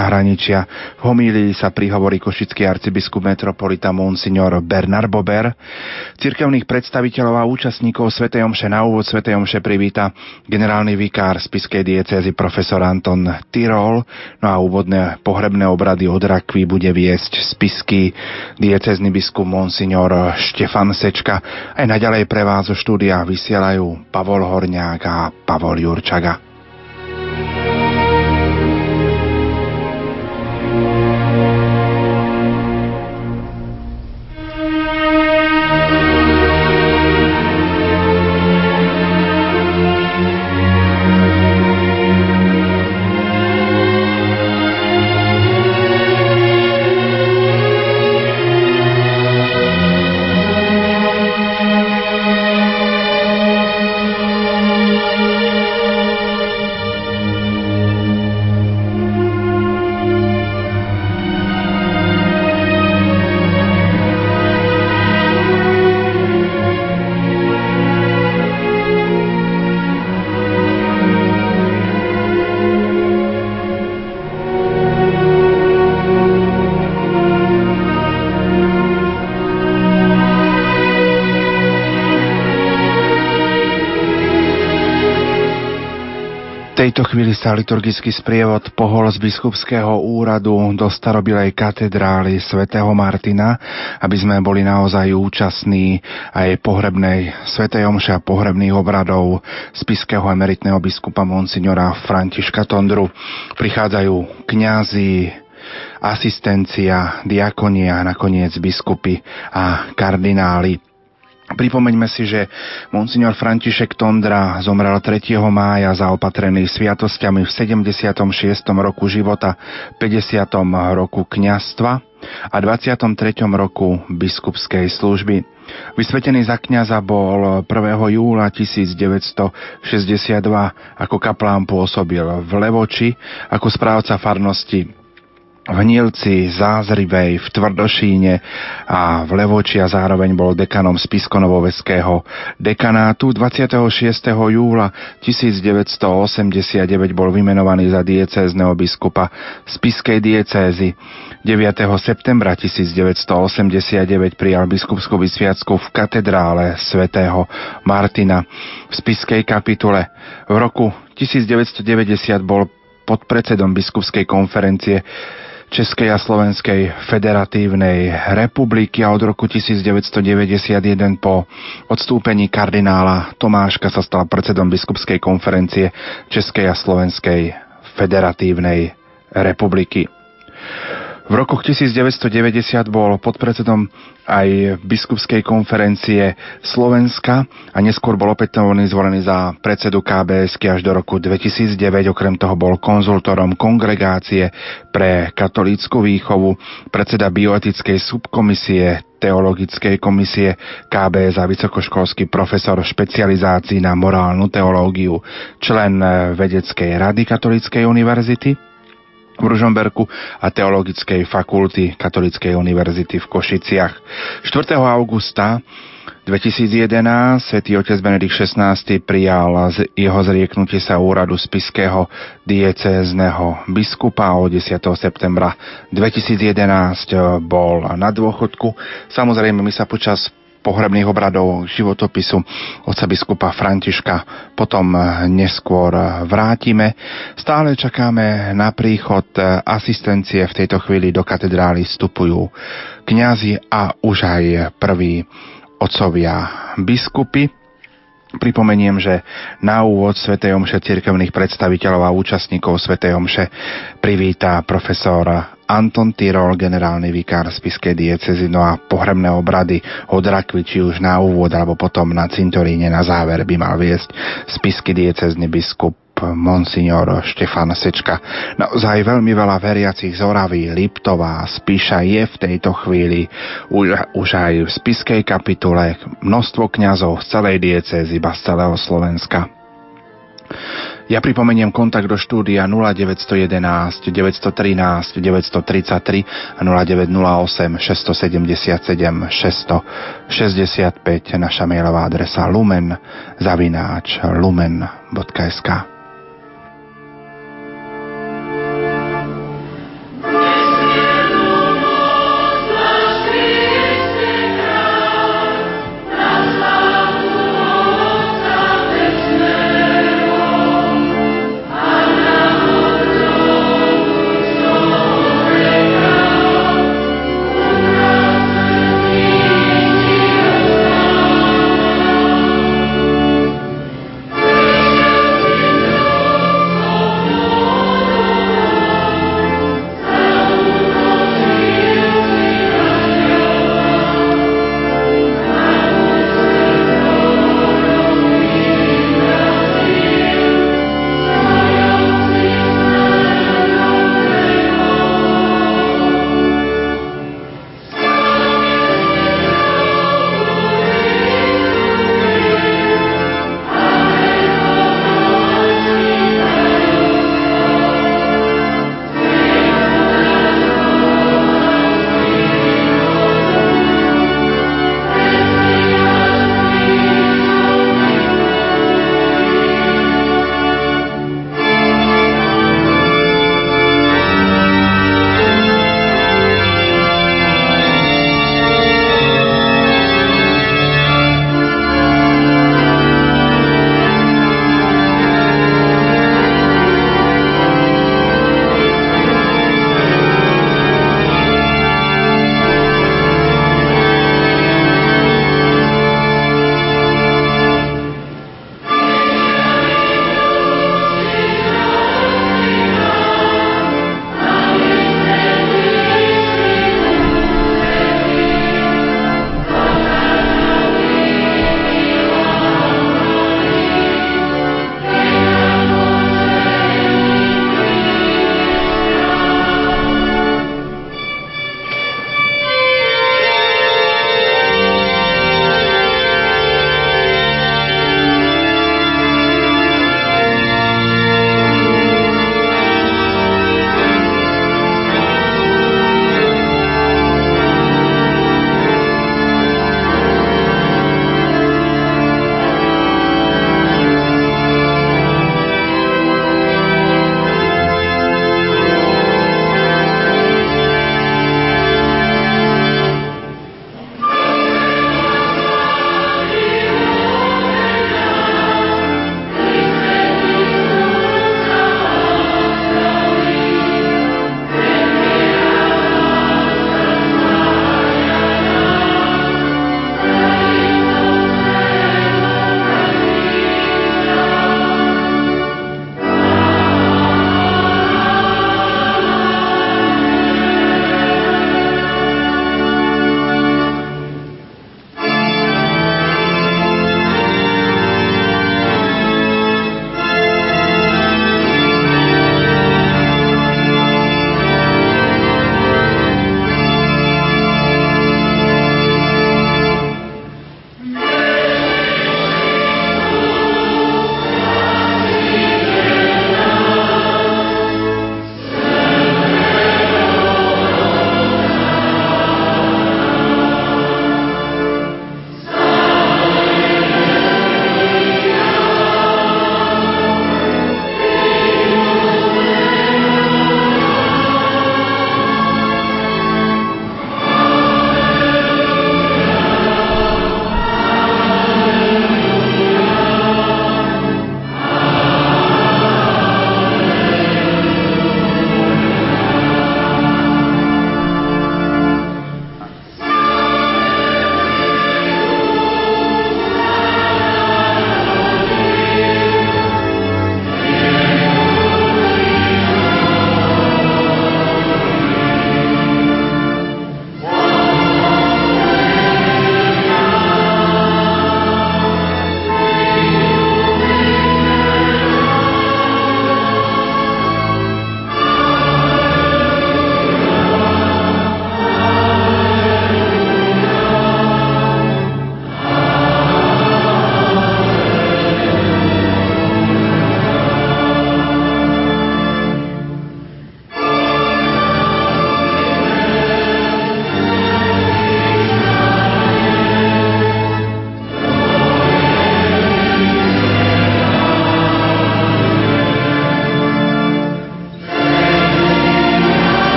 zahraničia. V homílii sa prihovorí košický arcibiskup metropolita Monsignor Bernard Bober. Cirkevných predstaviteľov a účastníkov Sv. Omše na úvod Sv. Omše privíta generálny vikár spiskej diecézy profesor Anton Tyrol. No a úvodné pohrebné obrady od rakvy bude viesť spisky diecézny biskup Monsignor Štefan Sečka. Aj naďalej pre vás zo štúdia vysielajú Pavol Horňák a Pavol Jurčaga. Sa liturgický sprievod pohol z biskupského úradu do starobilej katedrály svätého Martina, aby sme boli naozaj účastní aj pohrebnej svätej omše a pohrebných obradov spiského emeritného biskupa monsignora Františka Tondru. Prichádzajú kňazi, asistencia, diakonia, nakoniec biskupy a kardináli. Pripomeňme si, že monsignor František Tondra zomrel 3. mája zaopatrený sviatosťami v 76. roku života, 50. roku kňastva a 23. roku biskupskej služby. Vysvetený za kňaza bol 1. júla 1962 ako kaplán pôsobil v Levoči ako správca farnosti v Nilci, Zázrivej, v Tvrdošíne a v Levoči a zároveň bol dekanom Spiskonovoveského dekanátu. 26. júla 1989 bol vymenovaný za diecézneho biskupa Spiskej diecézy. 9. septembra 1989 prijal biskupskú vysviacku v katedrále svätého Martina v Spiskej kapitule. V roku 1990 bol pod predsedom biskupskej konferencie Českej a Slovenskej federatívnej republiky a od roku 1991 po odstúpení kardinála Tomáška sa stal predsedom biskupskej konferencie Českej a Slovenskej federatívnej republiky. V rokoch 1990 bol podpredsedom aj biskupskej konferencie Slovenska a neskôr bol opätovne zvolený za predsedu KBS až do roku 2009. Okrem toho bol konzultorom kongregácie pre katolícku výchovu, predseda bioetickej subkomisie teologickej komisie KB za vysokoškolský profesor špecializácií na morálnu teológiu, člen vedeckej rady Katolíckej univerzity, v Ružomberku a Teologickej fakulty Katolíckej univerzity v Košiciach. 4. augusta 2011 svätý otec Benedikt XVI prijal z jeho zrieknutie sa úradu spiského diecézneho biskupa a 10. septembra 2011 bol na dôchodku. Samozrejme, my sa počas pohrebných obradov životopisu otca biskupa Františka potom neskôr vrátime. Stále čakáme na príchod asistencie. V tejto chvíli do katedrály vstupujú kňazi a už aj prví otcovia biskupy. Pripomeniem, že na úvod Sv. Omše cirkevných predstaviteľov a účastníkov Sv. Omše privíta profesor Anton Tyrol, generálny vikár spiskej diecezy, no a pohrebné obrady od rakvy, či už na úvod, alebo potom na cintoríne na záver by mal viesť spisky diecezny biskup monsignor Štefan Sečka. Naozaj veľmi veľa veriacich z Oravy, Liptová, Spíša je v tejto chvíli už, už aj v spiskej kapitule množstvo kňazov z celej diecezy, z celého Slovenska. Ja pripomeniem kontakt do štúdia 0911 913 933 a 0908 677 665 naša mailová adresa lumen zavináč lumen.sk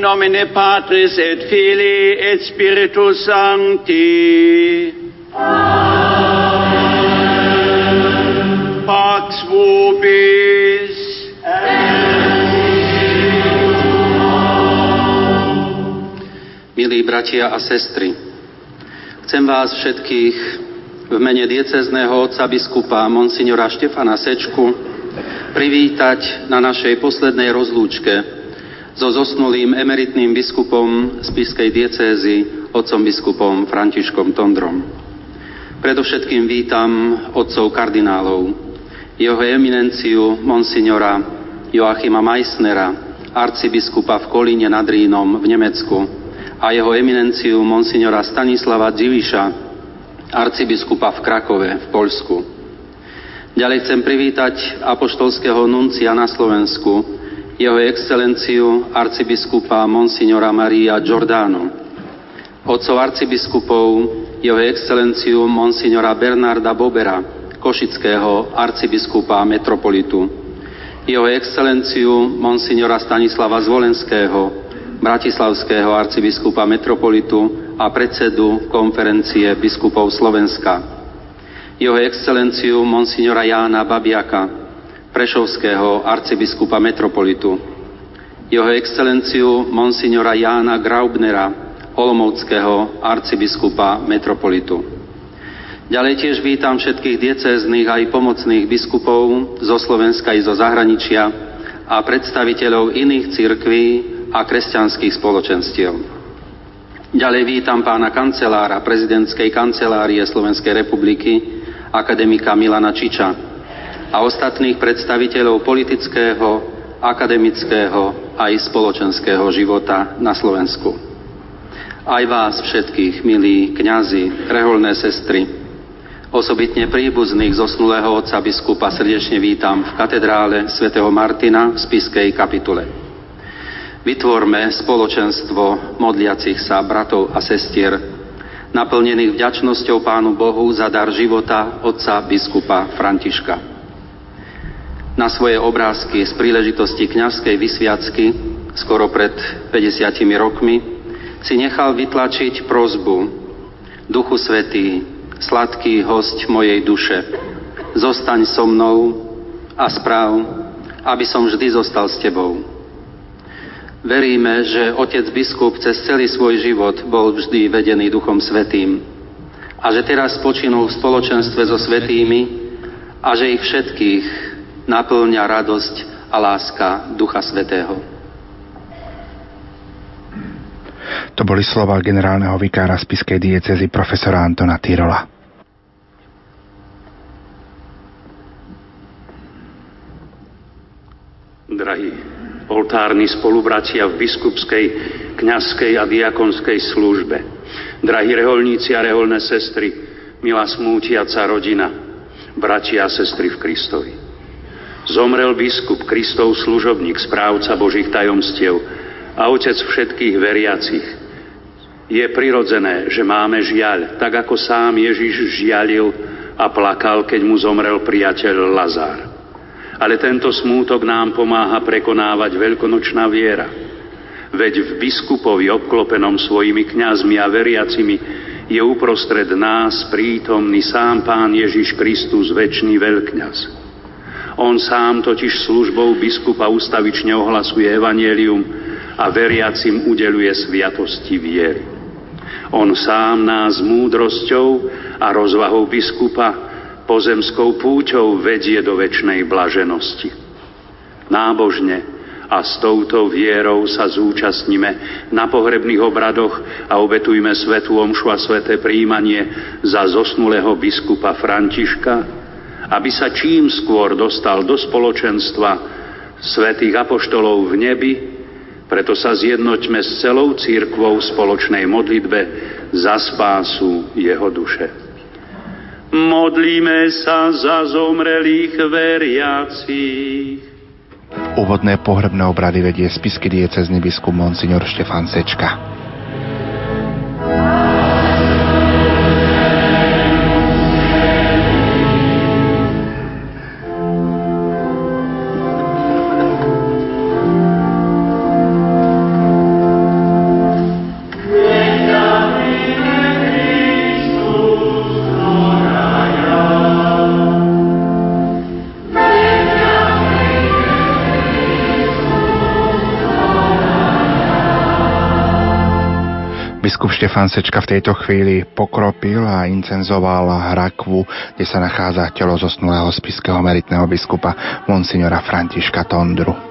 in nomine Patris et Filii et Spiritus Sancti. Amen. Pax vobis. Milí bratia a sestry, chcem vás všetkých v mene diecezného otca biskupa Monsignora Štefana Sečku privítať na našej poslednej rozlúčke so zosnulým emeritným biskupom z Piskej diecézy, otcom biskupom Františkom Tondrom. Predovšetkým vítam otcov kardinálov, jeho eminenciu Monsignora Joachima Meissnera, arcibiskupa v Kolíne nad Rínom v Nemecku, a jeho eminenciu monsignora Stanislava Diviša, arcibiskupa v Krakove v Poľsku. Ďalej chcem privítať apoštolského nuncia na Slovensku, jeho excelenciu arcibiskupa monsignora Maria Giordano, otcov arcibiskupov, jeho excelenciu monsignora Bernarda Bobera, košického arcibiskupa metropolitu, jeho excelenciu monsignora Stanislava Zvolenského, bratislavského arcibiskupa metropolitu a predsedu konferencie biskupov Slovenska. Jeho excelenciu monsignora Jána Babiaka, prešovského arcibiskupa metropolitu. Jeho excelenciu monsignora Jána Graubnera, olomouckého arcibiskupa metropolitu. Ďalej tiež vítam všetkých diecéznych aj pomocných biskupov zo Slovenska i zo zahraničia a predstaviteľov iných cirkví a kresťanských spoločenstiev. Ďalej vítam pána kancelára prezidentskej kancelárie Slovenskej republiky, akademika Milana Čiča a ostatných predstaviteľov politického, akademického aj spoločenského života na Slovensku. Aj vás všetkých, milí kňazi, reholné sestry, osobitne príbuzných zosnulého otca biskupa srdečne vítam v katedrále svätého Martina v Spiskej kapitule. Vytvorme spoločenstvo modliacich sa bratov a sestier, naplnených vďačnosťou Pánu Bohu za dar života otca biskupa Františka. Na svoje obrázky z príležitosti kňazskej vysviacky skoro pred 50 rokmi si nechal vytlačiť prozbu Duchu Svetý, sladký host mojej duše, zostaň so mnou a správ, aby som vždy zostal s tebou. Veríme, že otec biskup cez celý svoj život bol vždy vedený Duchom Svetým a že teraz spočinul v spoločenstve so svetými a že ich všetkých naplňa radosť a láska Ducha Svetého. To boli slova generálneho vikára spiskej diecezy profesora Antona Tyrola. Drahí oltárni spolubratia v biskupskej, kňazskej a diakonskej službe. Drahí reholníci a reholné sestry, milá smútiaca rodina, bratia a sestry v Kristovi. Zomrel biskup, Kristov služobník, správca Božích tajomstiev a otec všetkých veriacich. Je prirodzené, že máme žiaľ, tak ako sám Ježiš žialil a plakal, keď mu zomrel priateľ Lazár. Ale tento smútok nám pomáha prekonávať veľkonočná viera. Veď v biskupovi obklopenom svojimi kňazmi a veriacimi je uprostred nás prítomný sám Pán Ježiš Kristus, väčší veľkňaz. On sám totiž službou biskupa ustavične ohlasuje evanielium a veriacim udeluje sviatosti viery. On sám nás múdrosťou a rozvahou biskupa pozemskou púťou vedie do väčšnej blaženosti. Nábožne a s touto vierou sa zúčastníme na pohrebných obradoch a obetujme svetú omšu a sveté príjmanie za zosnulého biskupa Františka, aby sa čím skôr dostal do spoločenstva svetých apoštolov v nebi, preto sa zjednoťme s celou církvou v spoločnej modlitbe za spásu jeho duše. Modlíme sa za zomrelých veriacich. Úvodné pohrebné obrady vedie spisky diecezny biskup Monsignor Štefan Sečka. Štefan Sečka v tejto chvíli pokropil a incenzoval hrakvu, kde sa nachádza telo zosnulého spiského meritného biskupa Monsignora Františka Tondru.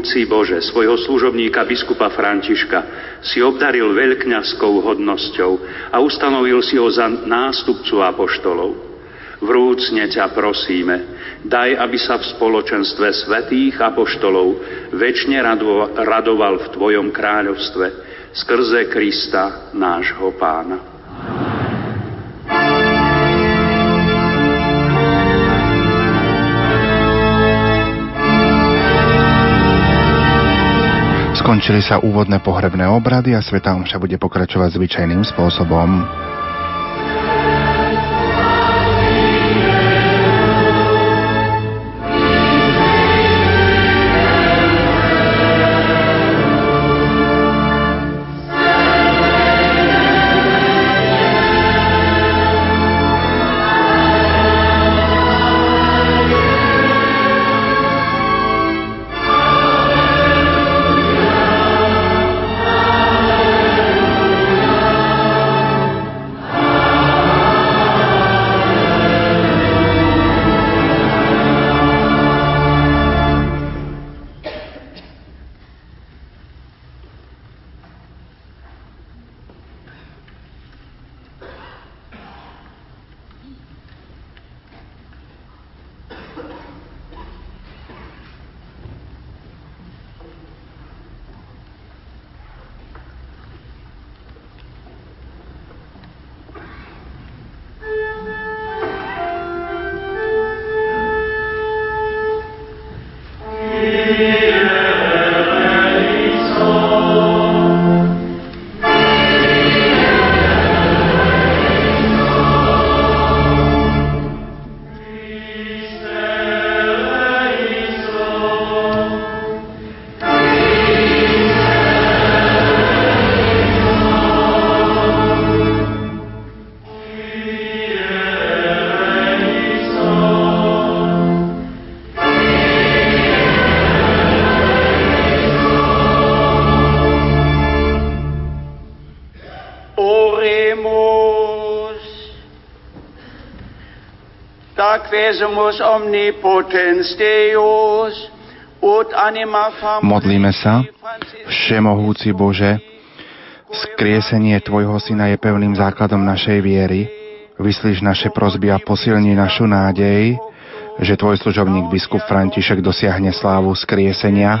Všemohúci Bože, svojho služobníka biskupa Františka si obdaril veľkňazskou hodnosťou a ustanovil si ho za nástupcu apoštolov. Vrúcne ťa prosíme, daj, aby sa v spoločenstve svetých apoštolov väčšine radoval v Tvojom kráľovstve skrze Krista, nášho pána. Skončili sa úvodné pohrebné obrady a Sveta Omša bude pokračovať zvyčajným spôsobom. Quesumus omnipotens Deus, Modlíme sa, Všemohúci Bože, skriesenie Tvojho Syna je pevným základom našej viery. Vyslíš naše prosby a posilni našu nádej, že Tvoj služobník biskup František dosiahne slávu skriesenia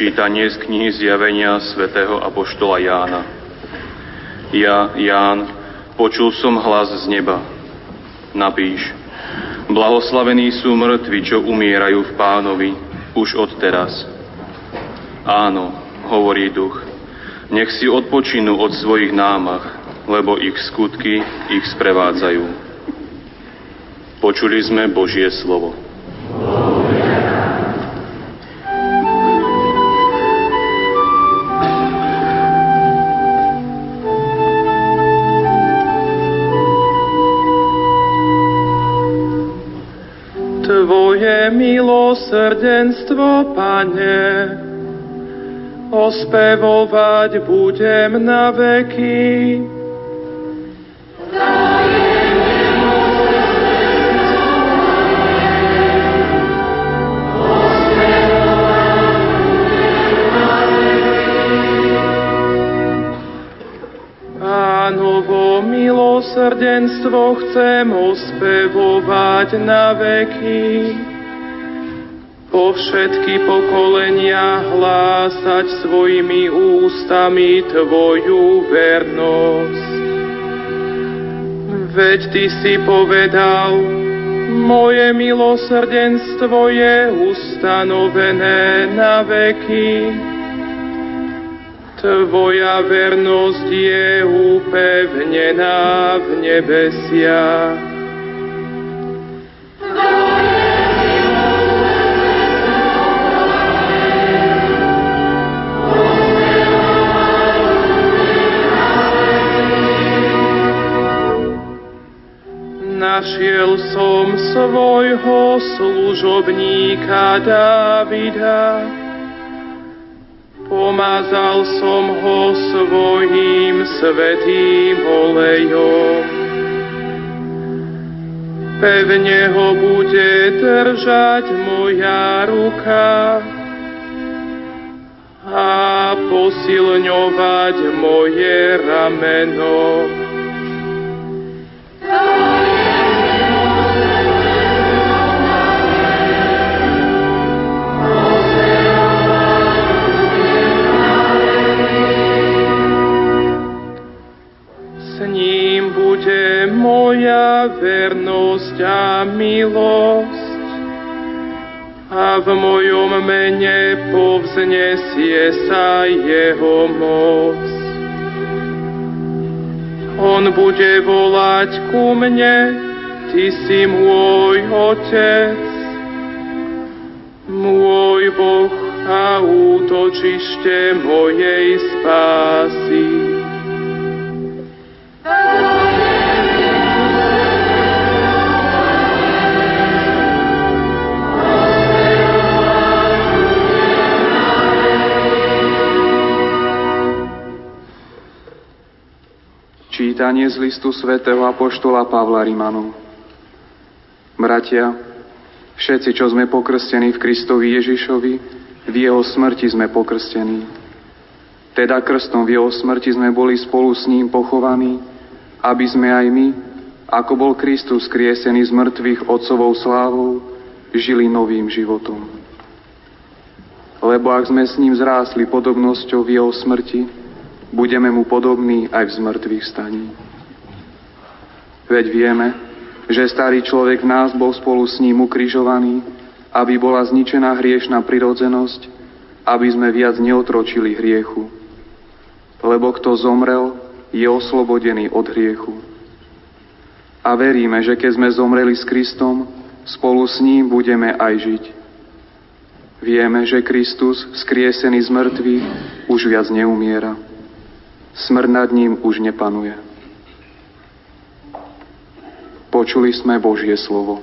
Čítanie z knihy Zjavenia svätého Apoštola Jána. Ja, Ján, počul som hlas z neba. Napíš, blahoslavení sú mŕtvi, čo umierajú v pánovi, už od teraz. Áno, hovorí duch, nech si odpočinú od svojich námach, lebo ich skutky ich sprevádzajú. Počuli sme Božie slovo. Milosrdenstvo, Pane, ospevovať budem na veky. Pánovo milosrdenstvo chcem ospevovať na veky po všetky pokolenia hlásať svojimi ústami Tvoju vernosť. Veď Ty si povedal, moje milosrdenstvo je ustanovené na veky. Tvoja vernosť je upevnená v nebesiach. Našiel som svojho služobníka Davida. Pomazal som ho svojím svetým olejom. Pevne ho bude držať moja ruka a posilňovať moje rameno. Vernosť a milosť a v mojom mene povznesie sa jeho moc. On bude volať ku mne, Ty si môj Otec, môj Boh a útočište mojej spásy. Čítanie z listu svätého Apoštola Pavla Rimanov. Bratia, všetci, čo sme pokrstení v Kristovi Ježišovi, v jeho smrti sme pokrstení. Teda krstom v jeho smrti sme boli spolu s ním pochovaní, aby sme aj my, ako bol Kristus kriesený z mŕtvych Otcovou slávou, žili novým životom. Lebo ak sme s ním zrásli podobnosťou v jeho smrti, budeme mu podobní aj v zmrtvých staní. Veď vieme, že starý človek v nás bol spolu s ním ukrižovaný, aby bola zničená hriešná prirodzenosť, aby sme viac neotročili hriechu. Lebo kto zomrel, je oslobodený od hriechu. A veríme, že keď sme zomreli s Kristom, spolu s ním budeme aj žiť. Vieme, že Kristus, skriesený z mŕtvych, už viac neumiera. Smrť nad ním už nepanuje. Počuli sme Božie slovo.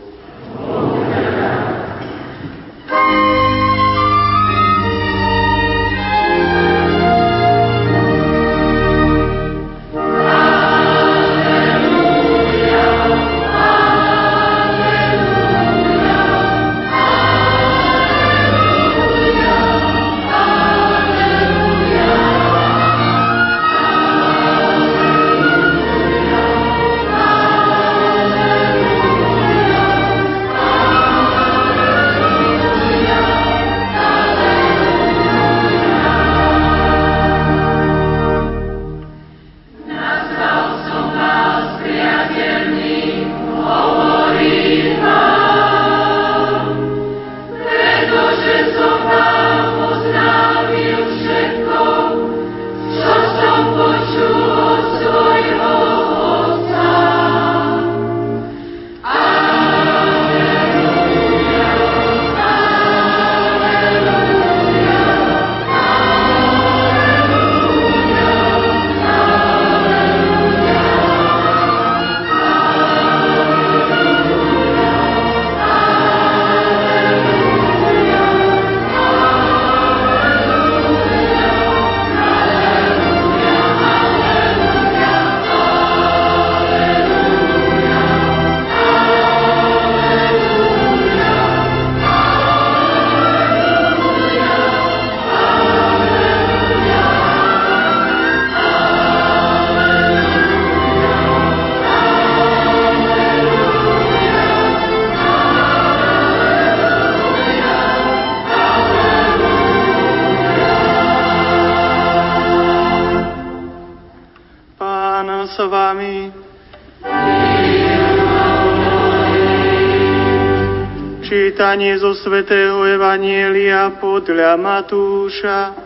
Čítanie zo Svetého Evanielia podľa Matúša.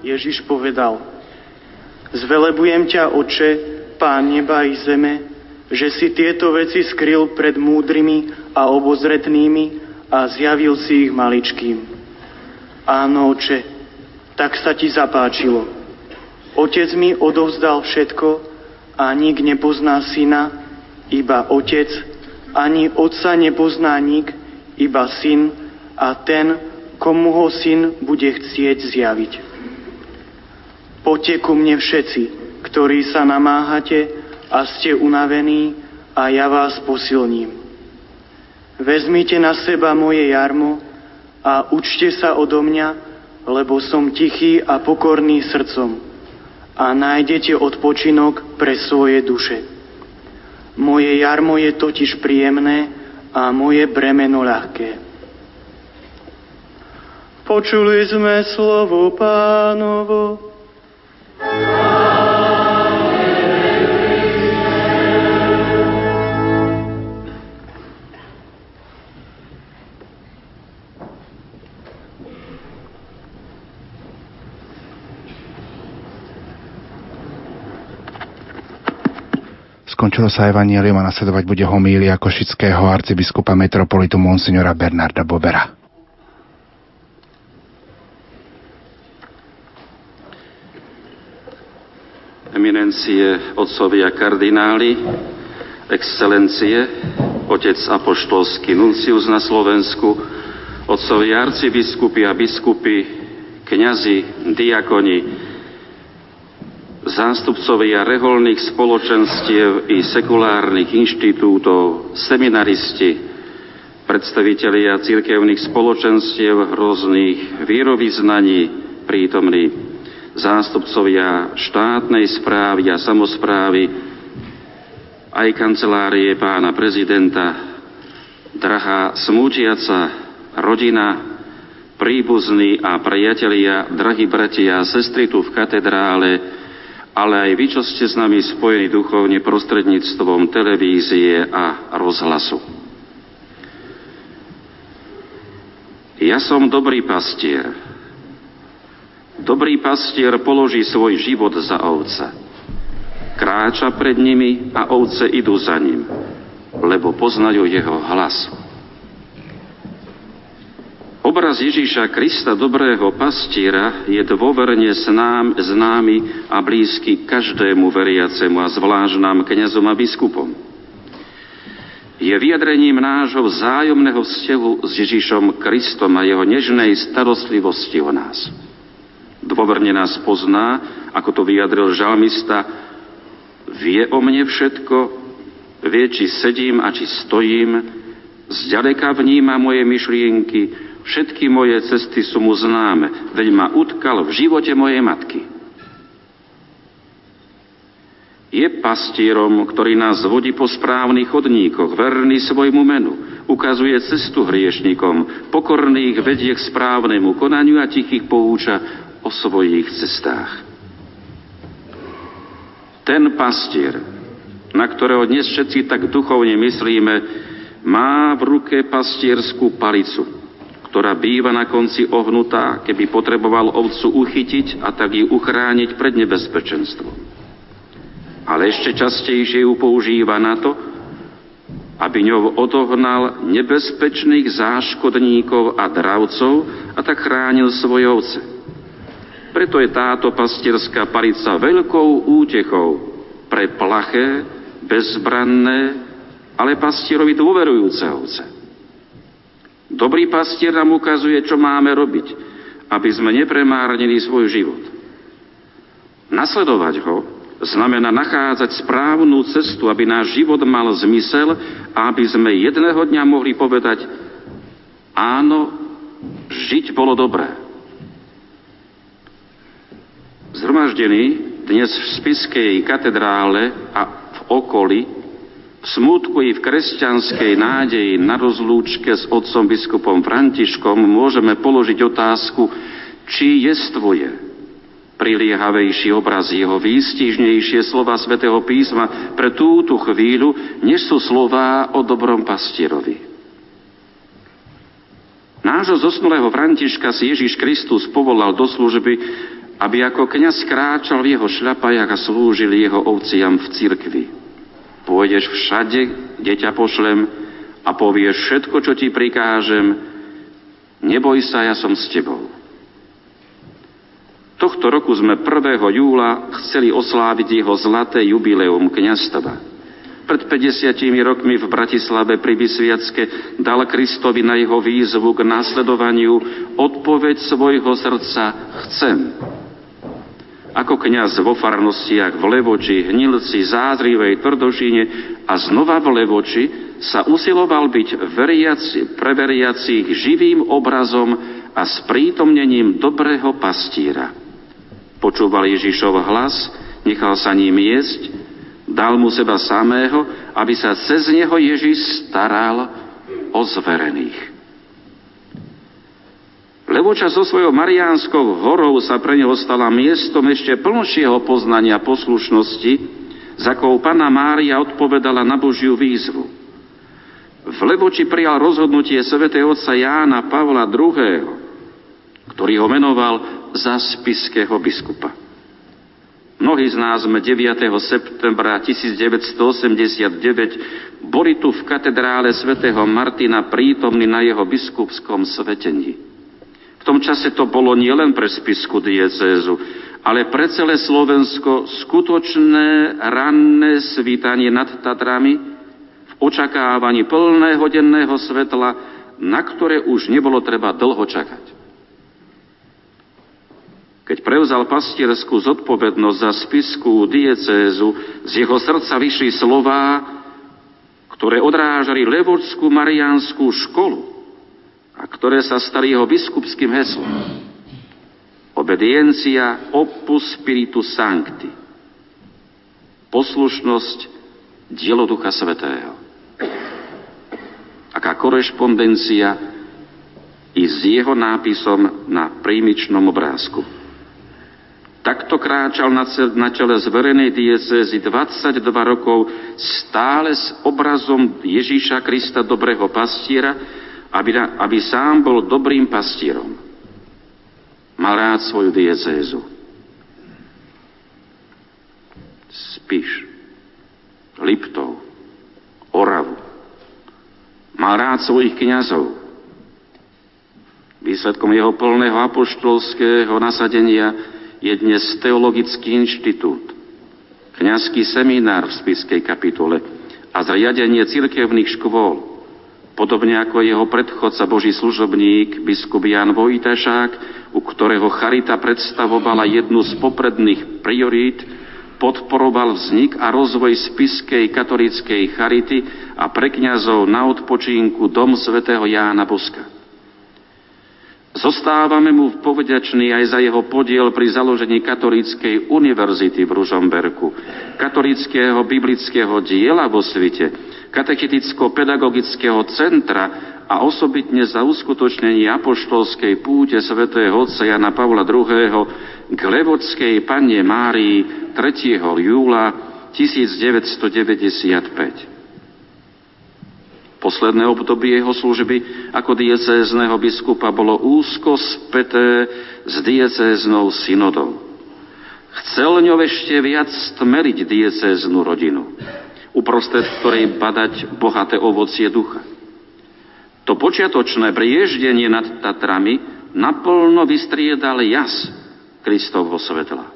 Ježiš povedal, zvelebujem ťa, Oče, Pán neba i zeme, že si tieto veci skryl pred múdrymi a obozretnými a zjavil si ich maličkým. Áno, Oče, tak sa ti zapáčilo. Otec mi odovzdal všetko, a nik nepozná syna, iba otec, ani otca nepozná nik, iba syn a ten, komu ho syn bude chcieť zjaviť. Poďte ku mne všetci, ktorí sa namáhate a ste unavení a ja vás posilním. Vezmite na seba moje jarmo a učte sa odo mňa, lebo som tichý a pokorný srdcom a nájdete odpočinok pre svoje duše. Moje jarmo je totiž príjemné a moje bremeno ľahké. Počuli sme slovo pánovo. Skončilo sa evanielium a nasledovať bude homília košického arcibiskupa metropolitu monsignora Bernarda Bobera. Eminencie, otcovia kardináli, excelencie, otec apoštolský nuncius na Slovensku, otcovia arcibiskupy a biskupy, kňazi, diakoni, zástupcovia reholných spoločenstiev i sekulárnych inštitútov, seminaristi, predstavitelia cirkevných spoločenstiev rôznych vierovýznaní prítomní, zástupcovia štátnej správy a samozprávy, aj kancelárie pána prezidenta, drahá smútiaca rodina, príbuzní a priatelia, drahí bratia a sestry tu v katedrále, ale aj vy, čo ste s nami spojení duchovne prostredníctvom televízie a rozhlasu. Ja som dobrý pastier. Dobrý pastier položí svoj život za ovca. Kráča pred nimi a ovce idú za ním. lebo poznajú jeho hlas. Obraz Ježíša Krista, dobrého pastiera, je dôverne znám, známy a blízky každému veriacemu a zvlášť nám, kniazom a biskupom. Je vyjadrením nášho vzájomného vzťahu s Ježíšom Kristom a jeho nežnej starostlivosti o nás. Dôverne nás pozná, ako to vyjadril žalmista, vie o mne všetko, vie, či sedím a či stojím, zďaleka vníma moje myšlienky, Všetky moje cesty sú mu známe, veď ma utkal v živote mojej matky. Je pastierom, ktorý nás vodí po správnych chodníkoch, verný svojmu menu, ukazuje cestu hriešnikom, pokorných vedie k správnemu konaniu a tichých pouča o svojich cestách. Ten pastier, na ktorého dnes všetci tak duchovne myslíme, má v ruke pastierskú palicu, ktorá býva na konci ohnutá, keby potreboval ovcu uchytiť a tak ju uchrániť pred nebezpečenstvom. Ale ešte častejšie ju používa na to, aby ňou odohnal nebezpečných záškodníkov a dravcov a tak chránil svoje ovce. Preto je táto pastierská palica veľkou útechou pre plaché, bezbranné, ale pastierovi dôverujúce ovce. Dobrý pastier nám ukazuje, čo máme robiť, aby sme nepremárnili svoj život. Nasledovať ho znamená nachádzať správnu cestu, aby náš život mal zmysel a aby sme jedného dňa mohli povedať áno, žiť bolo dobré. Zhromaždení dnes v Spiskej katedrále a v okolí smutku i v kresťanskej nádeji na rozlúčke s otcom biskupom Františkom môžeme položiť otázku, či jestvuje priliehavejší obraz jeho výstižnejšie slova svätého písma pre túto chvíľu, než sú slová o dobrom pastierovi. Nášho zosnulého Františka si Ježiš Kristus povolal do služby, aby ako kňaz kráčal v jeho šľapajach a slúžil jeho ovciam v cirkvi. Pôjdeš všade, kde ťa pošlem a povieš všetko, čo ti prikážem. Neboj sa, ja som s tebou. Tohto roku sme 1. júla chceli osláviť jeho zlaté jubileum kniastva. Pred 50 rokmi v Bratislave pri Vysviacke dal Kristovi na jeho výzvu k následovaniu odpoveď svojho srdca chcem. Ako kňaz vo farnostiach v Levoči, Hnilci, Zázrivej, Tvrdošine a znova v Levoči sa usiloval byť veriaci, pre veriacich živým obrazom a sprítomnením dobrého pastíra. Počúval Ježišov hlas, nechal sa ním jesť, dal mu seba samého, aby sa cez neho Ježiš staral o zverených. Levoča so svojou Mariánskou horou sa pre neho stala miestom ešte plnšieho poznania poslušnosti, za akou Pana Mária odpovedala na Božiu výzvu. V Levoči prijal rozhodnutie svätého otca Jána Pavla II., ktorý ho menoval za spiského biskupa. Mnohí z nás sme 9. septembra 1989 boli tu v katedrále svätého Martina prítomní na jeho biskupskom svetení tom čase to bolo nielen pre spisku diecézu, ale pre celé Slovensko skutočné ranné svítanie nad Tatrami v očakávaní plného denného svetla, na ktoré už nebolo treba dlho čakať. Keď prevzal pastierskú zodpovednosť za spisku diecézu, z jeho srdca vyšli slová, ktoré odrážali Levočskú mariánskú školu, a ktoré sa stali jeho biskupským heslom. Obediencia opus spiritu sancti. Poslušnosť dielo Ducha Svetého. Aká korešpondencia i s jeho nápisom na prímičnom obrázku. Takto kráčal na čele zverenej diecézy 22 rokov stále s obrazom Ježíša Krista, dobrého pastiera, aby, aby sám bol dobrým pastierom. Mal rád svoju diecézu. Spiš, Liptov, Oravu, Mal rád svojich kňazov. Výsledkom jeho plného apoštolského nasadenia je dnes Teologický inštitút, kňazský seminár v spiskej kapitole a zriadenie cirkevných škôl, podobne ako jeho predchodca Boží služobník, biskup Jan Vojtašák, u ktorého charita predstavovala jednu z popredných priorít, podporoval vznik a rozvoj spiskej katolíckej charity a pre kňazov na odpočinku Dom svätého Jána Boska. Zostávame mu povďační aj za jeho podiel pri založení katolíckej univerzity v Ružomberku, katolíckého biblického diela vo svite, katecheticko-pedagogického centra a osobitne za uskutočnenie apoštolskej púte svätého otca Jana Pavla II. k Levodskej panne Márii 3. júla 1995. Posledné obdobie jeho služby ako diecézneho biskupa bolo úzko späté s diecéznou synodou. Chcel ňou ešte viac stmeriť diecéznu rodinu, uprostred ktorej badať bohaté ovocie ducha. To počiatočné prieždenie nad Tatrami naplno vystriedal jas Kristovho svetla.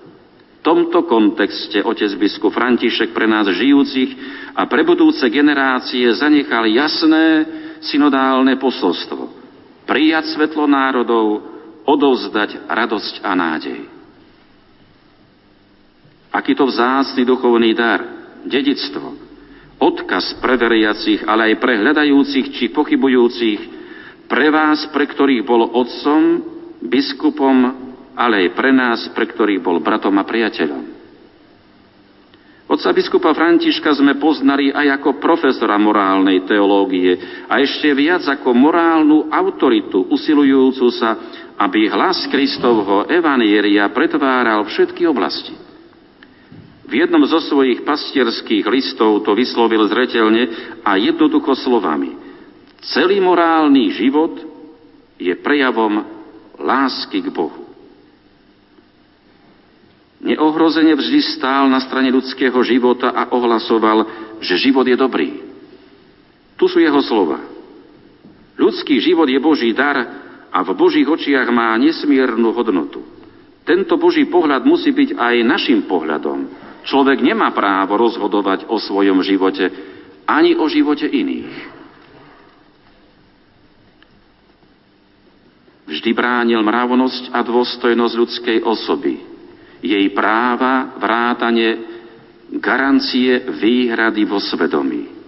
Tomto kontexte otec biskup František pre nás žijúcich a pre budúce generácie zanechal jasné synodálne posolstvo. Prijať svetlo národov, odovzdať radosť a nádej. Aký to vzácny duchovný dar, dedictvo, odkaz pre veriacich, ale aj pre hľadajúcich či pochybujúcich, pre vás, pre ktorých bol otcom, biskupom ale aj pre nás, pre ktorých bol bratom a priateľom. Otca biskupa Františka sme poznali aj ako profesora morálnej teológie a ešte viac ako morálnu autoritu usilujúcu sa, aby hlas Kristovho evanieria pretváral všetky oblasti. V jednom zo svojich pastierských listov to vyslovil zretelne a jednoducho slovami. Celý morálny život je prejavom lásky k Bohu. Neohrozene vždy stál na strane ľudského života a ohlasoval, že život je dobrý. Tu sú jeho slova. Ľudský život je Boží dar a v Božích očiach má nesmiernu hodnotu. Tento Boží pohľad musí byť aj našim pohľadom. Človek nemá právo rozhodovať o svojom živote ani o živote iných. Vždy bránil mravnosť a dôstojnosť ľudskej osoby jej práva, vrátane, garancie, výhrady vo svedomí.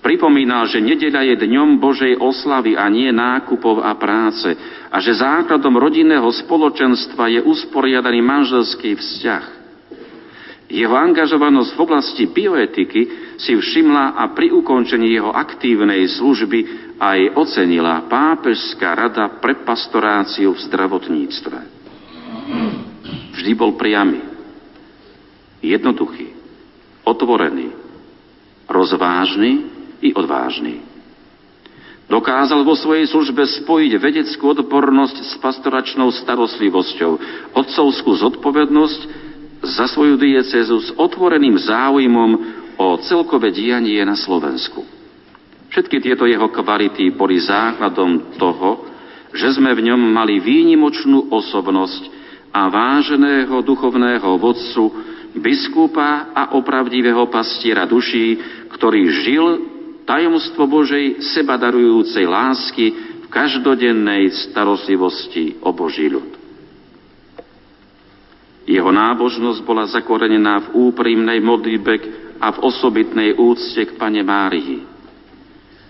Pripomínal, že nedeľa je dňom Božej oslavy a nie nákupov a práce a že základom rodinného spoločenstva je usporiadaný manželský vzťah. Jeho angažovanosť v oblasti bioetiky si všimla a pri ukončení jeho aktívnej služby aj ocenila Pápežská rada pre pastoráciu v zdravotníctve. Vždy bol priamy, jednoduchý, otvorený, rozvážny i odvážny. Dokázal vo svojej službe spojiť vedeckú odbornosť s pastoračnou starostlivosťou, otcovskú zodpovednosť za svoju diecezu s otvoreným záujmom o celkové dianie na Slovensku. Všetky tieto jeho kvality boli základom toho, že sme v ňom mali výnimočnú osobnosť, a váženého duchovného vodcu, biskupa a opravdivého pastiera duší, ktorý žil tajomstvo Božej sebadarujúcej lásky v každodennej starostlivosti o Boží ľud. Jeho nábožnosť bola zakorenená v úprimnej modlitbe a v osobitnej úcte k Pane Márii.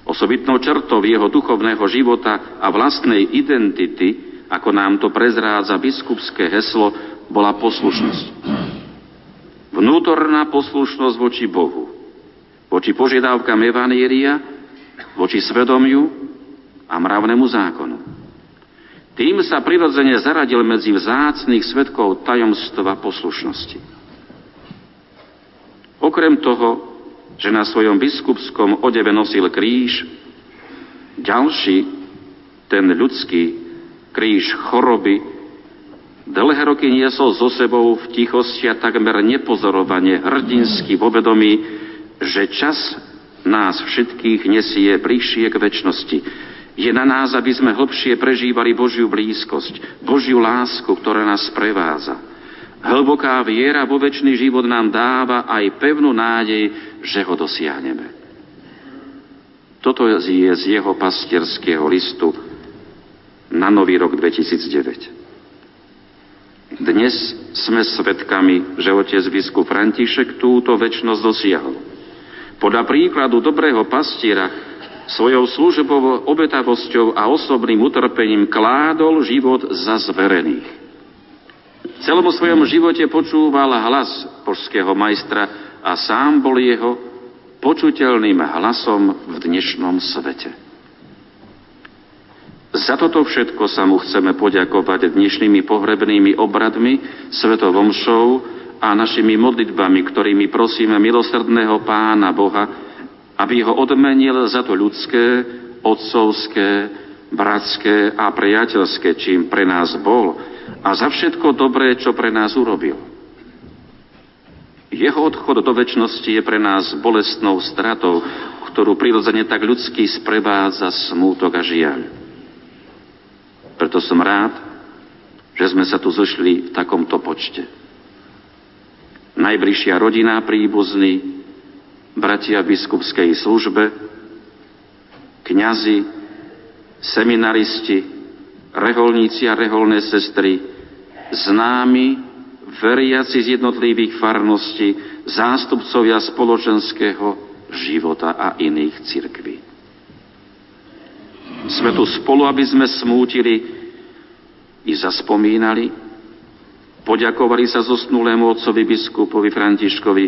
Osobitnou črtou jeho duchovného života a vlastnej identity ako nám to prezrádza biskupské heslo, bola poslušnosť. Vnútorná poslušnosť voči Bohu, voči požiadavkám Evanieria, voči svedomiu a mravnému zákonu. Tým sa prirodzene zaradil medzi vzácných svetkov tajomstva poslušnosti. Okrem toho, že na svojom biskupskom odeve nosil kríž, ďalší, ten ľudský, kríž choroby, dlhé roky niesol so sebou v tichosti a takmer nepozorovane, hrdinsky vo vedomí, že čas nás všetkých nesie bližšie k väčšnosti. Je na nás, aby sme hlbšie prežívali Božiu blízkosť, Božiu lásku, ktorá nás prevádza. Hlboká viera vo väčší život nám dáva aj pevnú nádej, že ho dosiahneme. Toto je z jeho pastierského listu na nový rok 2009. Dnes sme svedkami, že otec biskup František túto väčšnosť dosiahol. Podľa príkladu dobrého pastiera svojou službou, obetavosťou a osobným utrpením kládol život za zverených. V celom svojom živote počúval hlas božského majstra a sám bol jeho počuteľným hlasom v dnešnom svete. Za toto všetko sa mu chceme poďakovať dnešnými pohrebnými obradmi, svetovom show a našimi modlitbami, ktorými prosíme milosrdného Pána Boha, aby ho odmenil za to ľudské, otcovské, bratské a priateľské, čím pre nás bol a za všetko dobré, čo pre nás urobil. Jeho odchod do väčšnosti je pre nás bolestnou stratou, ktorú prirodzene tak ľudský sprevádza smútok a žiaľ. Preto som rád, že sme sa tu zošli v takomto počte. Najbližšia rodina, príbuzný, bratia v biskupskej službe, kňazi, seminaristi, reholníci a reholné sestry, známi, veriaci z jednotlivých farností, zástupcovia spoločenského života a iných cirkví. Sme tu spolu, aby sme smútili i zaspomínali, poďakovali sa zosnulému otcovi biskupovi Františkovi,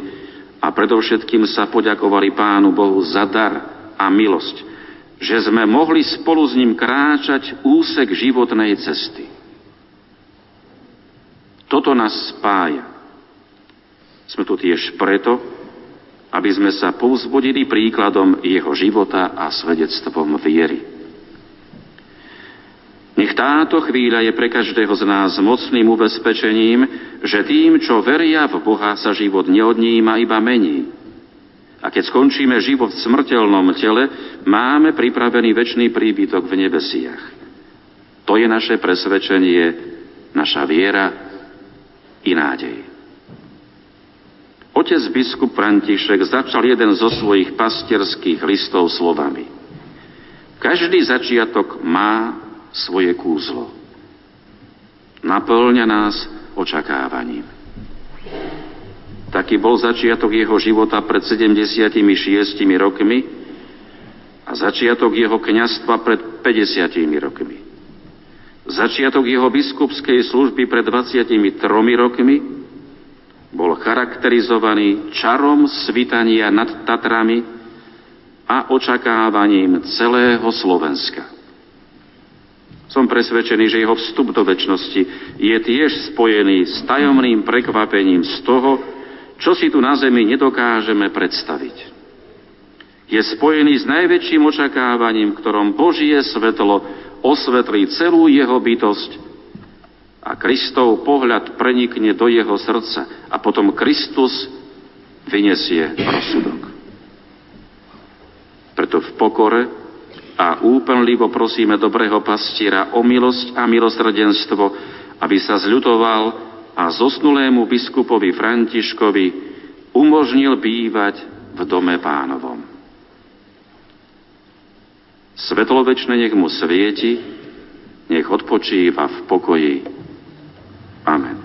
a predovšetkým sa poďakovali Pánu Bohu za dar a milosť, že sme mohli spolu s ním kráčať úsek životnej cesty. Toto nás spája. Sme tu tiež preto, aby sme sa povzbudili príkladom jeho života a svedectvom viery. Nech táto chvíľa je pre každého z nás mocným ubezpečením, že tým, čo veria v Boha, sa život neodníma, iba mení. A keď skončíme život v smrteľnom tele, máme pripravený väčší príbytok v nebesiach. To je naše presvedčenie, naša viera i nádej. Otec biskup František začal jeden zo svojich pastierských listov slovami. Každý začiatok má svoje kúzlo. Naplňa nás očakávaním. Taký bol začiatok jeho života pred 76 rokmi a začiatok jeho kňastva pred 50 rokmi. Začiatok jeho biskupskej služby pred 23 rokmi bol charakterizovaný čarom svitania nad Tatrami a očakávaním celého Slovenska. Som presvedčený, že jeho vstup do väčšnosti je tiež spojený s tajomným prekvapením z toho, čo si tu na zemi nedokážeme predstaviť. Je spojený s najväčším očakávaním, ktorom Božie svetlo osvetlí celú jeho bytosť a Kristov pohľad prenikne do jeho srdca a potom Kristus vyniesie rozsudok. Preto v pokore a úplnlivo prosíme dobrého pastiera o milosť a milosrdenstvo, aby sa zľutoval a zosnulému biskupovi Františkovi umožnil bývať v dome pánovom. Svetlo večné nech mu svieti, nech odpočíva v pokoji. Amen.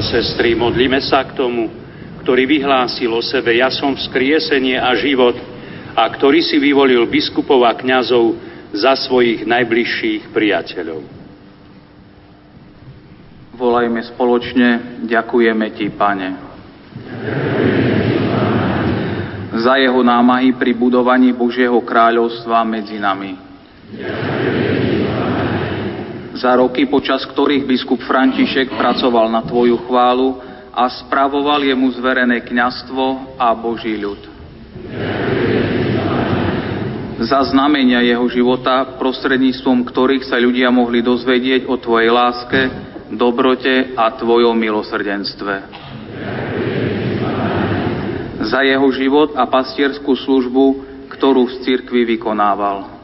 A sestry, modlíme sa k tomu, ktorý vyhlásil o sebe, ja som vzkriesenie a život, a ktorý si vyvolil biskupov a kňazov za svojich najbližších priateľov. Volajme spoločne, ďakujeme Ti, Pane. Za jeho námahy pri budovaní Božieho kráľovstva medzi nami. Za roky, počas ktorých biskup František pracoval na Tvoju chválu, a spravoval jemu zverené kňastvo a Boží ľud. Za znamenia jeho života, prostredníctvom ktorých sa ľudia mohli dozvedieť o Tvojej láske, dobrote a Tvojom milosrdenstve. Za jeho život a pastierskú službu, ktorú v cirkvi vykonával.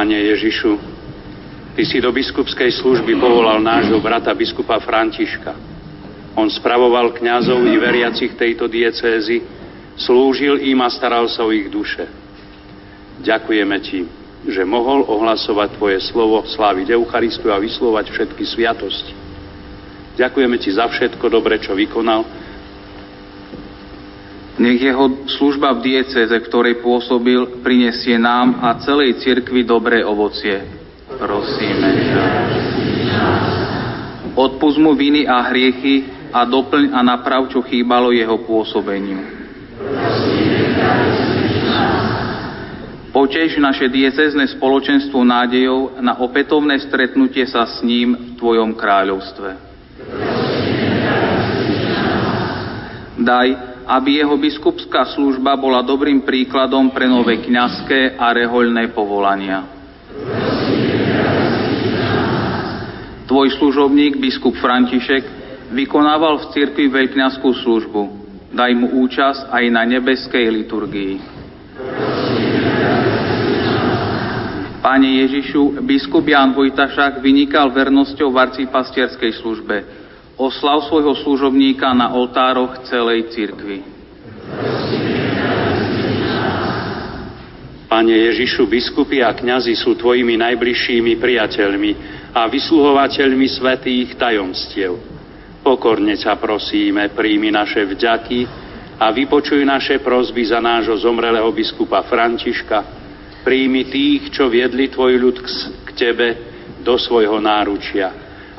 Pane Ježišu, Ty si do biskupskej služby povolal nášho brata biskupa Františka. On spravoval kňazov i veriacich tejto diecézy, slúžil im a staral sa o ich duše. Ďakujeme Ti, že mohol ohlasovať Tvoje slovo, sláviť Eucharistiu a vyslovať všetky sviatosti. Ďakujeme Ti za všetko dobre, čo vykonal. Nech jeho služba v dieceze, ktorej pôsobil, prinesie nám a celej cirkvi dobré ovocie prosíme ťa. Odpust mu viny a hriechy a doplň a naprav, čo chýbalo jeho pôsobeniu. Potež naše diecezne spoločenstvo nádejov na opätovné stretnutie sa s ním v Tvojom kráľovstve. Daj, aby jeho biskupská služba bola dobrým príkladom pre nové kňazské a rehoľné povolania. Tvoj služobník, biskup František, vykonával v cirkvi veľkňaskú službu. Daj mu účasť aj na nebeskej liturgii. Pane Ježišu, biskup Jan Vojtašák vynikal vernosťou v arcipastierskej službe. Oslav svojho služobníka na oltároch celej cirkvi. Pane Ježišu, biskupy a kňazi sú tvojimi najbližšími priateľmi a vysluhovateľmi svetých tajomstiev. Pokorne ťa prosíme, príjmi naše vďaky a vypočuj naše prozby za nášho zomrelého biskupa Františka. Príjmi tých, čo viedli tvoj ľud k tebe do svojho náručia,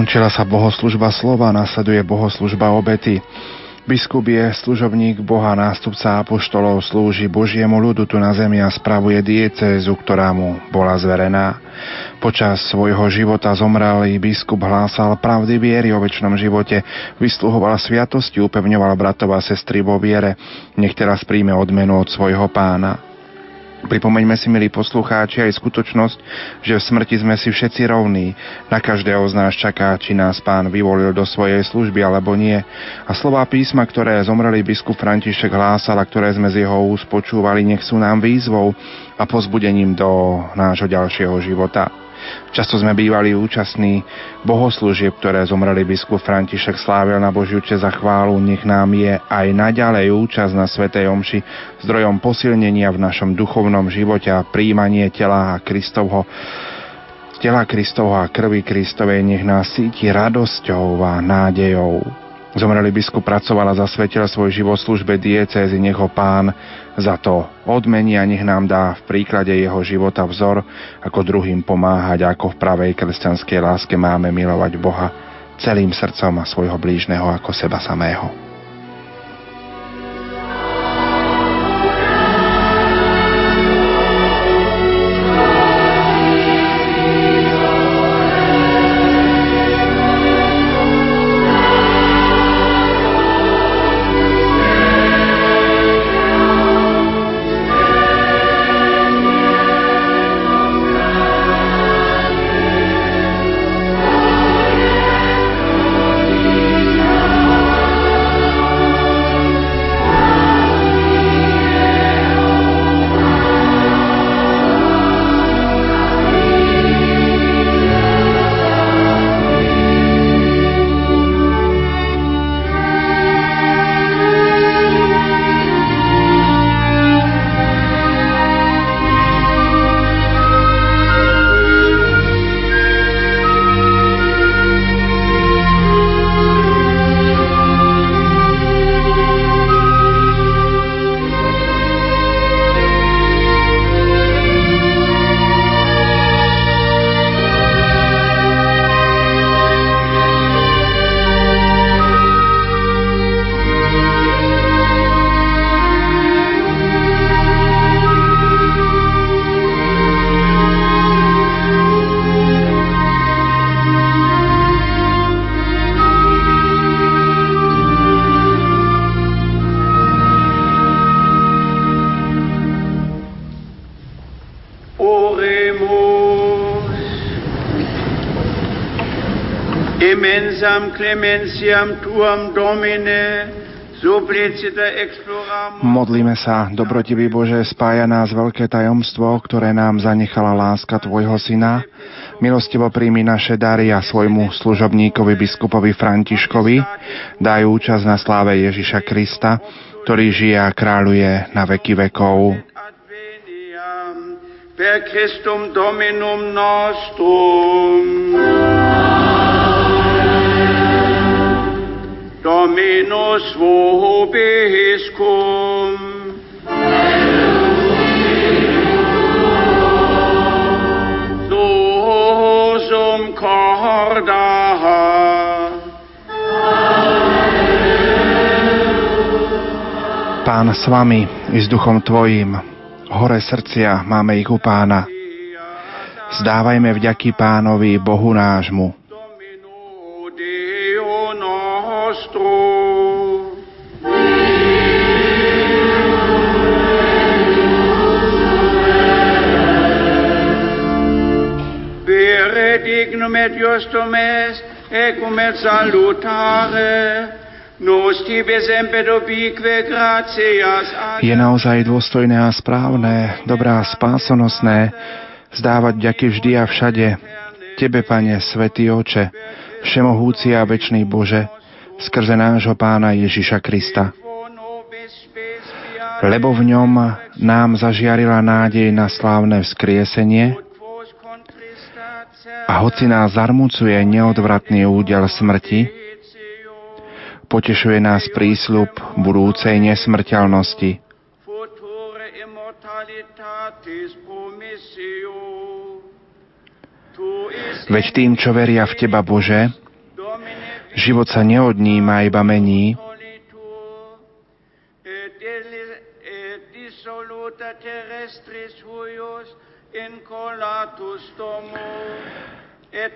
Skončila sa bohoslužba slova, nasleduje bohoslužba obety. Biskup je služobník Boha, nástupca apoštolov, slúži Božiemu ľudu tu na zemi a spravuje diecézu, ktorá mu bola zverená. Počas svojho života zomrelý biskup hlásal pravdy viery o väčšnom živote, vysluhoval sviatosti, upevňoval bratov a sestry vo viere. Nech teraz príjme odmenu od svojho pána. Pripomeňme si, milí poslucháči, aj skutočnosť, že v smrti sme si všetci rovní. Na každého z nás čaká, či nás pán vyvolil do svojej služby alebo nie. A slová písma, ktoré zomrelý biskup František hlásal a ktoré sme z jeho úst počúvali, nech sú nám výzvou a pozbudením do nášho ďalšieho života. Často sme bývali účastní bohoslúžieb, ktoré zomreli biskup František slávil na Božiu za chválu. Nech nám je aj naďalej účasť na Svetej Omši zdrojom posilnenia v našom duchovnom živote a príjmanie tela Kristovho tela Kristovho a krvi Kristovej nech nás síti radosťou a nádejou. Zomrelý biskup pracoval a zasvetil svoj život službe diecézy, nech ho pán za to odmení a nech nám dá v príklade jeho života vzor, ako druhým pomáhať, ako v pravej kresťanskej láske máme milovať Boha celým srdcom a svojho blížneho ako seba samého. Immensam clementiam tuam Domine, Modlíme sa, dobrotivý Bože, spája nás veľké tajomstvo, ktoré nám zanechala láska Tvojho Syna. Milostivo príjmi naše dary a svojmu služobníkovi biskupovi Františkovi daj účasť na sláve Ježiša Krista, ktorý žije a kráľuje na veky vekov. Per Christum Dominum nostrum. Dominus vobiscum. Sum cordaha. Pán s vami i s duchom Tvojim. Hore srdcia máme ich u Pána. Zdávajme vďaky Pánovi, Bohu nášmu. Dignum et justum est, ecum et salutare, je naozaj dôstojné a správne, dobrá a spásonosné zdávať ďaky vždy a všade. Tebe, Pane, Svetý Oče, Všemohúci a Večný Bože, skrze nášho Pána Ježiša Krista. Lebo v ňom nám zažiarila nádej na slávne vzkriesenie, a hoci nás zarmucuje neodvratný údel smrti, potešuje nás prísľub budúcej nesmrteľnosti. Veď tým, čo veria v Teba, Bože, život sa neodníma, iba mení, incolatus domus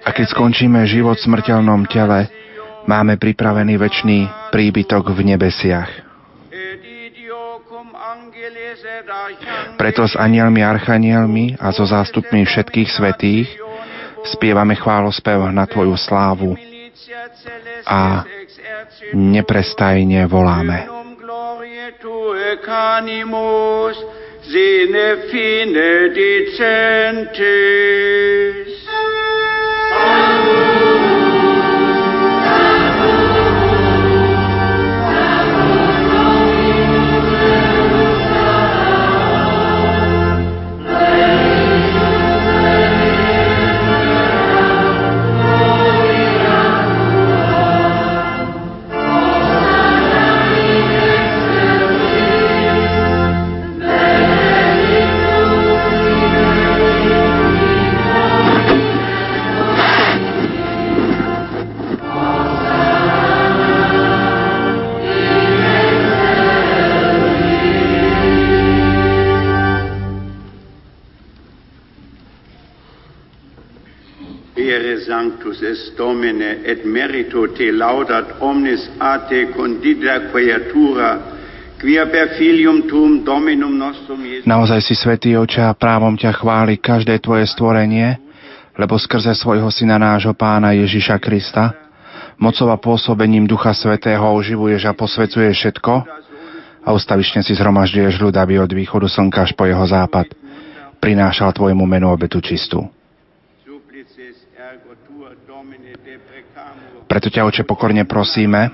a keď skončíme život v smrteľnom tele, máme pripravený väčší príbytok v nebesiach. Preto s anielmi, archanielmi a so zástupmi všetkých svetých spievame chválospev na Tvoju slávu a neprestajne voláme. Sine fine dicentis. Sanctus est Domine, et merito te laudat omnis condita tum Dominum nostrum Jesu. Naozaj si svetý oče a právom ťa chváli každé tvoje stvorenie, lebo skrze svojho syna nášho pána Ježiša Krista, mocov a pôsobením Ducha Svetého oživuješ a posvecuješ všetko a ustavične si zhromažďuješ ľud, aby od východu slnka až po jeho západ prinášal tvojmu menu obetu čistú. Preto ťa, oče, pokorne prosíme,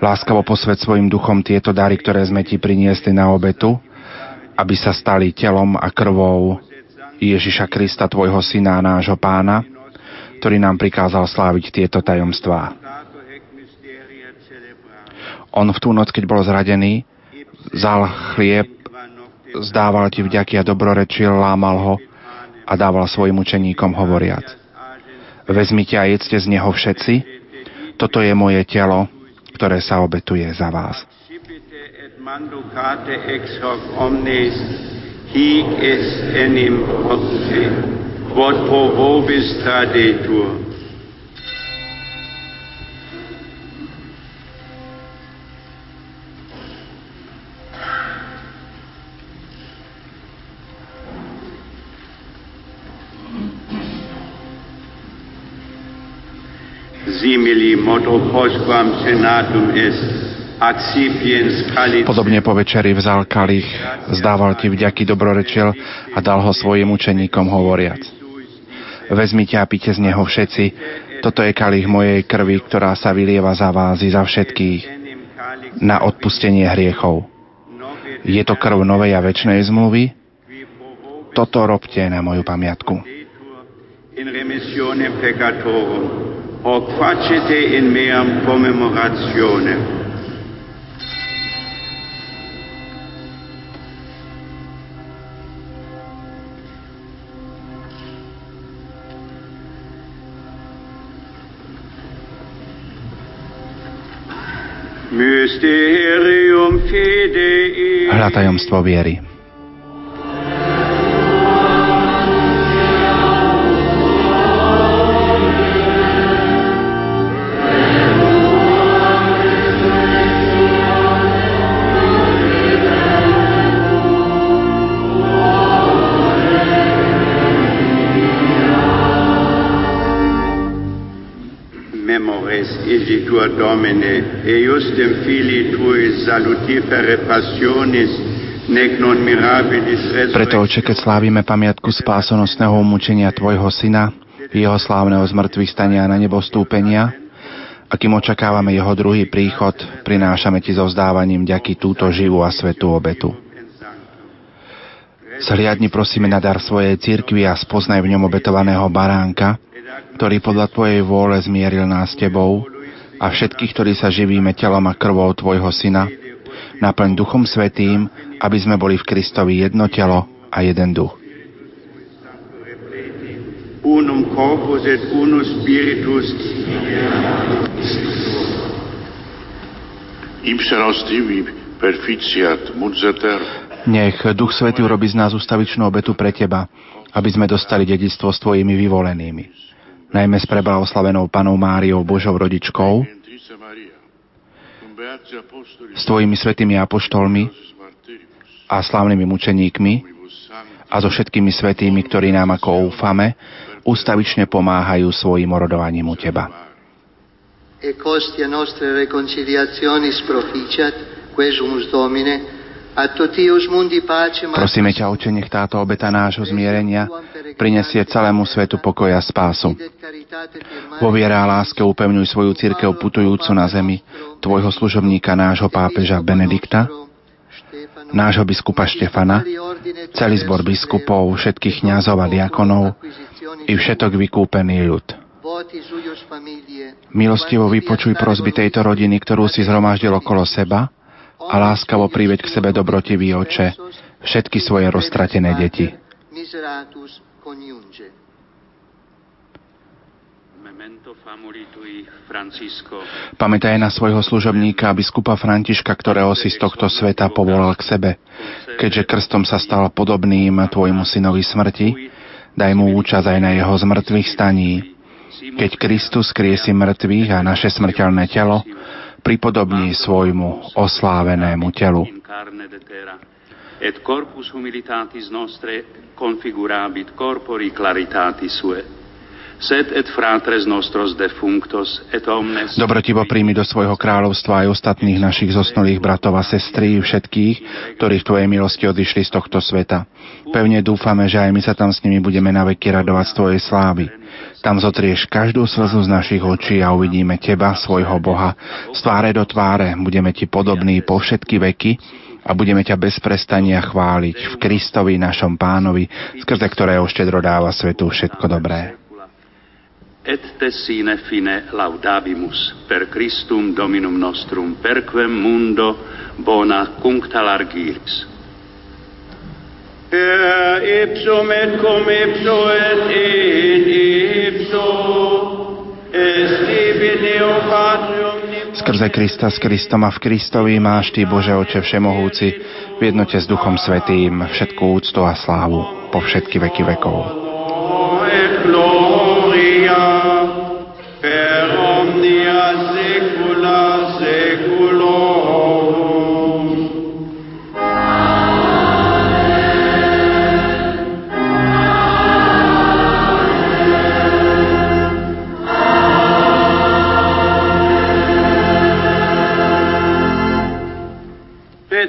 láskavo posved svojim duchom tieto dary, ktoré sme ti priniesli na obetu, aby sa stali telom a krvou Ježiša Krista, tvojho syna a nášho pána, ktorý nám prikázal sláviť tieto tajomstvá. On v tú noc, keď bol zradený, vzal chlieb, zdával ti vďaky a dobrorečil, lámal ho a dával svojim učeníkom hovoriac. Vezmite a jedzte z neho všetci. Toto je moje telo, ktoré sa obetuje za vás. Hic est enim quod pro vobis tradetur. Simili modo postquam senatum est. Podobne po večeri vzal kalich, zdával ti vďaky dobrorečil a dal ho svojim učeníkom hovoriac. Vezmite a pite z neho všetci, toto je kalich mojej krvi, ktorá sa vylieva za vás i za všetkých na odpustenie hriechov. Je to krv novej a väčšnej zmluvy? Toto robte na moju pamiatku. In remissione peccatorum, o facete in mea commemorazione. Hľadajomstvo viery. Igitur Domine, eiustem Filii Tui salutifere passionis, Preto, Oče, keď slávime pamiatku spásonosného umúčenia Tvojho Syna, jeho slávneho zmrtvých stania na nebo stúpenia, a kým očakávame jeho druhý príchod, prinášame Ti so vzdávaním ďaky túto živú a svetú obetu. Zhliadni prosíme na dar svojej cirkvi a spoznaj v ňom obetovaného baránka, ktorý podľa Tvojej vôle zmieril nás Tebou a všetkých, ktorí sa živíme telom a krvou Tvojho Syna, naplň Duchom Svetým, aby sme boli v Kristovi jedno telo a jeden duch. Unum corpus et unus spiritus. Nech Duch Svetý urobí z nás ustavičnú obetu pre Teba, aby sme dostali dedictvo s Tvojimi vyvolenými najmä s preblahoslavenou panou Máriou Božou rodičkou, s tvojimi svetými apoštolmi a slávnymi mučeníkmi a so všetkými svetými, ktorí nám ako úfame, ústavične pomáhajú svojim orodovaním u Teba. E costi a nostre reconciliazioni proficiat, quesumus Domine, Prosíme ťa, Oče, nech táto obeta nášho zmierenia prinesie celému svetu pokoja a spásu. Vo viere a láske upevňuj svoju církev putujúcu na zemi, tvojho služobníka, nášho pápeža Benedikta, nášho biskupa Štefana, celý zbor biskupov, všetkých kňazov a diakonov i všetok vykúpený ľud. Milostivo vypočuj prosby tejto rodiny, ktorú si zhromaždil okolo seba a láskavo priveď k sebe dobrotivý oče všetky svoje roztratené deti. Pamätaj na svojho služobníka, biskupa Františka, ktorého si z tohto sveta povolal k sebe. Keďže krstom sa stal podobným tvojmu synovi smrti, daj mu účasť aj na jeho zmrtvých staní. Keď Kristus kriesi mŕtvych a naše smrteľné telo, pripodobní svojmu oslávenému telu. Et corpus humilitatis nostre configurabit corpori claritati sue. Dobrotivo príjmi do svojho kráľovstva aj ostatných našich zosnulých bratov a sestry, všetkých, ktorí v Tvojej milosti odišli z tohto sveta. Pevne dúfame, že aj my sa tam s nimi budeme na veky radovať z Tvojej slávy. Tam zotrieš každú slzu z našich očí a uvidíme Teba, svojho Boha. Z tváre do tváre budeme Ti podobní po všetky veky a budeme ťa bez prestania chváliť v Kristovi, našom pánovi, skrze ktorého štedro dáva svetu všetko dobré. Et te sine fine laudabimus per Christum Dominum nostrum, perquem mundo bona cuncta largilis. Per ipsum et cum ipso et in ipso Skrze Krista s Kristom a v Kristovi máš Ty, Bože Oče Všemohúci, v jednote s Duchom Svetým všetkú úctu a slávu po všetky veky vekov.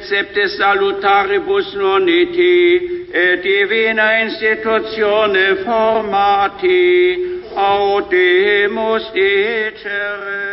Precepte salutaribus noniti et divina institutione formati audimus dicere.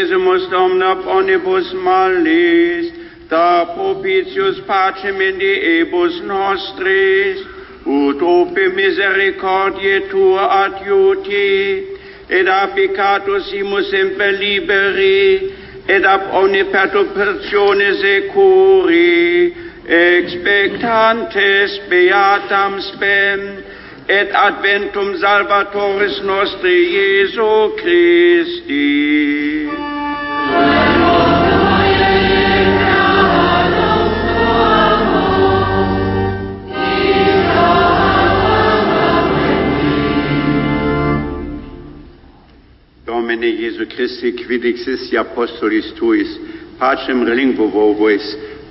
Quesumus Domina bonibus malis, da propitius pacem in diebus nostris, ut ope misericordiae tua adiuti, et applicatus imus semper liberi, et ab omni perturbazione securi, expectantes beatam spem, et adventum salvatoris nostri Iesu Christi. Domine Jesu Christi, quid existi apostolis tuis, pacem relinquo vobis,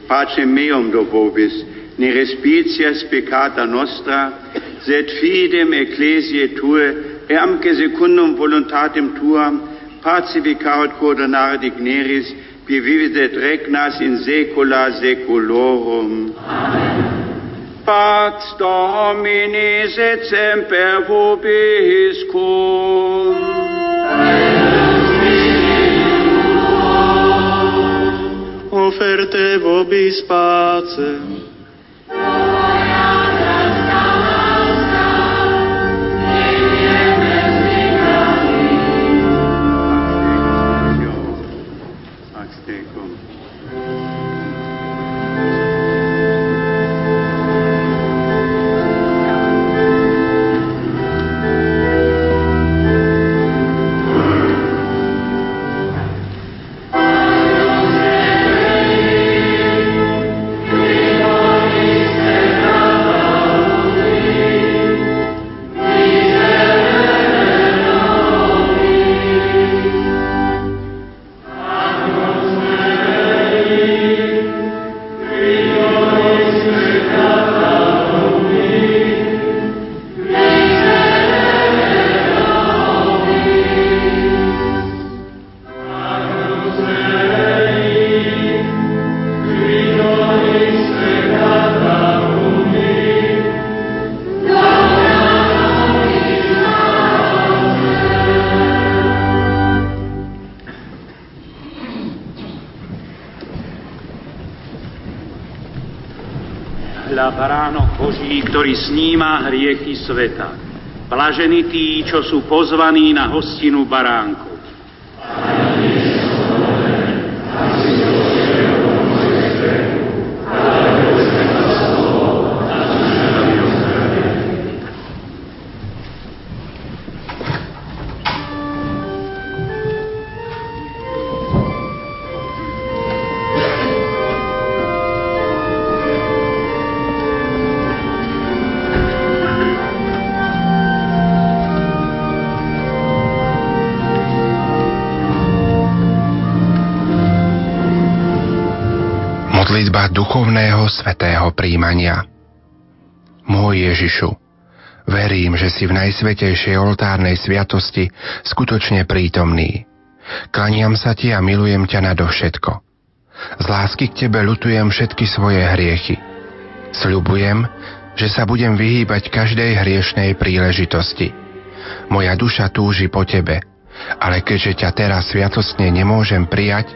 pacem meum do vobis, ne respicias peccata nostra, sed fidem ecclesiae tue, eamque secundum voluntatem tuam, pacificaut coordinare digneris, qui vividet regnas in saecula saeculorum. Amen. Pax Dominis et semper vobiscum. Oferte vobis pacem. Ktorý sníma hriechy sveta. Blažení tí, čo sú pozvaní na hostinu baránku. Duchovného svetého príjmania. Môj Ježišu, verím, že si v najsvetejšej oltárnej sviatosti skutočne prítomný. Klaniam sa ti a milujem ťa nadovšetko. Z lásky k tebe lutujem všetky svoje hriechy. Sľubujem, že sa budem vyhýbať každej hriešnej príležitosti. Moja duša túži po tebe, ale keďže ťa teraz sviatostne nemôžem prijať,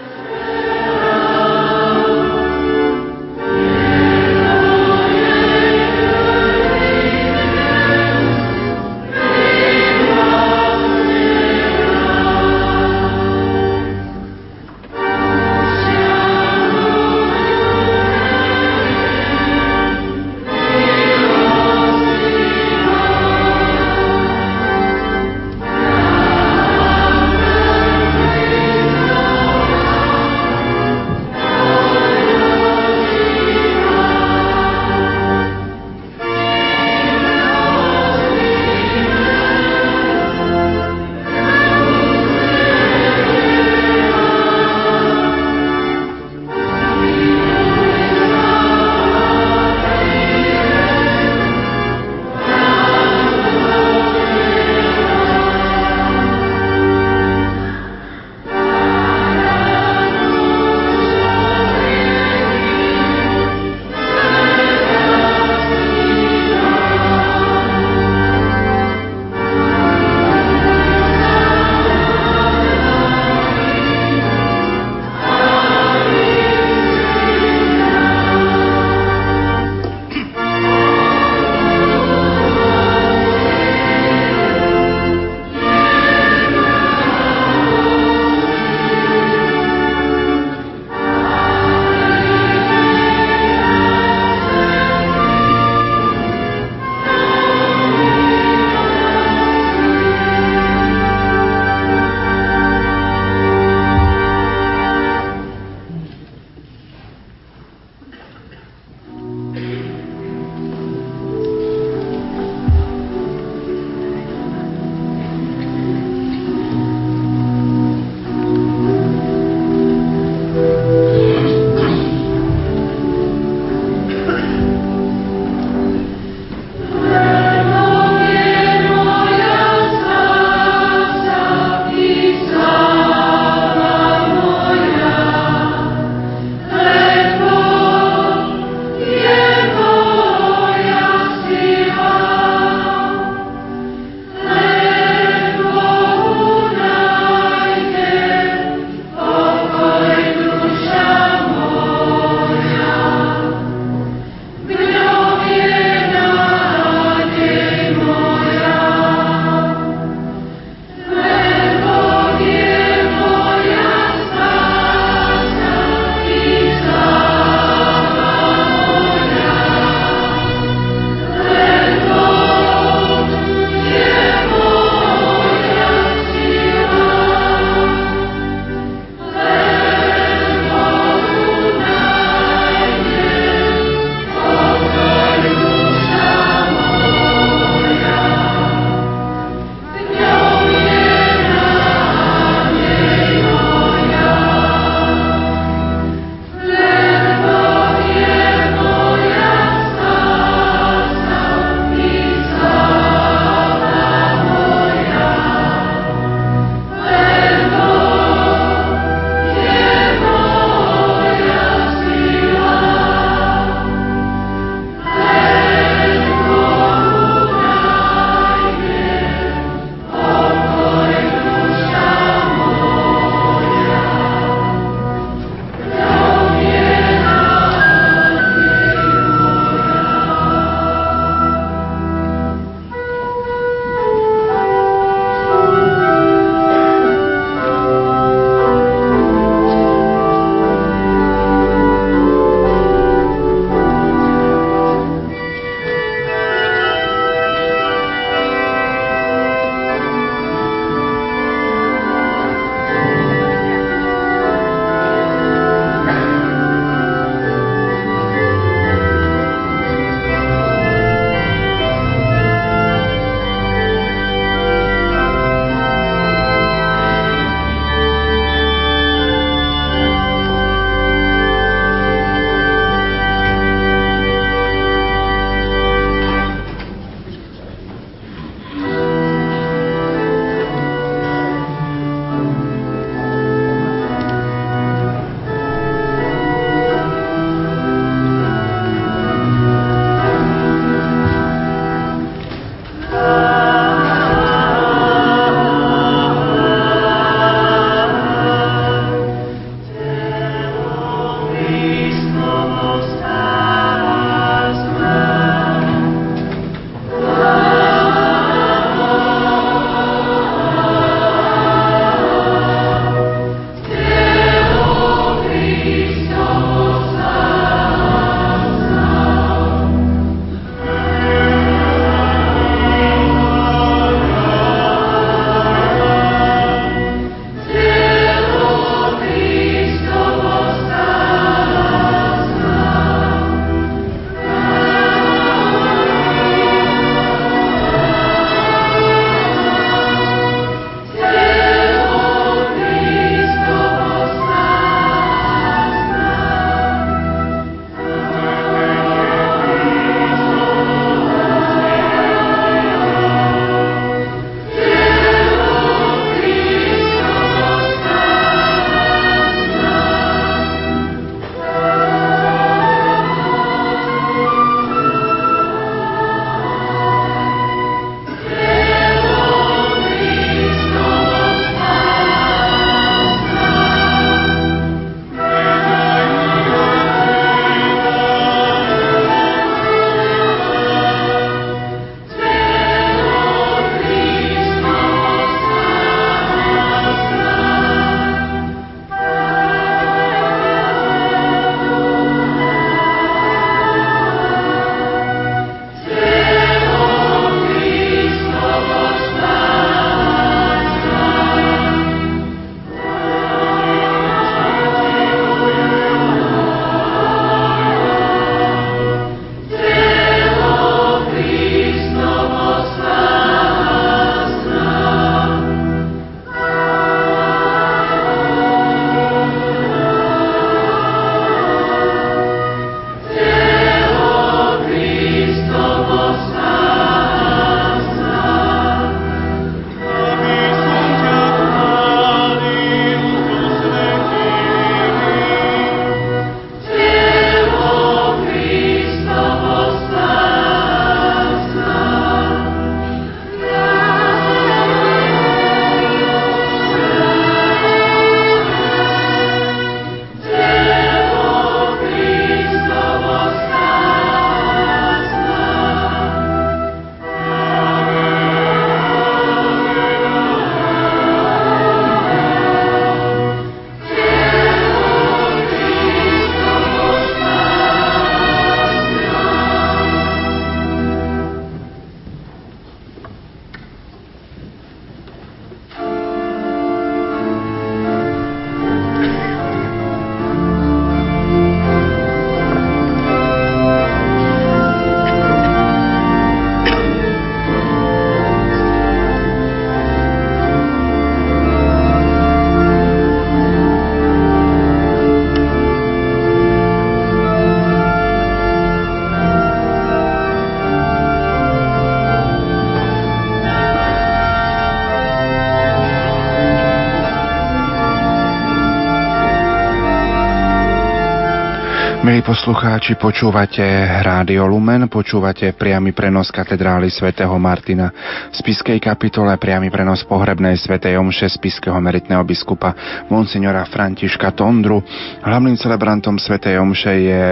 Milí poslucháči, počúvate Rádio Lumen, počúvate priamy prenos katedrály svätého Martina z Spiskej kapitole, priamy prenos pohrebnej svätej Omše Spiského meritného biskupa Monsignora Františka Tondru. Hlavným celebrantom svätej Omše je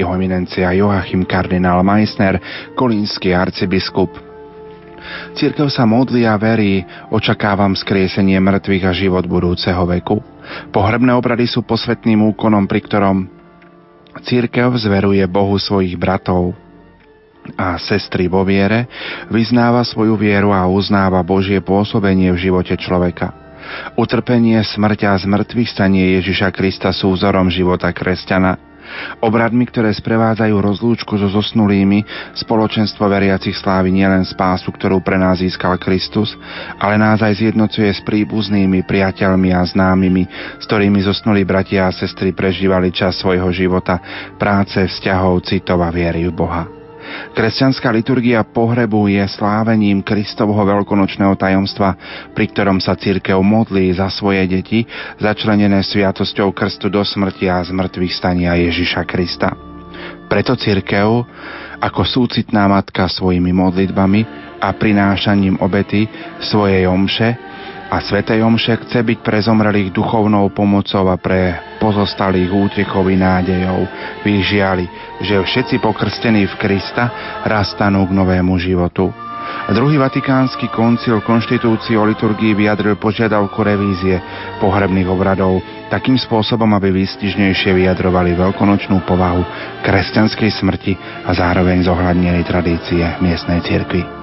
jeho eminencia Joachim kardinál Meissner, kolínsky arcibiskup. Církev sa modlí a verí, očakávam skriesenie mŕtvych a život budúceho veku. Pohrebné obrady sú posvetným úkonom, pri ktorom Církev zveruje Bohu svojich bratov a sestry vo viere, vyznáva svoju vieru a uznáva Božie pôsobenie v živote človeka. Utrpenie, smrť a zmrtvých stanie Ježiša Krista sú vzorom života kresťana – Obradmi, ktoré sprevádzajú rozlúčku so zosnulými, spoločenstvo veriacich slávy nielen spásu, ktorú pre nás získal Kristus, ale nás aj zjednocuje s príbuznými, priateľmi a známymi, s ktorými zosnulí bratia a sestry prežívali čas svojho života, práce, vzťahov, citov a viery v Boha. Kresťanská liturgia pohrebu je slávením Kristovho veľkonočného tajomstva, pri ktorom sa církev modlí za svoje deti, začlenené sviatosťou krstu do smrti a zmrtvých stania Ježiša Krista. Preto církev, ako súcitná matka svojimi modlitbami a prinášaním obety svojej omše, a Svetej Omše chce byť pre zomrelých duchovnou pomocou a pre pozostalých útechov i nádejov. Vyžiali, že všetci pokrstení v Krista raz stanú k novému životu. Druhý vatikánsky koncil konštitúcii o liturgii vyjadril požiadavku revízie pohrebných obradov takým spôsobom, aby výstižnejšie vyjadrovali veľkonočnú povahu kresťanskej smrti a zároveň zohľadnili tradície miestnej cirkvi.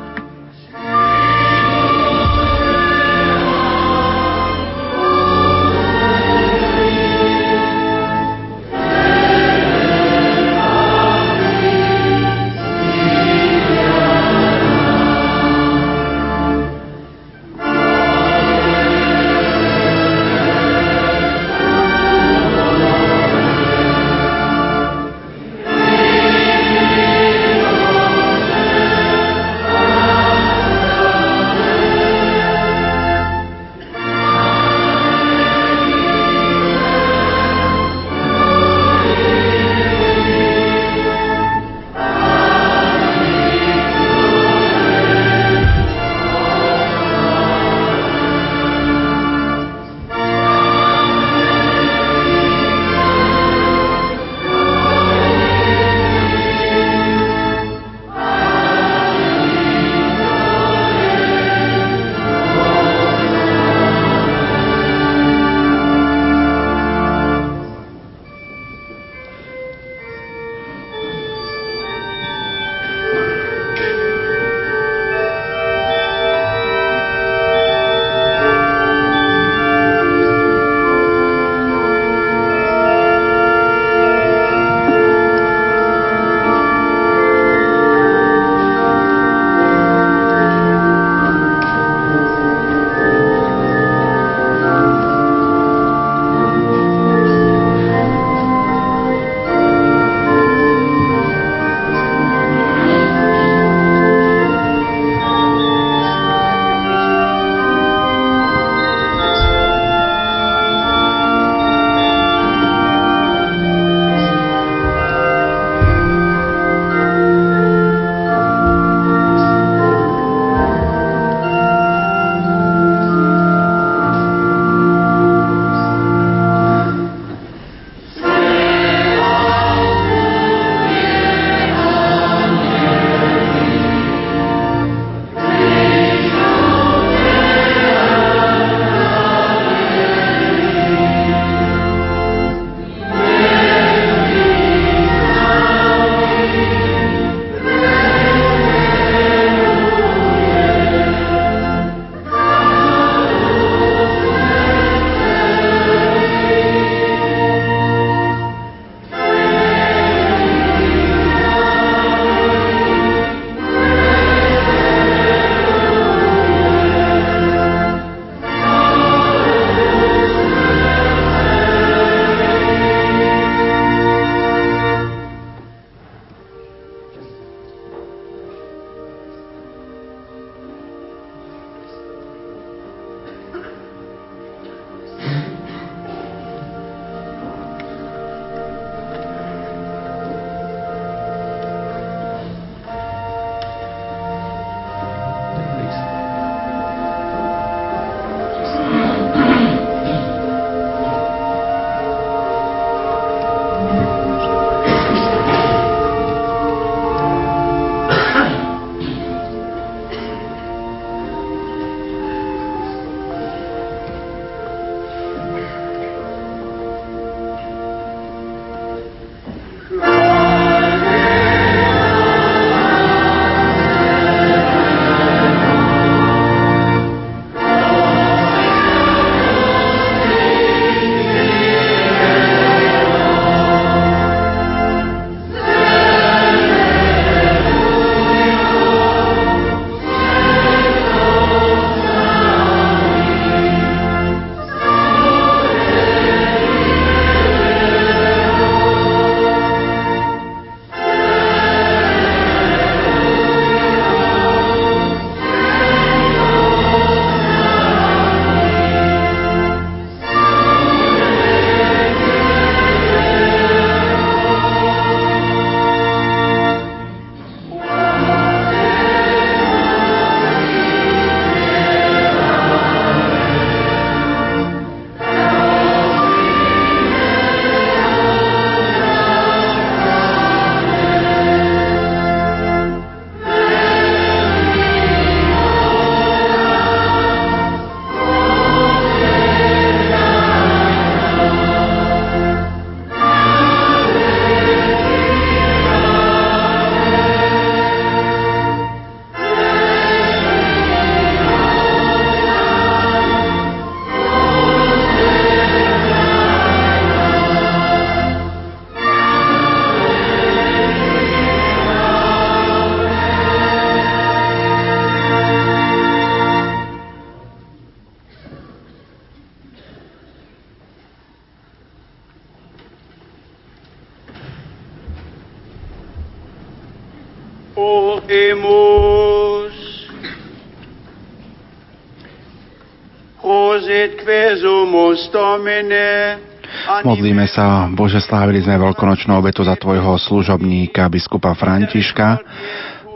Modlíme sa, Bože, slávili sme veľkonočnú obetu za Tvojho služobníka, biskupa Františka.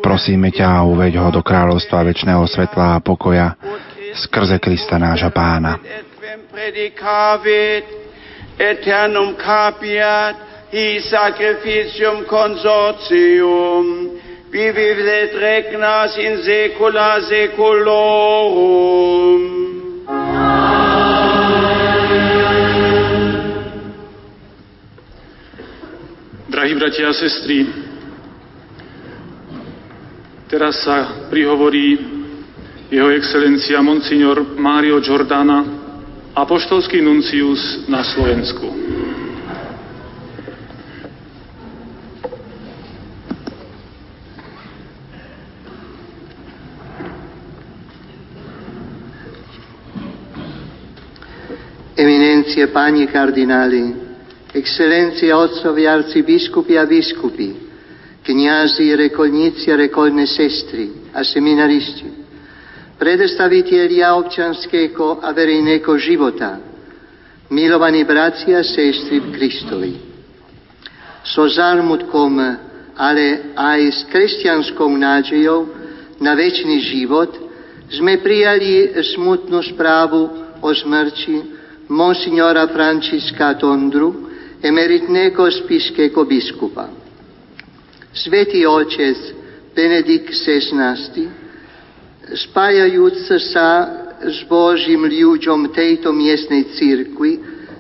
Prosíme ťa, uveď ho do kráľovstva väčšného svetla a pokoja skrze Krista náša pána. Eternum capiat hi sacrificium consortium, vivi et regnas in saecula saeculorum. Drahí bratia a sestry, teraz sa prihovorí jeho excelencia Monsignor Mário Giordana, apoštolský nuncius na Slovensku. Eminenzie, pani kardinali, excelencie otcovi arcibiskupi a biskupi, kniazy, rekolníci a rekolné sestry a seminaristi, predstavitelia občanského a verejného života, milovaní bratia a sestry v Kristovi. So zármutkom, ale aj s kresťanskou nádejou na väčší život sme prijali smutnú správu o smrti monsignora Francisca Tondru, emeritnekos piškeko biskupa. Sveti očec Benedik XVI spajajući se sa Božim ljuđom tejto mjesnej cirkvi,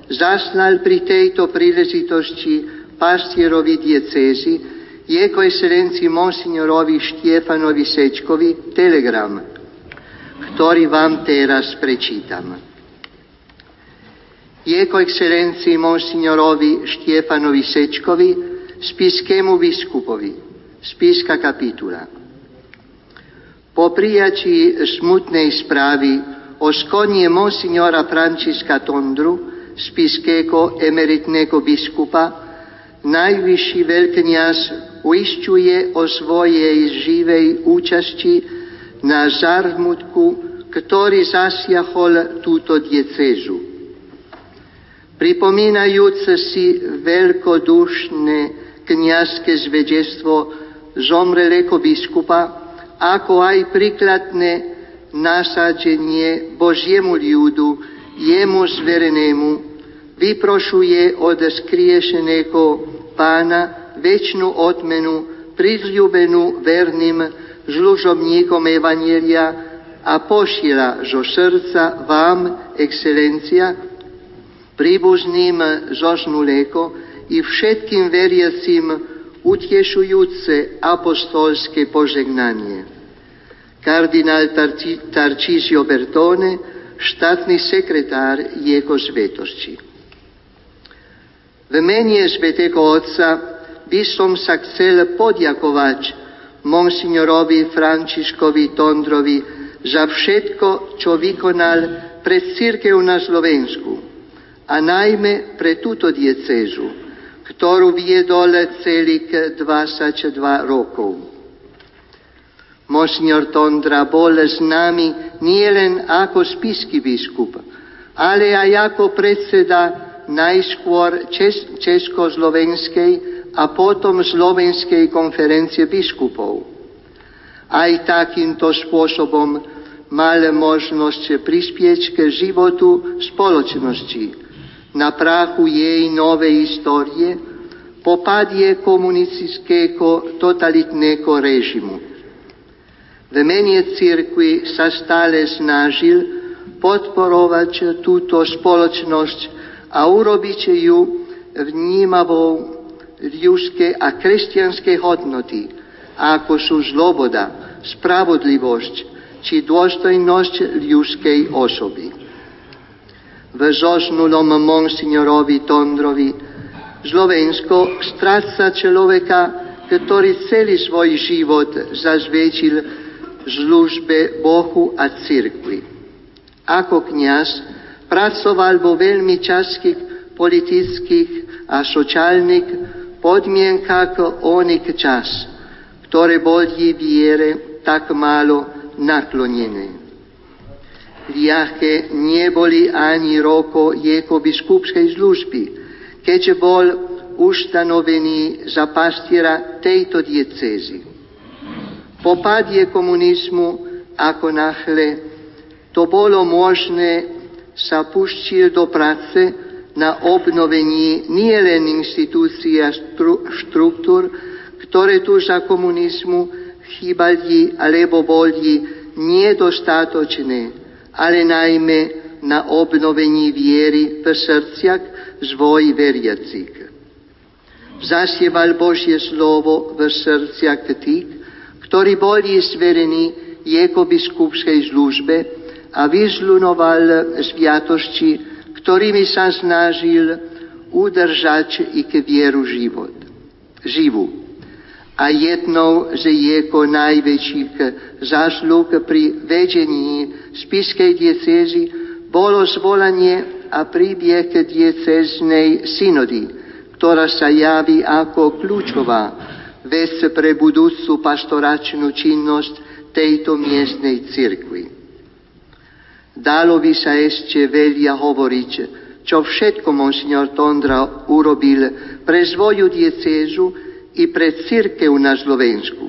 zasnal pri tejto prilezitošći pastjerovi djecezi, Jego Ekscelenciji Monsignorovi Štjefanovi Sečkovi telegram, ktori vam teraz prečitam. Jego ekscelencii monsignorovi Štiefanovi Sečkovi, spiskému biskupovi, spiska kapitula. Po prijatí smutnej správy o skonie monsignora Františka Tondru, spiského emeritného biskupa, najvyšší veľkňaz uisťuje o svojej živej účasti na zármutku, ktorý zasiahol túto diecezu pripomínajúce si veľkodušné kniazské zvedectvo zomrelého biskupa, ako aj príkladné nasadenie Božiemu ľudu, jemu zverenému, vyprošuje od skriešeného pána väčšinu odmenu, prizľubenú verným žlužobníkom Evanielia a pošiela zo srdca vám, excelencia, príbuzným zožnulého i všetkým veriacim utiešujúce apostolské požegnanie. Kardinál Tarcisio Bertone, štátny sekretár jeho svetosti. V mene svetého Otca by som sa chcel podjakovať monsignorovi Františkovi Tondrovi za všetko, čo vykonal pred církev na Slovensku a najmä pre túto diecézu, ktorú viedol celých 22 rokov. Monsignor Tondra bol s nami nielen ako spisky biskup, ale aj ako predseda najskôr Čes- Československej a potom Slovenskej konferencie biskupov. Aj takýmto spôsobom mal možnosť prispieť k životu spoločnosti, na prachu jej novej histórie popadie komunistického totalitného režimu. V mene církvy sa stále snažil podporovať túto spoločnosť a urobiť ju vnímavou ľudské a kresťanské hodnoty, ako sú zloboda, spravodlivosť či dôstojnosť ľudskej osoby v zožnulom monsignorovi Tondrovi. Slovensko stráca človeka, ktorý celý svoj život zazvečil službe Bohu a cirkvi. Ako kniaz pracoval vo veľmi čaských politických a sociálnych podmienkach oných čas, ktoré boli viere tak málo naklonené. Liahke neboli ani roko jeho biskupskej služby, keďže bol ustanovený za pastiera tejto diecézy. Po padie komunizmu ako nachle to bolo možné sa puštil do práce na obnovení nielen inštitúcií a štruktúr, ktoré tu za komunizmu chýbali alebo boli nedostatočné, ale najmä na obnovení viery v srdciach svoj veriacich. Zasieval Božie slovo v srdciach tých, ktorí boli zverení jeho biskupskej službe a vyzlunoval sviatosti, ktorými sa snažil udržať ich vieru život. Živú a jednou z jeho najväčších zásluh pri vedení spiskej diecézy bolo zvolanie a príbieh diecéznej synody, ktorá sa javí ako kľúčová vec pre budúcu pastoračnú činnosť tejto miestnej cirkvi. Dalo by sa ešte veľa hovoriť, čo všetko monsignor Tondra urobil pre svoju diecézu i pred církev na Slovensku.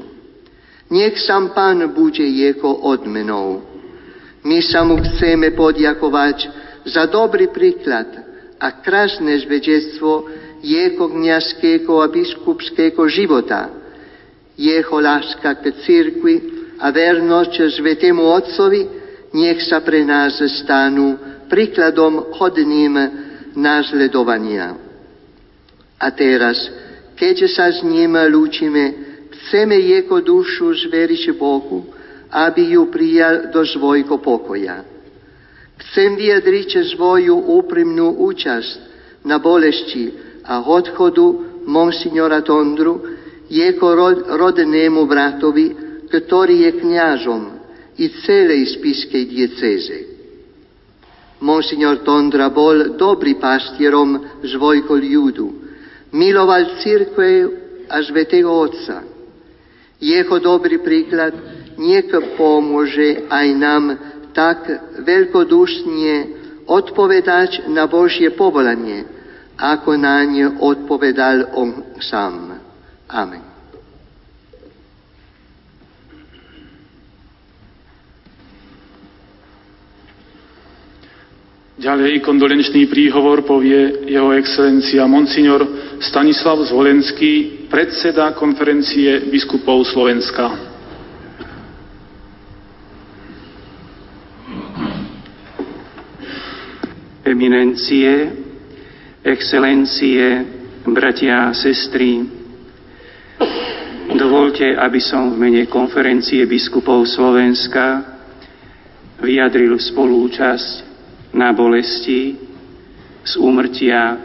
Nech sám Pán bude jeho odmenou. My sa mu chceme podiakovať za dobrý príklad a krásne zvedectvo jeho kniazského a biskupského života, jeho láska k církvi a vernosť Svetému Otcovi, nech sa pre nás stanú príkladom hodným následovania. A teraz keď sa s ním lúčime, chceme jeho dušu zveriť Bohu, aby ju prijal do svojho pokoja. Chcem vyjadriť svoju úprimnú účasť na bolesti a odchodu monsignora Tondru, jeho rodnému bratovi, ktorý je kňažom i celej spiskej diecéze. Monsignor Tondra bol dobrý pastierom svojho ľudu miloval církve a Svetého Otca. Jeho dobrý príklad niek pomôže aj nám tak veľkodušne odpovedať na Božie povolanie, ako na ne odpovedal On sám. Amen. Ďalej kondolenčný príhovor povie jeho excelencia Monsignor Stanislav Zvolenský, predseda konferencie biskupov Slovenska. Eminencie, excelencie, bratia a sestry, dovolte, aby som v mene konferencie biskupov Slovenska vyjadril spolúčasť na bolesti z úmrtia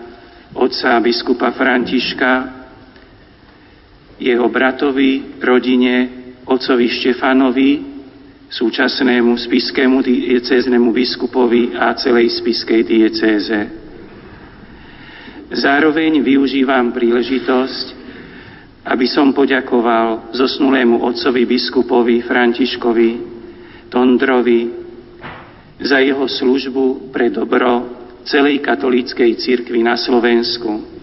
otca biskupa Františka, jeho bratovi, rodine, otcovi Štefanovi, súčasnému spiskému diecéznemu biskupovi a celej spiskej diecéze. Zároveň využívam príležitosť, aby som poďakoval zosnulému otcovi biskupovi Františkovi Tondrovi za jeho službu pre dobro celej katolíckej cirkvi na Slovensku.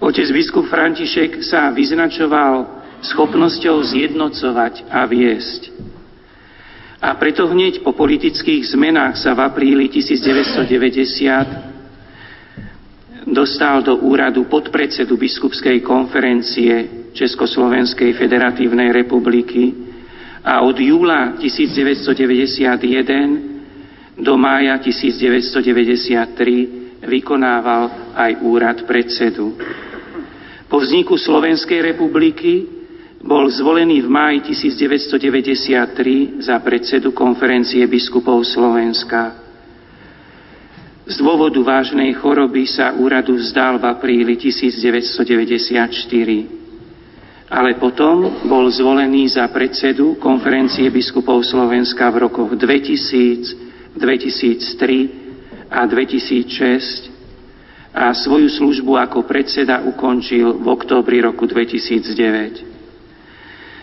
Otec biskup František sa vyznačoval schopnosťou zjednocovať a viesť. A preto hneď po politických zmenách sa v apríli 1990 dostal do úradu podpredsedu biskupskej konferencie Československej federatívnej republiky a od júla 1991 do mája 1993 vykonával aj úrad predsedu. Po vzniku Slovenskej republiky bol zvolený v máji 1993 za predsedu konferencie biskupov Slovenska. Z dôvodu vážnej choroby sa úradu vzdal v apríli 1994 ale potom bol zvolený za predsedu konferencie biskupov Slovenska v rokoch 2000, 2003 a 2006 a svoju službu ako predseda ukončil v októbri roku 2009.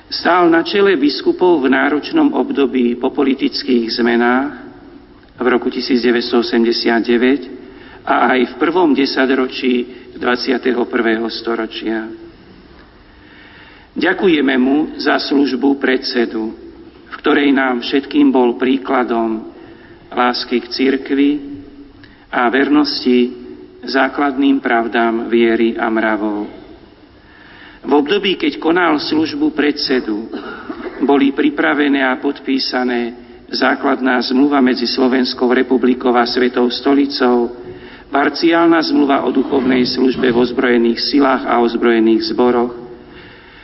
Stál na čele biskupov v náročnom období po politických zmenách v roku 1989 a aj v prvom desaťročí 21. storočia. Ďakujeme mu za službu predsedu, v ktorej nám všetkým bol príkladom lásky k cirkvi a vernosti základným pravdám viery a mravov. V období, keď konal službu predsedu, boli pripravené a podpísané základná zmluva medzi Slovenskou republikou a Svetou stolicou, parciálna zmluva o duchovnej službe v ozbrojených silách a ozbrojených zboroch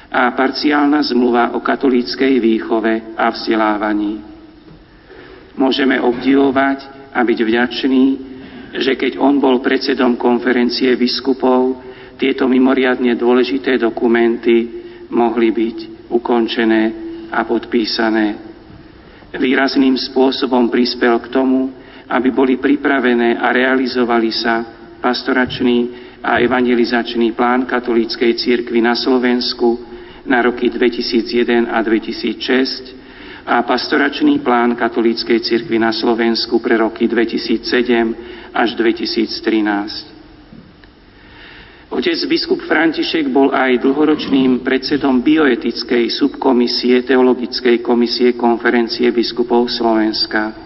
a parciálna zmluva o katolíckej výchove a vzdelávaní. Môžeme obdivovať a byť vďační, že keď on bol predsedom konferencie biskupov, tieto mimoriadne dôležité dokumenty mohli byť ukončené a podpísané. Výrazným spôsobom prispel k tomu, aby boli pripravené a realizovali sa pastoračný a evangelizačný plán katolíckej cirkvi na Slovensku na roky 2001 a 2006 a pastoračný plán katolíckej cirkvi na Slovensku pre roky 2007 až 2013. Otec biskup František bol aj dlhoročným predsedom bioetickej subkomisie Teologickej komisie konferencie biskupov Slovenska.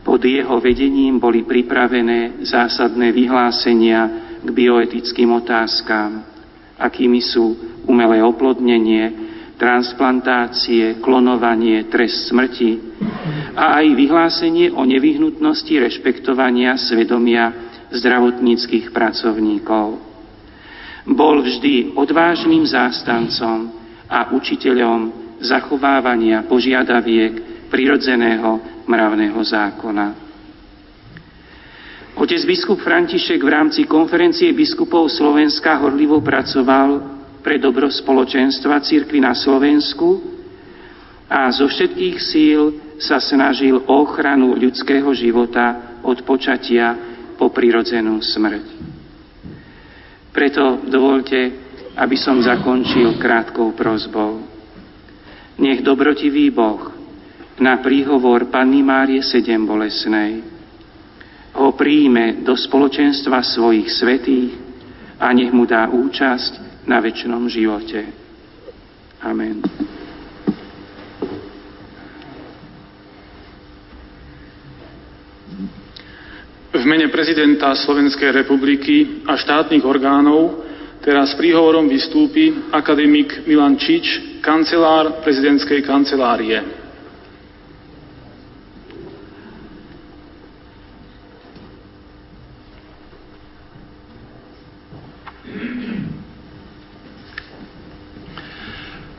Pod jeho vedením boli pripravené zásadné vyhlásenia k bioetickým otázkam, akými sú umelé oplodnenie, transplantácie, klonovanie, trest smrti a aj vyhlásenie o nevyhnutnosti rešpektovania svedomia zdravotníckých pracovníkov. Bol vždy odvážnym zástancom a učiteľom zachovávania požiadaviek prirodzeného mravného zákona. Otec biskup František v rámci konferencie biskupov Slovenska horlivo pracoval pre dobro spoločenstva církvy na Slovensku a zo všetkých síl sa snažil o ochranu ľudského života od počatia po prirodzenú smrť. Preto dovolte, aby som zakončil krátkou prozbou. Nech dobrotivý Boh na príhovor Panny Márie sedem bolesnej ho príjme do spoločenstva svojich svetých a nech mu dá účasť na väčšnom živote. Amen. V mene prezidenta Slovenskej republiky a štátnych orgánov teraz príhovorom vystúpi akademik Milan Čič, kancelár prezidentskej kancelárie.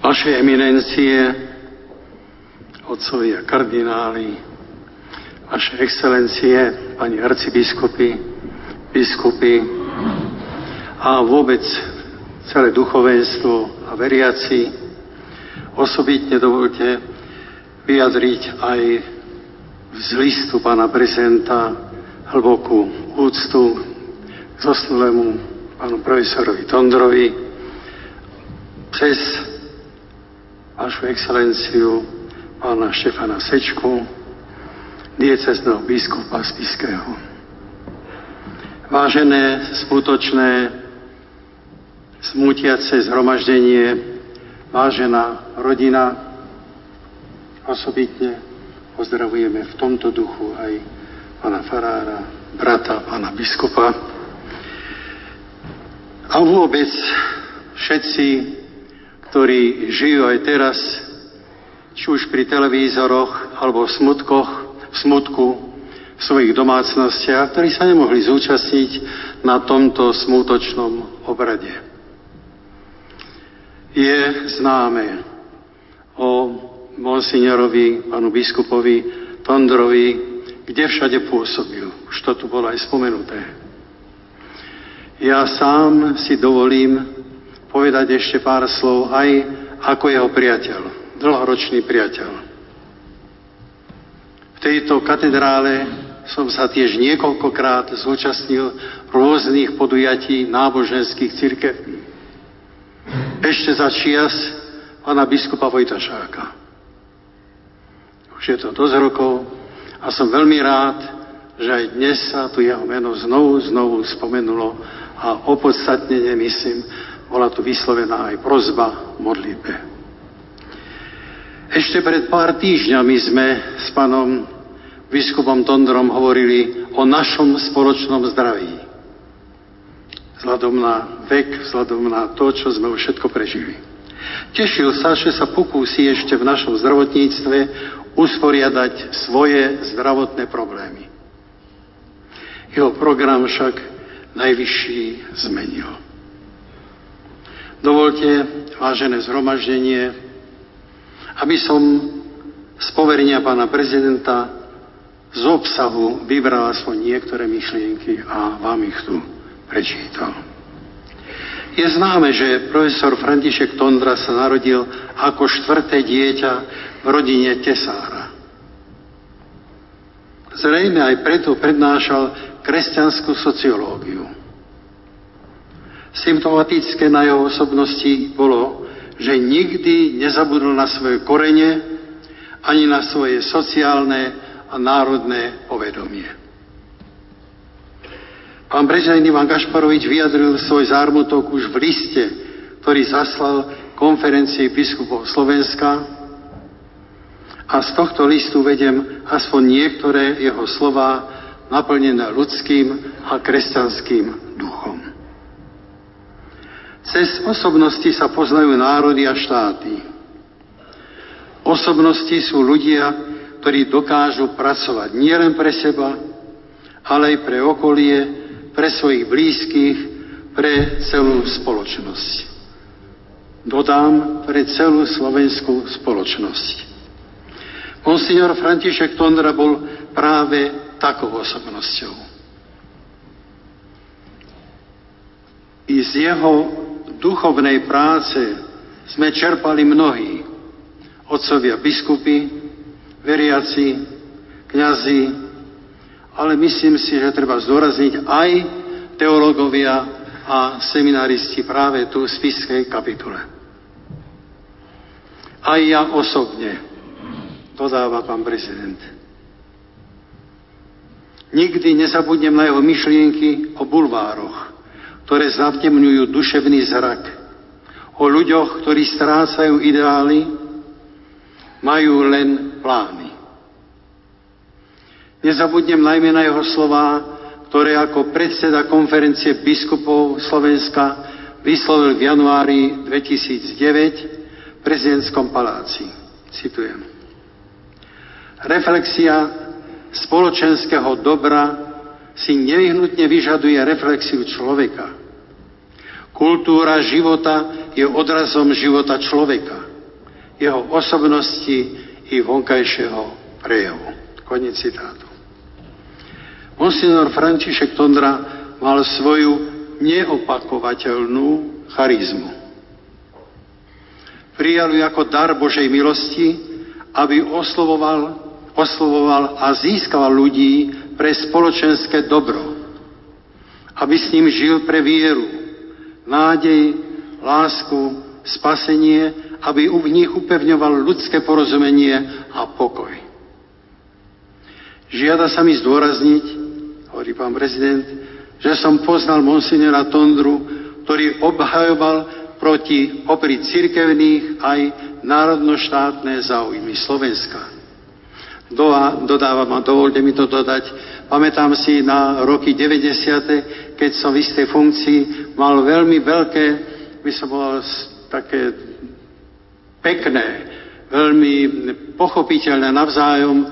Vaše eminencie, otcovia kardináli, Vaše excelencie, pani arcibiskupy, biskupy a vôbec celé duchovenstvo a veriaci, osobitne dovolte vyjadriť aj z listu pána prezidenta hlbokú úctu zosnulému pánu profesorovi Tondrovi cez vašu excelenciu pána Štefana Sečku, diecezného biskupa Spiského. Vážené, skutočné, smutiace zhromaždenie, vážená rodina, osobitne pozdravujeme v tomto duchu aj pána farára, brata, pána biskupa. A vôbec všetci, ktorí žijú aj teraz, či už pri televízoroch alebo smutkoch, smutku v svojich domácnostiach, ktorí sa nemohli zúčastniť na tomto smutočnom obrade. Je známe o monsignorovi, pánu biskupovi Tondrovi, kde všade pôsobil. Už to tu bolo aj spomenuté. Ja sám si dovolím povedať ešte pár slov aj ako jeho priateľ, dlhoročný priateľ tejto katedrále som sa tiež niekoľkokrát zúčastnil rôznych podujatí náboženských církevní. Ešte za čias pána biskupa Vojtašáka. Už je to dosť rokov a som veľmi rád, že aj dnes sa tu jeho meno znovu, znovu spomenulo a opodstatnenie, myslím, bola tu vyslovená aj prozba modlitbe. Ešte pred pár týždňami sme s pánom biskupom Tondrom hovorili o našom spoločnom zdraví. Vzhľadom na vek, vzhľadom na to, čo sme už všetko prežili. Tešil sa, že sa pokúsi ešte v našom zdravotníctve usporiadať svoje zdravotné problémy. Jeho program však najvyšší zmenil. Dovolte, vážené zhromaždenie, aby som z poverenia pána prezidenta z obsahu vybral aspoň niektoré myšlienky a vám ich tu prečítal. Je známe, že profesor František Tondra sa narodil ako štvrté dieťa v rodine tesára. Zrejme aj preto prednášal kresťanskú sociológiu. Symptomatické na jeho osobnosti bolo, že nikdy nezabudol na svoje korene ani na svoje sociálne a národné povedomie. Pán prezident Ivan Gašparovič vyjadril svoj zármutok už v liste, ktorý zaslal konferencii biskupov Slovenska a z tohto listu vedem aspoň niektoré jeho slova naplnené ľudským a kresťanským duchom. Cez osobnosti sa poznajú národy a štáty. Osobnosti sú ľudia, ktorí dokážu pracovať nielen pre seba, ale aj pre okolie, pre svojich blízkych, pre celú spoločnosť. Dodám, pre celú slovenskú spoločnosť. Monsignor František Tondra bol práve takou osobnosťou. I z jeho duchovnej práce sme čerpali mnohí, otcovia biskupy, veriaci, kňazi, ale myslím si, že treba zdôrazniť aj teológovia a seminaristi práve tu v spiskej kapitule. Aj ja osobne, dodáva pán prezident. Nikdy nezabudnem na jeho myšlienky o bulvároch, ktoré zatemňujú duševný zrak, o ľuďoch, ktorí strácajú ideály, majú len plány. Nezabudnem najmä na jeho slova, ktoré ako predseda konferencie biskupov Slovenska vyslovil v januári 2009 v prezidentskom paláci. Citujem. Reflexia spoločenského dobra si nevyhnutne vyžaduje reflexiu človeka. Kultúra života je odrazom života človeka jeho osobnosti i vonkajšieho prejavu. Konec citátu. Monsignor František Tondra mal svoju neopakovateľnú charizmu. Prijal ju ako dar Božej milosti, aby oslovoval, oslovoval a získal ľudí pre spoločenské dobro. Aby s ním žil pre vieru, nádej, lásku, spasenie aby v nich upevňoval ľudské porozumenie a pokoj. Žiada sa mi zdôrazniť, hovorí pán prezident, že som poznal monsignora Tondru, ktorý obhajoval proti popri cirkevných aj národnoštátne záujmy Slovenska. dodávam a dovolte mi to dodať. Pamätám si na roky 90., keď som v istej funkcii mal veľmi veľké, by som bol také pekné, veľmi pochopiteľné navzájom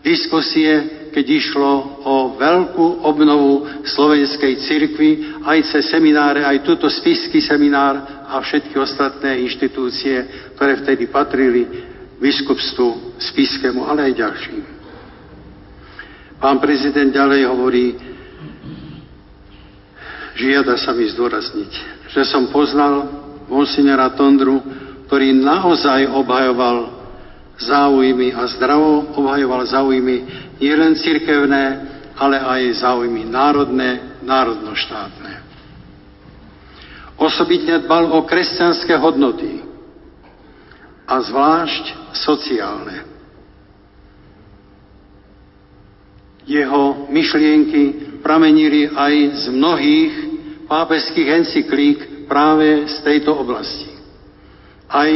diskusie, keď išlo o veľkú obnovu slovenskej cirkvi, aj cez semináre, aj túto spisky seminár a všetky ostatné inštitúcie, ktoré vtedy patrili biskupstvu spiskému, ale aj ďalším. Pán prezident ďalej hovorí, žiada sa mi zdôrazniť, že som poznal monsignora Tondru ktorý naozaj obhajoval záujmy a zdravo obhajoval záujmy nielen cirkevné, ale aj záujmy národné, národnoštátne. Osobitne dbal o kresťanské hodnoty a zvlášť sociálne. Jeho myšlienky pramenili aj z mnohých pápežských encyklík práve z tejto oblasti. Aj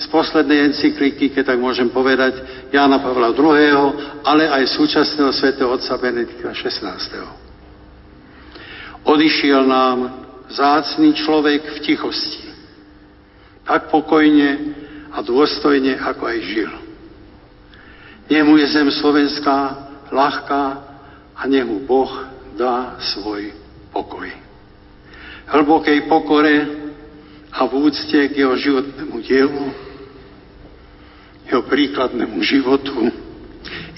z poslednej encykliky, keď tak môžem povedať, Jána Pavla II., ale aj súčasného svätého otca Benedikta XVI. Odišiel nám zácný človek v tichosti. Tak pokojne a dôstojne, ako aj žil. Nemu je zem slovenská ľahká a nemu Boh dá svoj pokoj. Hlbokej pokore a v úcte k jeho životnému dielu jeho príkladnému životu.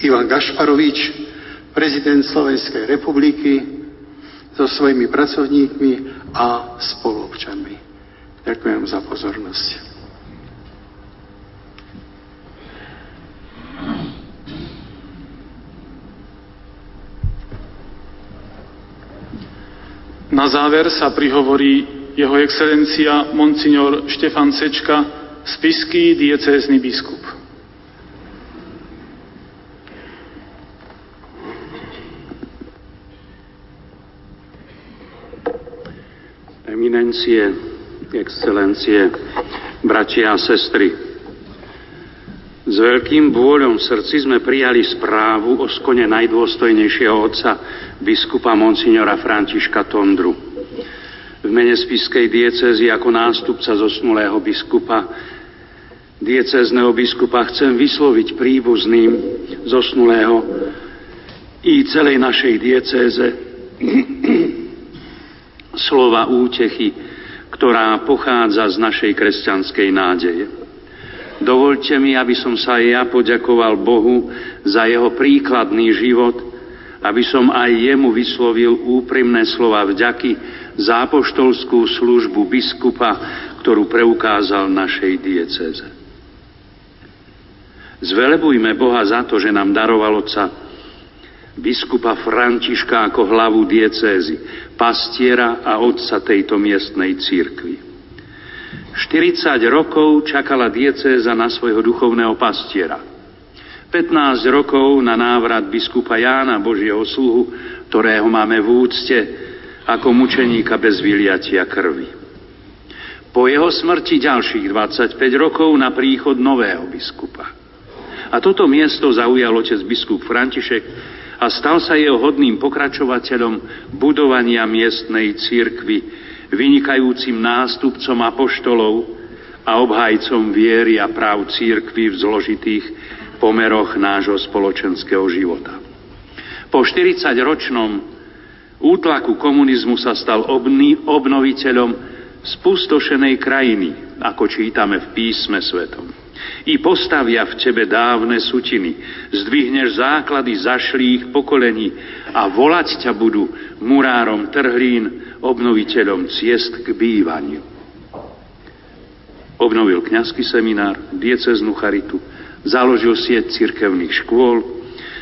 Ivan Gašparovič, prezident Slovenskej republiky, so svojimi pracovníkmi a spoluobčanmi. Ďakujem za pozornosť. Na záver sa prihovorí jeho excelencia Monsignor Štefan Sečka, spisky diecézny biskup. eminencie, excelencie, bratia a sestry. S veľkým bôľom v srdci sme prijali správu o skone najdôstojnejšieho otca, biskupa Monsignora Františka Tondru. V mene spiskej diecezy ako nástupca zosnulého biskupa, diecezného biskupa chcem vysloviť príbuzným zosnulého i celej našej diecéze slova útechy, ktorá pochádza z našej kresťanskej nádeje. Dovolte mi, aby som sa aj ja poďakoval Bohu za jeho príkladný život, aby som aj jemu vyslovil úprimné slova vďaky za apoštolskú službu biskupa, ktorú preukázal našej dieceze. Zvelebujme Boha za to, že nám daroval Otca biskupa Františka ako hlavu diecézy, pastiera a otca tejto miestnej církvy. 40 rokov čakala diecéza na svojho duchovného pastiera. 15 rokov na návrat biskupa Jána, Božieho sluhu, ktorého máme v úcte ako mučeníka bez vyliatia krvi. Po jeho smrti ďalších 25 rokov na príchod nového biskupa. A toto miesto zaujal otec biskup František a stal sa jeho hodným pokračovateľom budovania miestnej církvy, vynikajúcim nástupcom apoštolov a obhajcom viery a práv církvy v zložitých pomeroch nášho spoločenského života. Po 40-ročnom útlaku komunizmu sa stal obný, obnoviteľom spustošenej krajiny, ako čítame v písme svetom i postavia v tebe dávne sutiny. Zdvihneš základy zašlých pokolení a volať ťa budú murárom trhlín, obnoviteľom ciest k bývaniu. Obnovil kňazský seminár, dieceznú charitu, založil sieť cirkevných škôl,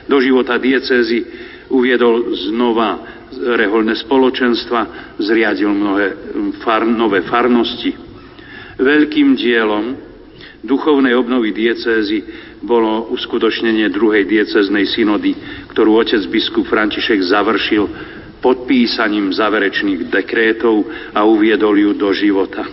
do života diecezy uviedol znova reholné spoločenstva, zriadil mnohé far, nové farnosti. Veľkým dielom duchovnej obnovy diecézy bolo uskutočnenie druhej dieceznej synody, ktorú otec biskup František završil podpísaním záverečných dekrétov a uviedol ju do života.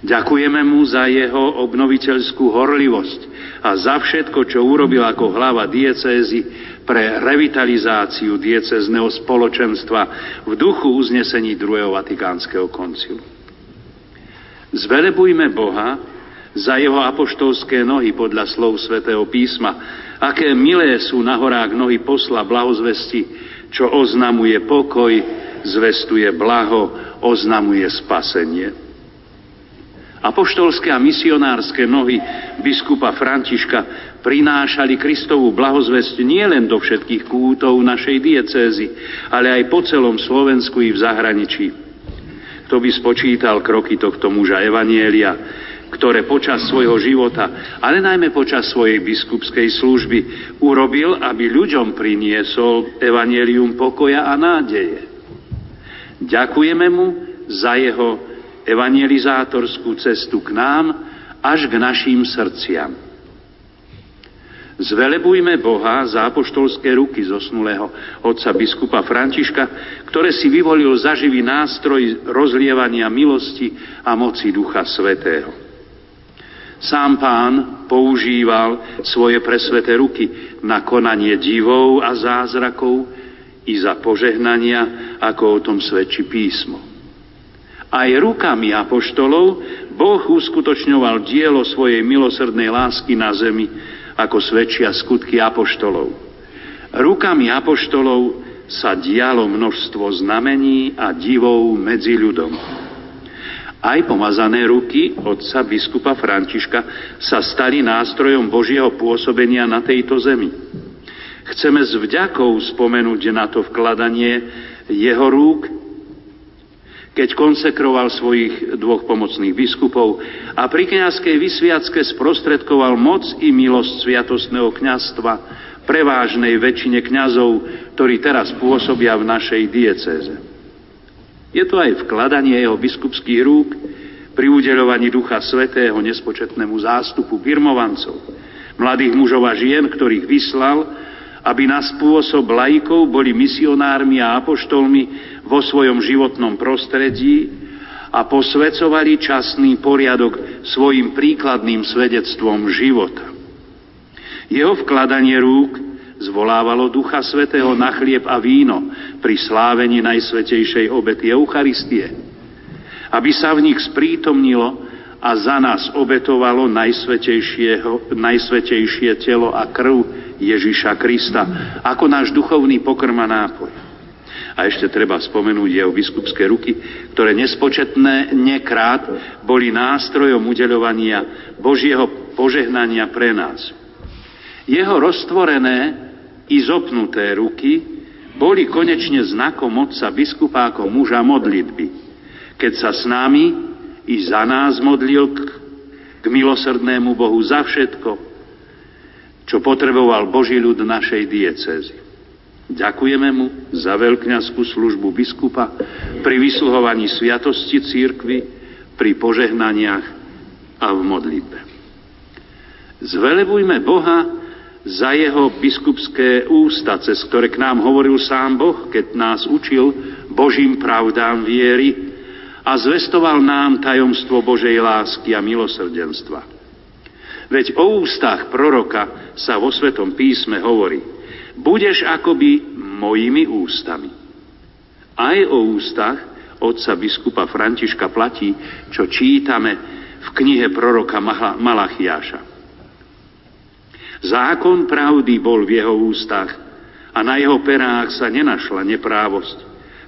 Ďakujeme mu za jeho obnoviteľskú horlivosť a za všetko, čo urobil ako hlava diecézy pre revitalizáciu diecezného spoločenstva v duchu uznesení druhého Vatikánskeho koncilu. Zvelebujme Boha, za jeho apoštolské nohy podľa slov svätého písma. Aké milé sú na horách nohy posla blahozvesti, čo oznamuje pokoj, zvestuje blaho, oznamuje spasenie. Apoštolské a misionárske nohy biskupa Františka prinášali Kristovú blahozvesť nielen do všetkých kútov našej diecézy, ale aj po celom Slovensku i v zahraničí. Kto by spočítal kroky tohto muža Evanielia, ktoré počas svojho života, ale najmä počas svojej biskupskej služby urobil, aby ľuďom priniesol evanelium pokoja a nádeje. Ďakujeme mu za jeho evangelizátorskú cestu k nám až k našim srdciam. Zvelebujme Boha za apoštolské ruky zosnulého otca biskupa Františka, ktoré si vyvolil za živý nástroj rozlievania milosti a moci Ducha Svetého. Sám pán používal svoje presveté ruky na konanie divov a zázrakov i za požehnania, ako o tom svedčí písmo. Aj rukami apoštolov Boh uskutočňoval dielo svojej milosrdnej lásky na zemi, ako svedčia skutky apoštolov. Rukami apoštolov sa dialo množstvo znamení a divov medzi ľudom. Aj pomazané ruky otca biskupa Františka sa stali nástrojom Božieho pôsobenia na tejto zemi. Chceme s vďakou spomenúť na to vkladanie jeho rúk, keď konsekroval svojich dvoch pomocných biskupov a pri kniazkej vysviacke sprostredkoval moc i milosť sviatostného kňazstva prevážnej väčšine kňazov, ktorí teraz pôsobia v našej diecéze. Je to aj vkladanie jeho biskupských rúk pri udeľovaní Ducha Svetého nespočetnému zástupu birmovancov, mladých mužov a žien, ktorých vyslal, aby na spôsob laikov boli misionármi a apoštolmi vo svojom životnom prostredí a posvecovali časný poriadok svojim príkladným svedectvom života. Jeho vkladanie rúk zvolávalo Ducha Svetého na chlieb a víno pri slávení Najsvetejšej obety Eucharistie, aby sa v nich sprítomnilo a za nás obetovalo najsvetejšie telo a krv Ježiša Krista ako náš duchovný pokrm a nápoj. A ešte treba spomenúť jeho biskupské ruky, ktoré nespočetné nekrát boli nástrojom udeľovania Božieho požehnania pre nás. Jeho roztvorené i zopnuté ruky boli konečne znakom otca biskupa ako muža modlitby, keď sa s nami i za nás modlil k, k milosrdnému Bohu za všetko, čo potreboval Boží ľud našej diecezy. Ďakujeme mu za veľkňazskú službu biskupa pri vysluhovaní sviatosti církvy, pri požehnaniach a v modlitbe. Zvelebujme Boha za jeho biskupské ústa, cez ktoré k nám hovoril sám Boh, keď nás učil Božím pravdám viery a zvestoval nám tajomstvo Božej lásky a milosrdenstva. Veď o ústach proroka sa vo Svetom písme hovorí – budeš akoby mojimi ústami. Aj o ústach otca biskupa Františka platí, čo čítame v knihe proroka Malachiáša. Zákon pravdy bol v jeho ústach a na jeho perách sa nenašla neprávosť.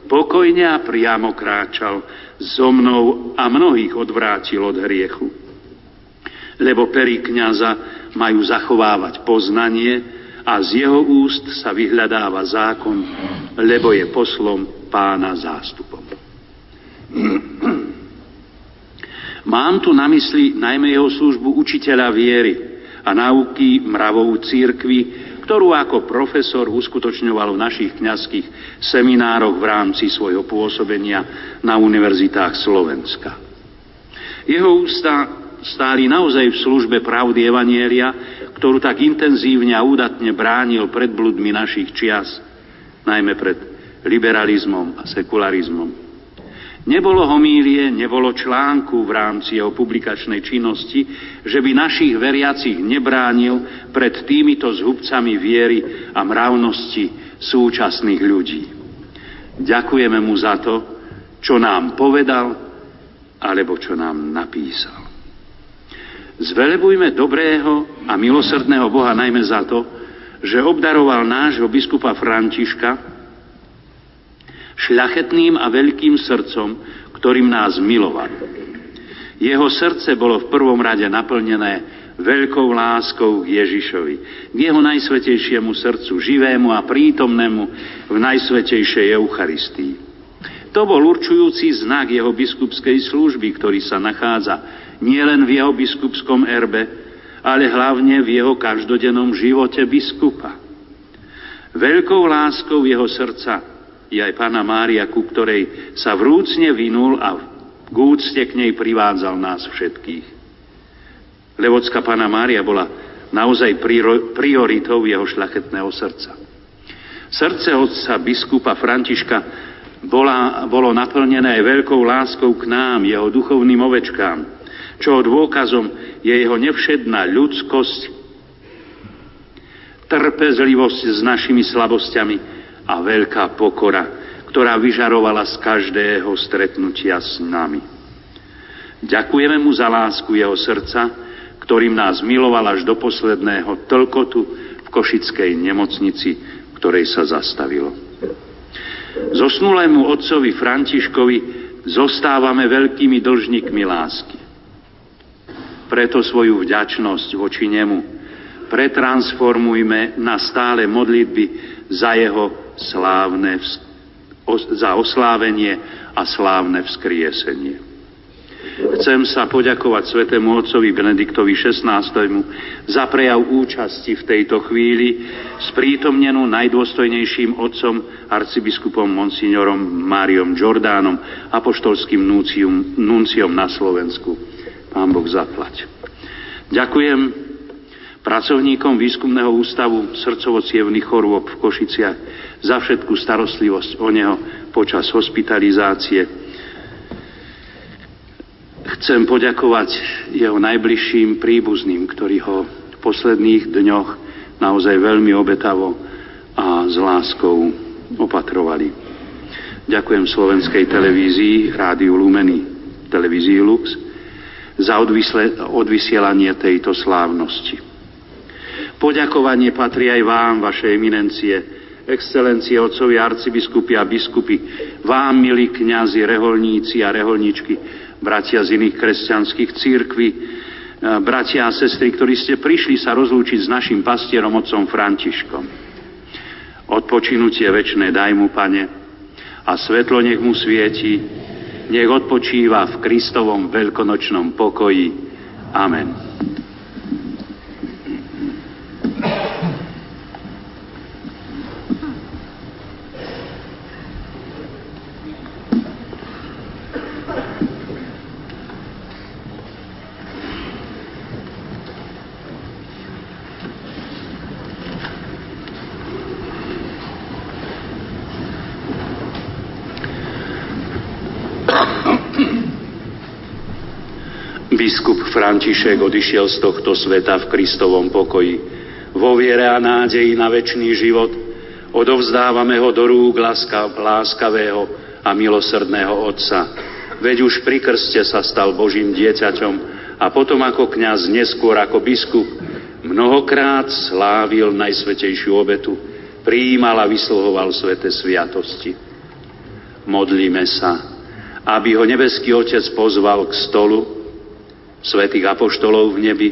Pokojne a priamo kráčal so mnou a mnohých odvrátil od hriechu. Lebo pery kniaza majú zachovávať poznanie, a z jeho úst sa vyhľadáva zákon, lebo je poslom pána zástupom. Mám tu na mysli najmä jeho službu učiteľa viery a náuky mravou církvy, ktorú ako profesor uskutočňoval v našich kňazských seminároch v rámci svojho pôsobenia na univerzitách Slovenska. Jeho ústa stáli naozaj v službe pravdy Evanielia, ktorú tak intenzívne a údatne bránil pred bludmi našich čias, najmä pred liberalizmom a sekularizmom. Nebolo homílie, nebolo článku v rámci jeho publikačnej činnosti, že by našich veriacich nebránil pred týmito zhubcami viery a mravnosti súčasných ľudí. Ďakujeme mu za to, čo nám povedal, alebo čo nám napísal. Zvelebujme dobrého a milosrdného Boha najmä za to, že obdaroval nášho biskupa Františka šľachetným a veľkým srdcom, ktorým nás miloval. Jeho srdce bolo v prvom rade naplnené veľkou láskou k Ježišovi, k jeho najsvetejšiemu srdcu, živému a prítomnému v najsvetejšej Eucharistii. To bol určujúci znak jeho biskupskej služby, ktorý sa nachádza nielen v jeho biskupskom erbe, ale hlavne v jeho každodennom živote biskupa. Veľkou láskou jeho srdca je aj Pána Mária, ku ktorej sa vrúcne vynul a k úcte k nej privádzal nás všetkých. Levocká pána Mária bola naozaj prioritou jeho šľachetného srdca. Srdce otca biskupa Františka bola, bolo naplnené aj veľkou láskou k nám, jeho duchovným ovečkám, čo dôkazom je jeho nevšedná ľudskosť, trpezlivosť s našimi slabosťami a veľká pokora, ktorá vyžarovala z každého stretnutia s nami. Ďakujeme mu za lásku jeho srdca, ktorým nás miloval až do posledného tlkotu v Košickej nemocnici, ktorej sa zastavilo. Zosnulému otcovi Františkovi zostávame veľkými dlžníkmi lásky. Preto svoju vďačnosť voči nemu pretransformujme na stále modlitby za jeho slávne za oslávenie a slávne vzkriesenie. Chcem sa poďakovať svetému otcovi Benediktovi XVI. za prejav účasti v tejto chvíli sprítomnenú najdôstojnejším otcom arcibiskupom monsignorom Máriom Jordánom, apoštolským nuncium, nunciom na Slovensku. Pán Boh zaplať. Ďakujem pracovníkom Výskumného ústavu srdcovo chorôb v Košiciach za všetku starostlivosť o neho počas hospitalizácie. Chcem poďakovať jeho najbližším príbuzným, ktorí ho v posledných dňoch naozaj veľmi obetavo a s láskou opatrovali. Ďakujem slovenskej televízii, rádiu Lumeny, televízii Lux za odvysielanie tejto slávnosti. Poďakovanie patrí aj vám, vaše eminencie, excelencie, otcovi arcibiskupy a biskupy, vám, milí kňazi, reholníci a reholničky, bratia z iných kresťanských církví, e, bratia a sestry, ktorí ste prišli sa rozlúčiť s našim pastierom, otcom Františkom. Odpočinutie väčšie daj mu, pane, a svetlo nech mu svieti, nech odpočíva v Kristovom veľkonočnom pokoji. Amen. Biskup František odišiel z tohto sveta v Kristovom pokoji. Vo viere a nádeji na väčší život odovzdávame ho do rúk láskavého a milosrdného Otca. Veď už pri krste sa stal Božím dieťaťom a potom ako kňaz, neskôr ako biskup, mnohokrát slávil najsvetejšiu obetu, prijímal a vysluhoval svete sviatosti. Modlíme sa, aby ho nebeský Otec pozval k stolu, svetých apoštolov v nebi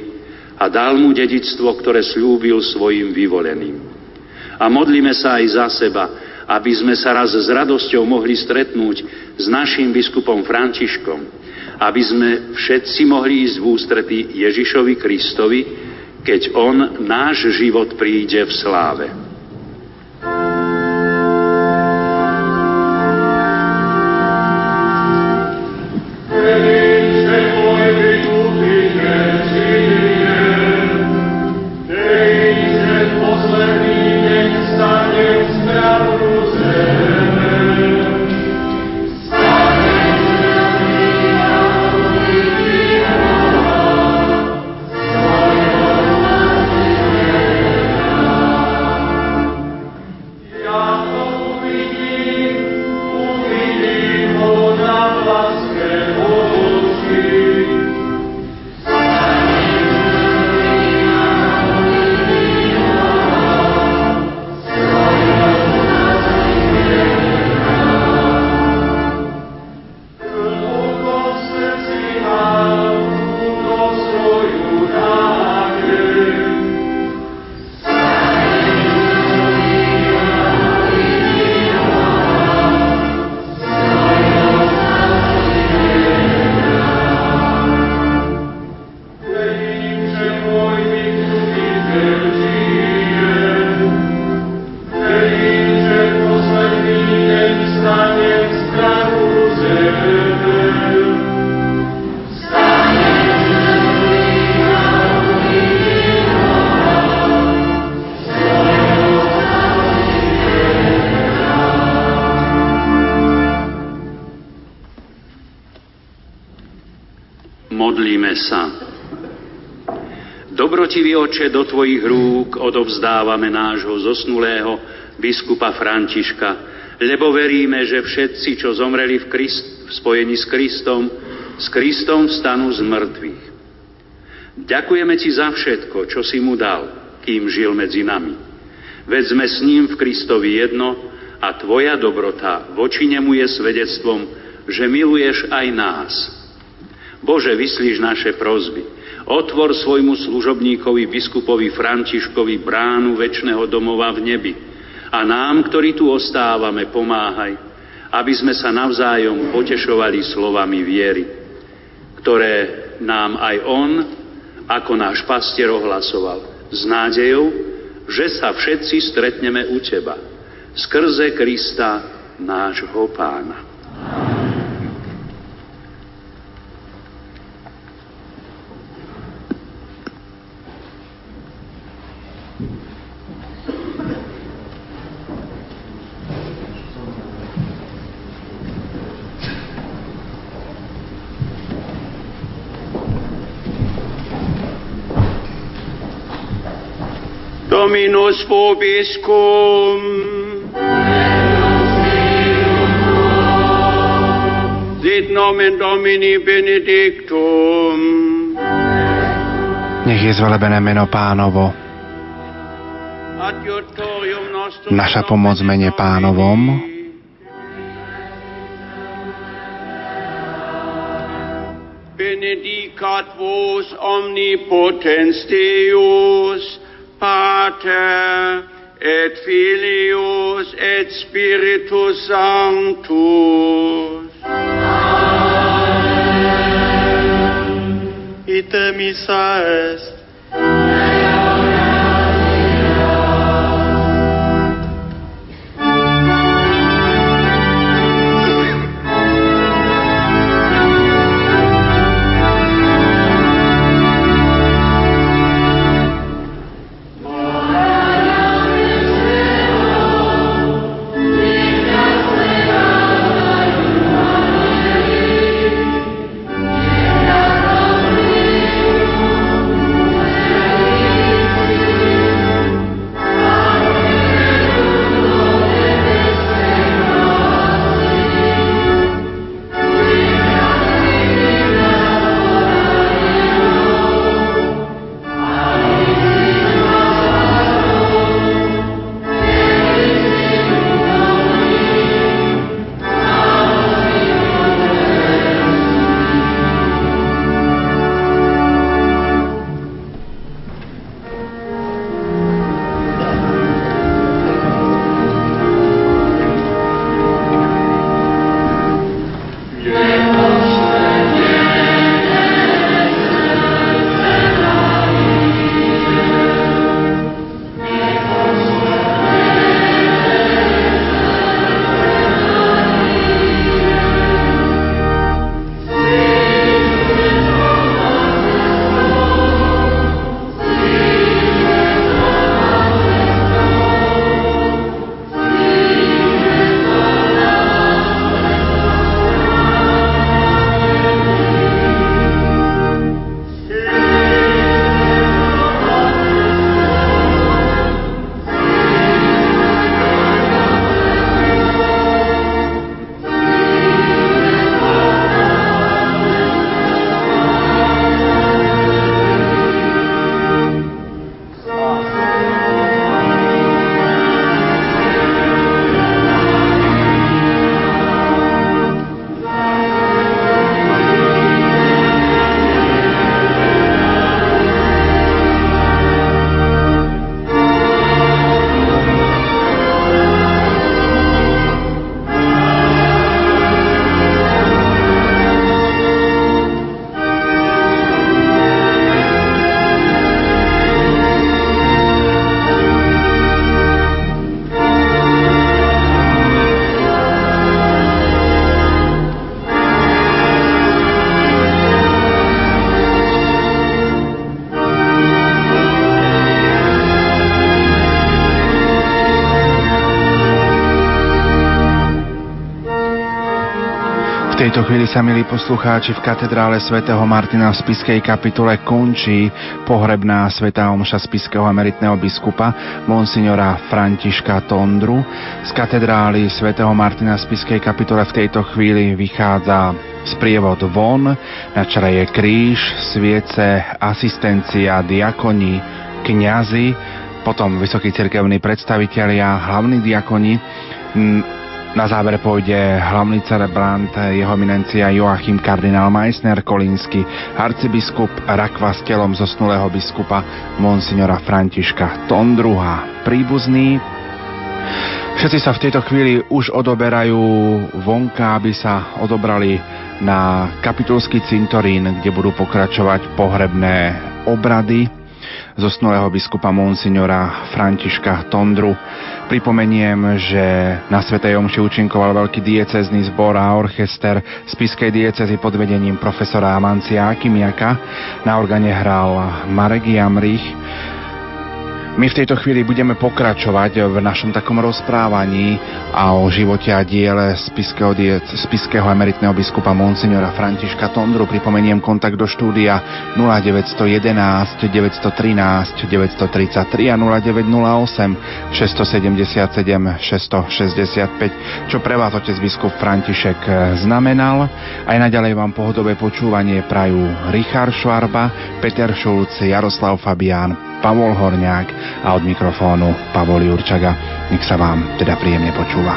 a dal mu dedictvo, ktoré slúbil svojim vyvoleným. A modlíme sa aj za seba, aby sme sa raz s radosťou mohli stretnúť s našim biskupom Františkom, aby sme všetci mohli ísť v ústretí Ježišovi Kristovi, keď On náš život príde v sláve. Oče, do Tvojich rúk odovzdávame nášho zosnulého biskupa Františka, lebo veríme, že všetci, čo zomreli v, Krist, v spojení s Kristom, s Kristom vstanú z mŕtvych. Ďakujeme Ti za všetko, čo si mu dal, kým žil medzi nami. Veď sme s ním v Kristovi jedno a Tvoja dobrota voči nemu je svedectvom, že miluješ aj nás. Bože, vyslíš naše prozby. Otvor svojmu služobníkovi, biskupovi Františkovi bránu väčšného domova v nebi. A nám, ktorí tu ostávame, pomáhaj, aby sme sa navzájom potešovali slovami viery, ktoré nám aj On, ako náš pastier ohlasoval, s nádejou, že sa všetci stretneme u Teba, skrze Krista, nášho Pána. Dominus vobiscum. Sit nomen Domini benedictum. Nech je zvelebené meno pánovo. Naša pomoc mene pánovom. Benedicat vos omnipotens Deus, Pater et Filius et Spiritus Sanctus. Ite missa est. tejto chvíli sa, milí poslucháči, v katedrále svätého Martina v Spiskej kapitule končí pohrebná svätá omša Spiského emeritného biskupa Monsignora Františka Tondru. Z katedrály svätého Martina v Spiskej kapitule v tejto chvíli vychádza sprievod von, na čele je kríž, sviece, asistencia, diakoni, kňazi, potom vysokí cirkevní predstavitelia, hlavní diakoni, na záver pôjde hlavný celebrant jeho eminencia Joachim kardinál Meissner Kolínsky, arcibiskup Rakva s telom zosnulého biskupa Monsignora Františka Tondruha. Príbuzný Všetci sa v tejto chvíli už odoberajú vonka, aby sa odobrali na kapitulský cintorín, kde budú pokračovať pohrebné obrady zosnulého biskupa Monsignora Františka Tondru. Pripomeniem, že na Svetej Omši účinkoval veľký diecezný zbor a orchester spiskej diecezy pod vedením profesora Amancia Akimiaka. Na organe hral Marek Jamrich. My v tejto chvíli budeme pokračovať v našom takom rozprávaní a o živote a diele spiského, spiského emeritného biskupa Monsignora Františka Tondru. Pripomeniem kontakt do štúdia 0911 913 933 a 0908 677 665, čo pre vás otec biskup František znamenal. Aj naďalej vám pohodové počúvanie prajú Richard Švarba, Peter Šulc, Jaroslav Fabián, Pavol Horňák a od mikrofónu Pavol Jurčaga. Nech sa vám teda príjemne počúva.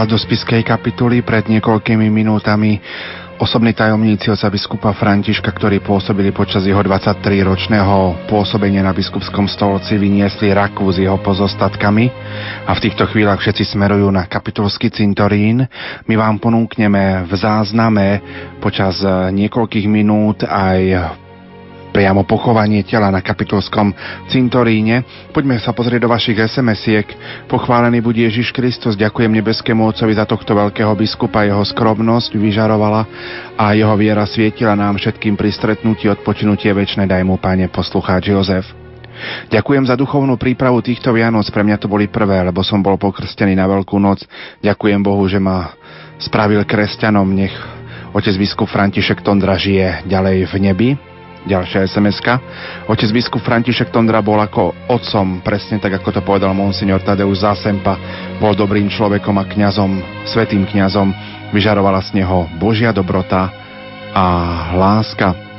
Pohľadu spiskej kapituly pred niekoľkými minútami osobní tajomníci oca biskupa Františka, ktorí pôsobili počas jeho 23-ročného pôsobenia na biskupskom stolci, vyniesli raku s jeho pozostatkami a v týchto chvíľach všetci smerujú na kapitulský cintorín. My vám ponúkneme v zázname počas niekoľkých minút aj priamo pochovanie tela na kapitulskom cintoríne. Poďme sa pozrieť do vašich SMS-iek. Pochválený buď Ježiš Kristus, ďakujem nebeskému Otcovi za tohto veľkého biskupa, jeho skromnosť vyžarovala a jeho viera svietila nám všetkým pri stretnutí odpočinutie väčšie, daj mu, Pane, poslucháč Jozef. Ďakujem za duchovnú prípravu týchto Vianoc, pre mňa to boli prvé, lebo som bol pokrstený na Veľkú noc. Ďakujem Bohu, že ma spravil kresťanom, nech otec biskup František Tondra žije ďalej v nebi. Ďalšia sms Otec biskup František Tondra bol ako otcom, presne tak ako to povedal monsignor Tadeusz Zásempa. Bol dobrým človekom a kňazom, svetým kňazom. Vyžarovala z neho Božia dobrota a láska.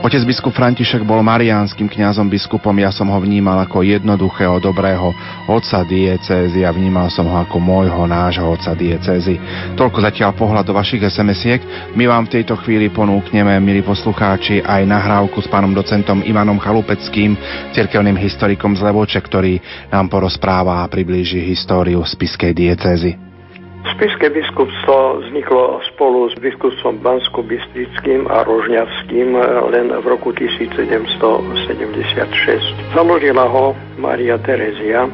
Otec biskup František bol mariánskym kňazom biskupom, ja som ho vnímal ako jednoduchého, dobrého otca diecézy a vnímal som ho ako môjho, nášho otca diecézy. Toľko zatiaľ pohľad do vašich SMS-iek. My vám v tejto chvíli ponúkneme, milí poslucháči, aj nahrávku s pánom docentom Ivanom Chalupeckým, cirkevným historikom z Levoče, ktorý nám porozpráva a priblíži históriu spiskej diecézy. Spišské biskupstvo vzniklo spolu s biskupstvom Bansko-Bystrickým a Rožňavským len v roku 1776. Založila ho Maria Terezia,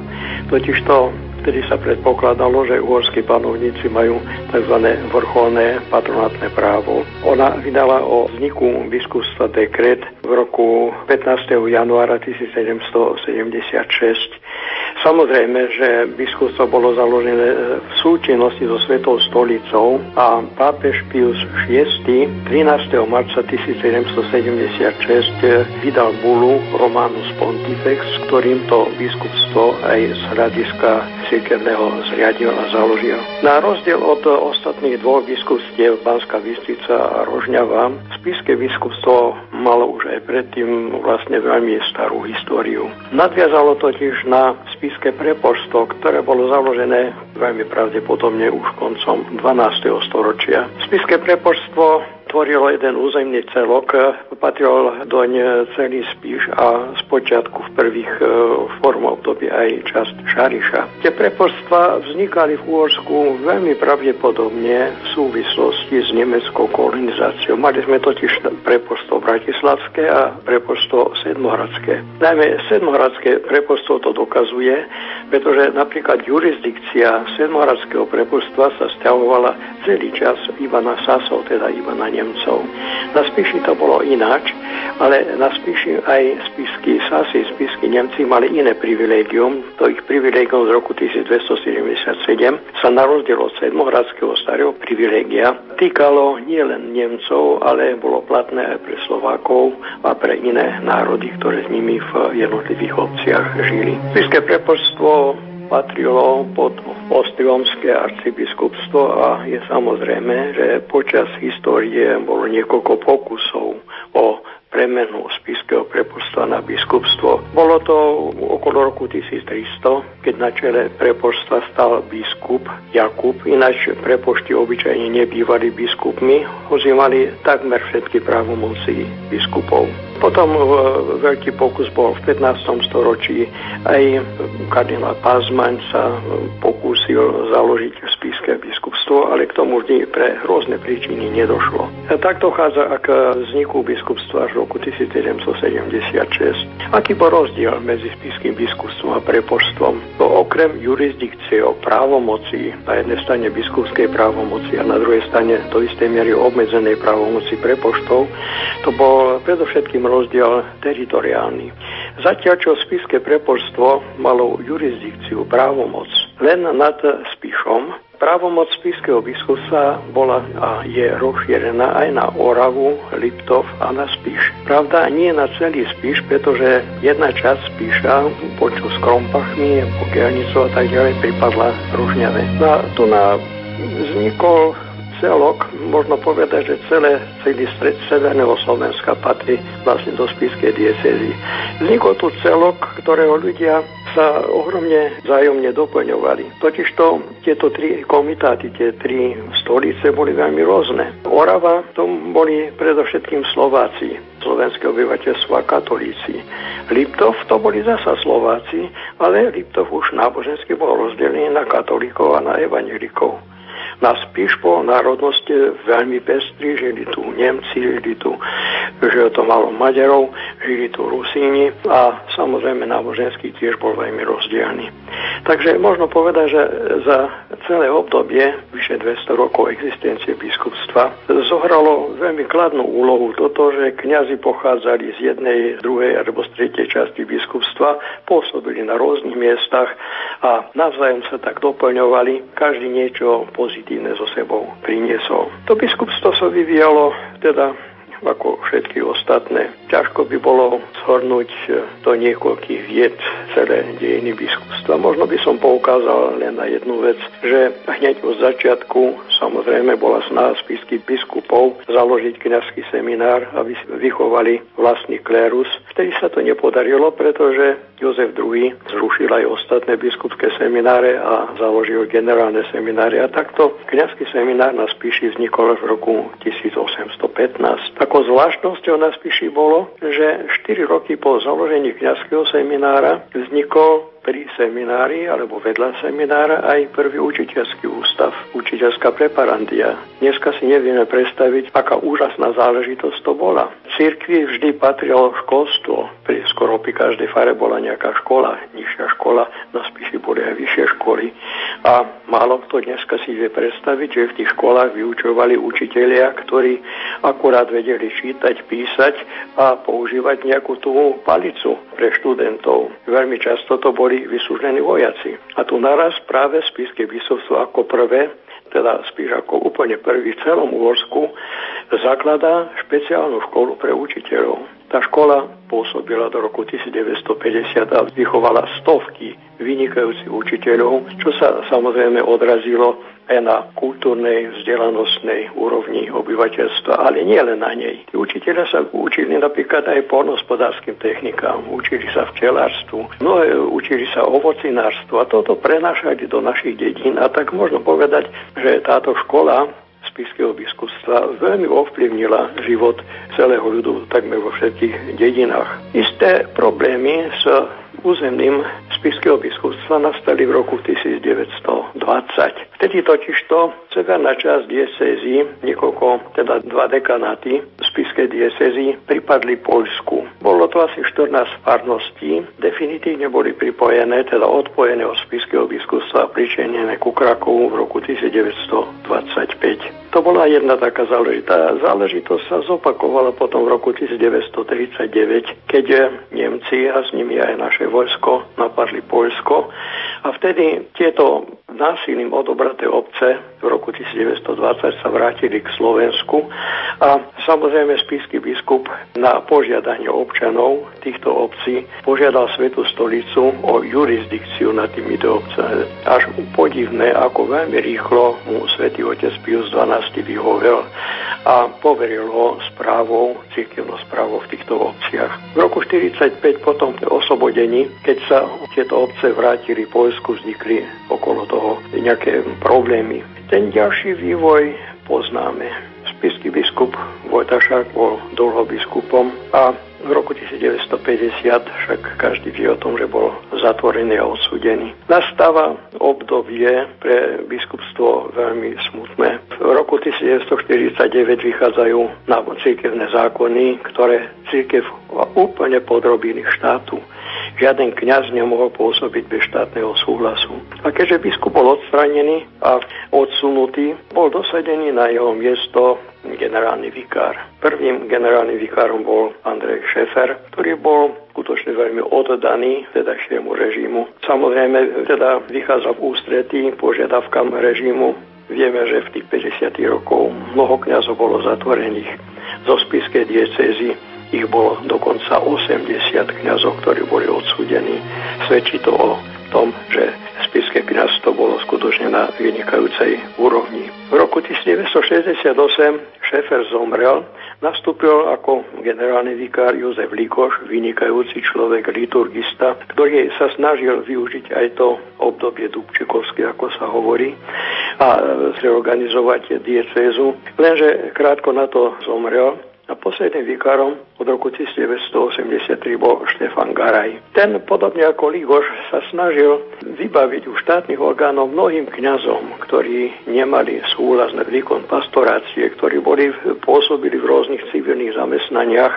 totižto vtedy sa predpokladalo, že uhorskí panovníci majú tzv. vrcholné patronátne právo. Ona vydala o vzniku biskupstva dekret v roku 15. januára 1776 Samozrejme, že biskupstvo bolo založené v súčinnosti so Svetou stolicou a pápež Pius VI 13. marca 1776 vydal bulu Romanus Pontifex, s ktorým to biskupstvo aj z hľadiska cirkevného zriadil a založil. Na rozdiel od ostatných dvoch biskupstiev Banská Bystrica a Rožňava, Spiske biskupstvo malo už aj predtým vlastne veľmi starú históriu. Nadviazalo totiž na spiske prepočto, ktoré bolo založené veľmi pravdepodobne už koncom 12. storočia. Spiske prepočstvo tvorilo jeden územný celok, patril doň celý Spíš a spočiatku v prvých e, form období aj časť Šariša. Tie prepočstva vznikali v Úorsku veľmi pravdepodobne v súvislosti s nemeckou kolonizáciou. Mali sme totiž prepočto Bratislavské a prepočto Sedmohradské. Najmä Sedmohradské prepočto to dokazuje, pretože napríklad jurisdikcia Sedmohradského prepočstva sa stiahovala celý čas iba na Sasov, teda iba na Nemcov. Na Spiši to bolo ináč, ale na Spiši aj spisky Sasy, spisky Nemci mali iné privilégium. To ich privilégium z roku 1277 sa na rozdiel od sedmohradského starého privilégia týkalo nielen Nemcov, ale bolo platné aj pre Slovákov a pre iné národy, ktoré s nimi v jednotlivých obciach žili. Spiske prepočstvo patrilo pod Ostriomské arcibiskupstvo a je samozrejme, že počas histórie bolo niekoľko pokusov o premenu spiského prepočstva na biskupstvo. Bolo to okolo roku 1300, keď na čele prepočstva stal biskup Jakub. Ináč prepočty obyčajne nebývali biskupmi, hoci mali takmer všetky právomoci biskupov. Potom e, veľký pokus bol v 15. storočí. Aj kardinál Pazmaň sa pokúsil založiť spiske biskupstvo, ale k tomu vždy pre rôzne príčiny nedošlo. A tak dochádza k vzniku biskupstva až v roku 1776. Aký bol rozdiel medzi spiským biskupstvom a prepoštvom? To okrem jurisdikcie o právomoci, na jednej strane biskupskej právomoci a na druhej strane do istej miery obmedzenej právomoci prepoštov, to bol predovšetkým rozdiel teritoriálny. Zatiaľ, čo spiske prepočstvo malo jurisdikciu, právomoc len nad Spišom, právomoc spiského biskupstva bola a je rozšírená aj na Oravu, Liptov a na Spiš. Pravda, nie na celý Spiš, pretože jedna časť Spiša, poču s Krompachmi, po a tak ďalej, pripadla Rožňave. No a tu na vznikol celok, možno povedať, že celé, celý stred Severného Slovenska patrí vlastne do spiskej diecezy. Vznikol tu celok, ktorého ľudia sa ohromne vzájomne doplňovali. Totižto tieto tri komitáty, tie tri stolice boli veľmi rôzne. Orava to boli predovšetkým Slováci, slovenské obyvateľstvo a katolíci. Liptov to boli zasa Slováci, ale Liptov už nábožensky bol rozdelený na katolíkov a na evangelikov. Na spíš po národnosti veľmi pestri, žili tu Nemci, žili tu, že to malo Maďarov, žili tu Rusíni a samozrejme náboženský tiež bol veľmi rozdielný. Takže možno povedať, že za celé obdobie, vyše 200 rokov existencie biskupstva, zohralo veľmi kladnú úlohu toto, že kňazi pochádzali z jednej, druhej alebo z tretej časti biskupstva, pôsobili na rôznych miestach a navzájom sa tak doplňovali, každý niečo pozitívne so sebou priniesol. To biskupstvo sa vyvíjalo teda ako všetky ostatné. Ťažko by bolo zhrnúť e, do niekoľkých vied celé dejiny biskupstva. Možno by som poukázal len na jednu vec, že hneď od začiatku samozrejme bola snaha spisky biskupov založiť kňazský seminár, aby vychovali vlastný klérus. Vtedy sa to nepodarilo, pretože Jozef II zrušil aj ostatné biskupské semináre a založil generálne semináre. A takto kňazský seminár na Spíši vznikol v roku 1815. Takou zvláštnosťou na Spíši bolo, že 4 roky po založení kňazského seminára vznikol pri seminári alebo vedľa seminára aj prvý učiteľský ústav, učiteľská preparandia. Dneska si nevieme predstaviť, aká úžasná záležitosť to bola. Cirkvi vždy patrilo školstvo, pri skoro pri každej fare bola nejaká škola, nižšia škola, na spíši boli aj vyššie školy. A málo kto dneska si vie predstaviť, že v tých školách vyučovali učitelia, ktorí akurát vedeli čítať, písať a používať nejakú tú palicu pre študentov. Veľmi často to boli boli vysúžení vojaci. A tu naraz práve Spiske vysovstvo ako prvé, teda spíš ako úplne prvý v celom Uhorsku, zakladá špeciálnu školu pre učiteľov. Tá škola pôsobila do roku 1950 a vychovala stovky vynikajúcich učiteľov, čo sa samozrejme odrazilo aj na kultúrnej, vzdelanostnej úrovni obyvateľstva, ale nie len na nej. Tí učiteľia sa učili napríklad aj polnospodárským technikám, učili sa včelárstvu, mnohé učili sa ovocinárstvu a toto prenášali do našich dedín a tak možno povedať, že táto škola spiského biskupstva veľmi ovplyvnila život celého ľudu takmer vo všetkých dedinách. Isté problémy s územným spiského biskupstva nastali v roku 1920. Vtedy totižto severná časť diecézy, niekoľko, teda dva dekanáty spiskej diecézy pripadli Polsku. Bolo to asi 14 farností, definitívne boli pripojené, teda odpojené od spiského biskupstva a pričenené ku Krakovu v roku 1925. To bola jedna taká záležitá. Záležitosť sa zopakovala potom v roku 1939, keď Nemci a s nimi aj naše vojsko napadli Poľsko a vtedy tieto násilím odobraté obce v roku 1920 sa vrátili k Slovensku a samozrejme spísky biskup na požiadanie občanov týchto obcí požiadal Svetú stolicu o jurisdikciu nad týmito obcami. Až podivné, ako veľmi rýchlo mu Svetý otec Pius XII vyhovel a poveril ho správou, církevnou správou v týchto obciach. V roku 1945 potom oslobodení, keď sa tieto obce vrátili Poľsku, vznikli okolo toho nejaké problémy. Ten ďalší vývoj poznáme. Spisky biskup Vojtašák bol dlho biskupom a v roku 1950 však každý vie o tom, že bol zatvorený a odsúdený. Nastáva obdobie pre biskupstvo veľmi smutné. V roku 1949 vychádzajú na církevné zákony, ktoré církev úplne podrobili štátu žiaden kňaz nemohol pôsobiť bez štátneho súhlasu. A keďže biskup bol odstranený a odsunutý, bol dosadený na jeho miesto generálny vikár. Prvým generálnym vikárom bol Andrej Šefer, ktorý bol skutočne veľmi oddaný vtedajšiemu režimu. Samozrejme, teda vychádza v ústretí požiadavkám režimu. Vieme, že v tých 50 rokov mnoho kňazov bolo zatvorených zo spiskej diecézy ich bolo dokonca 80 kňazov, ktorí boli odsúdení. Svedčí to o tom, že spiske kniazstvo bolo skutočne na vynikajúcej úrovni. V roku 1968 Šefer zomrel, nastúpil ako generálny vikár Jozef Likoš, vynikajúci človek, liturgista, ktorý sa snažil využiť aj to obdobie Dubčikovské, ako sa hovorí, a zreorganizovať diecézu. Lenže krátko na to zomrel a posledným vikárom od roku 1983 bol Štefan Garaj. Ten, podobne ako Ligoš, sa snažil vybaviť u štátnych orgánov mnohým kňazom, ktorí nemali súhlas na výkon pastorácie, ktorí boli, pôsobili v rôznych civilných zamestnaniach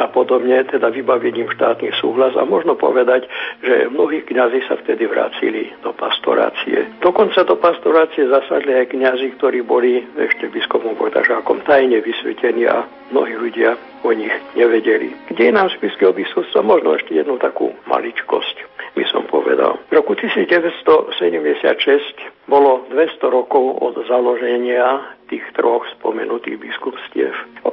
a podobne, teda vybaviť im štátny súhlas a možno povedať, že mnohí kňazi sa vtedy vracili do pastorácie. Dokonca do pastorácie zasadli aj kňazi, ktorí boli ešte biskupom Vojtašákom tajne vysvetení a mnohí ľudia o nich nevedeli. Kde je nám spiského biskupstva? Možno ešte jednu takú maličkosť, by som povedal. V roku 1976 bolo 200 rokov od založenia tých troch spomenutých biskupstiev.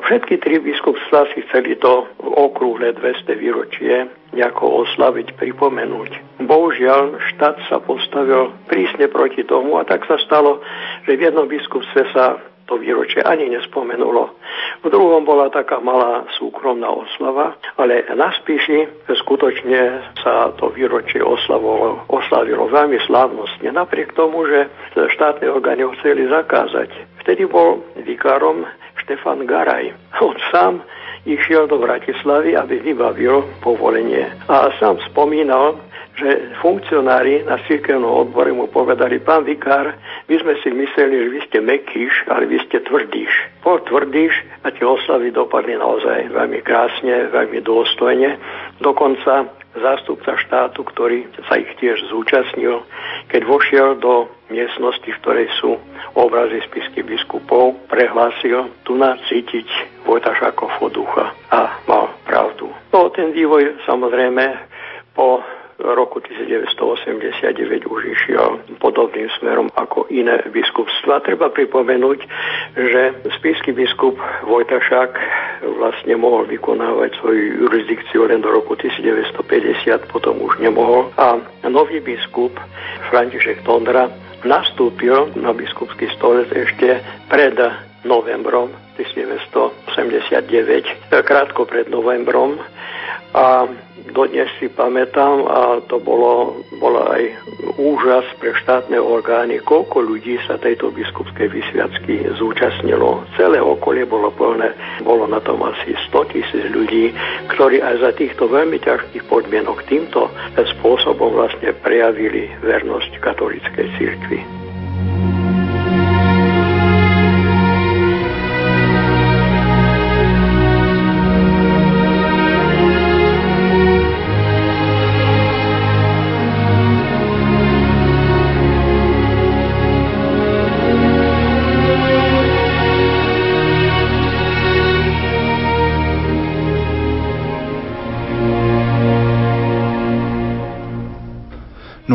Všetky tri biskupstva si chceli to v okrúhle 200 výročie nejako oslaviť, pripomenúť. Bohužiaľ, štát sa postavil prísne proti tomu a tak sa stalo, že v jednom biskupstve sa to výročie ani nespomenulo. V druhom bola taká malá súkromná oslava, ale na Spíši skutočne sa to výročie oslavilo, oslavilo veľmi slávnostne, napriek tomu, že štátne orgány ho chceli zakázať. Vtedy bol vikárom Štefan Garaj. On sám išiel do Bratislavy, aby vybavil povolenie. A sám spomínal, že funkcionári na cirkevnom odbore mu povedali, pán vikár, my sme si mysleli, že vy ste mekýš, ale vy ste tvrdíš. Po tvrdíš a tie oslavy dopadli naozaj veľmi krásne, veľmi dôstojne. Dokonca zástupca štátu, ktorý sa ich tiež zúčastnil, keď vošiel do miestnosti, v ktorej sú obrazy spisky biskupov, prehlásil tu na cítiť Vojtašákov ducha a mal pravdu. No ten vývoj samozrejme po roku 1989 už išiel podobným smerom ako iné biskupstva. Treba pripomenúť, že spísky biskup Vojtašák vlastne mohol vykonávať svoju jurisdikciu len do roku 1950, potom už nemohol. A nový biskup František Tondra nastúpil na biskupský stolec ešte pred novembrom 1989, krátko pred novembrom a dodnes si pamätám a to bolo, bolo aj úžas pre štátne orgány, koľko ľudí sa tejto biskupskej vysviacky zúčastnilo. Celé okolie bolo plné, bolo na tom asi 100 tisíc ľudí, ktorí aj za týchto veľmi ťažkých podmienok týmto spôsobom vlastne prejavili vernosť katolíckej cirkvi.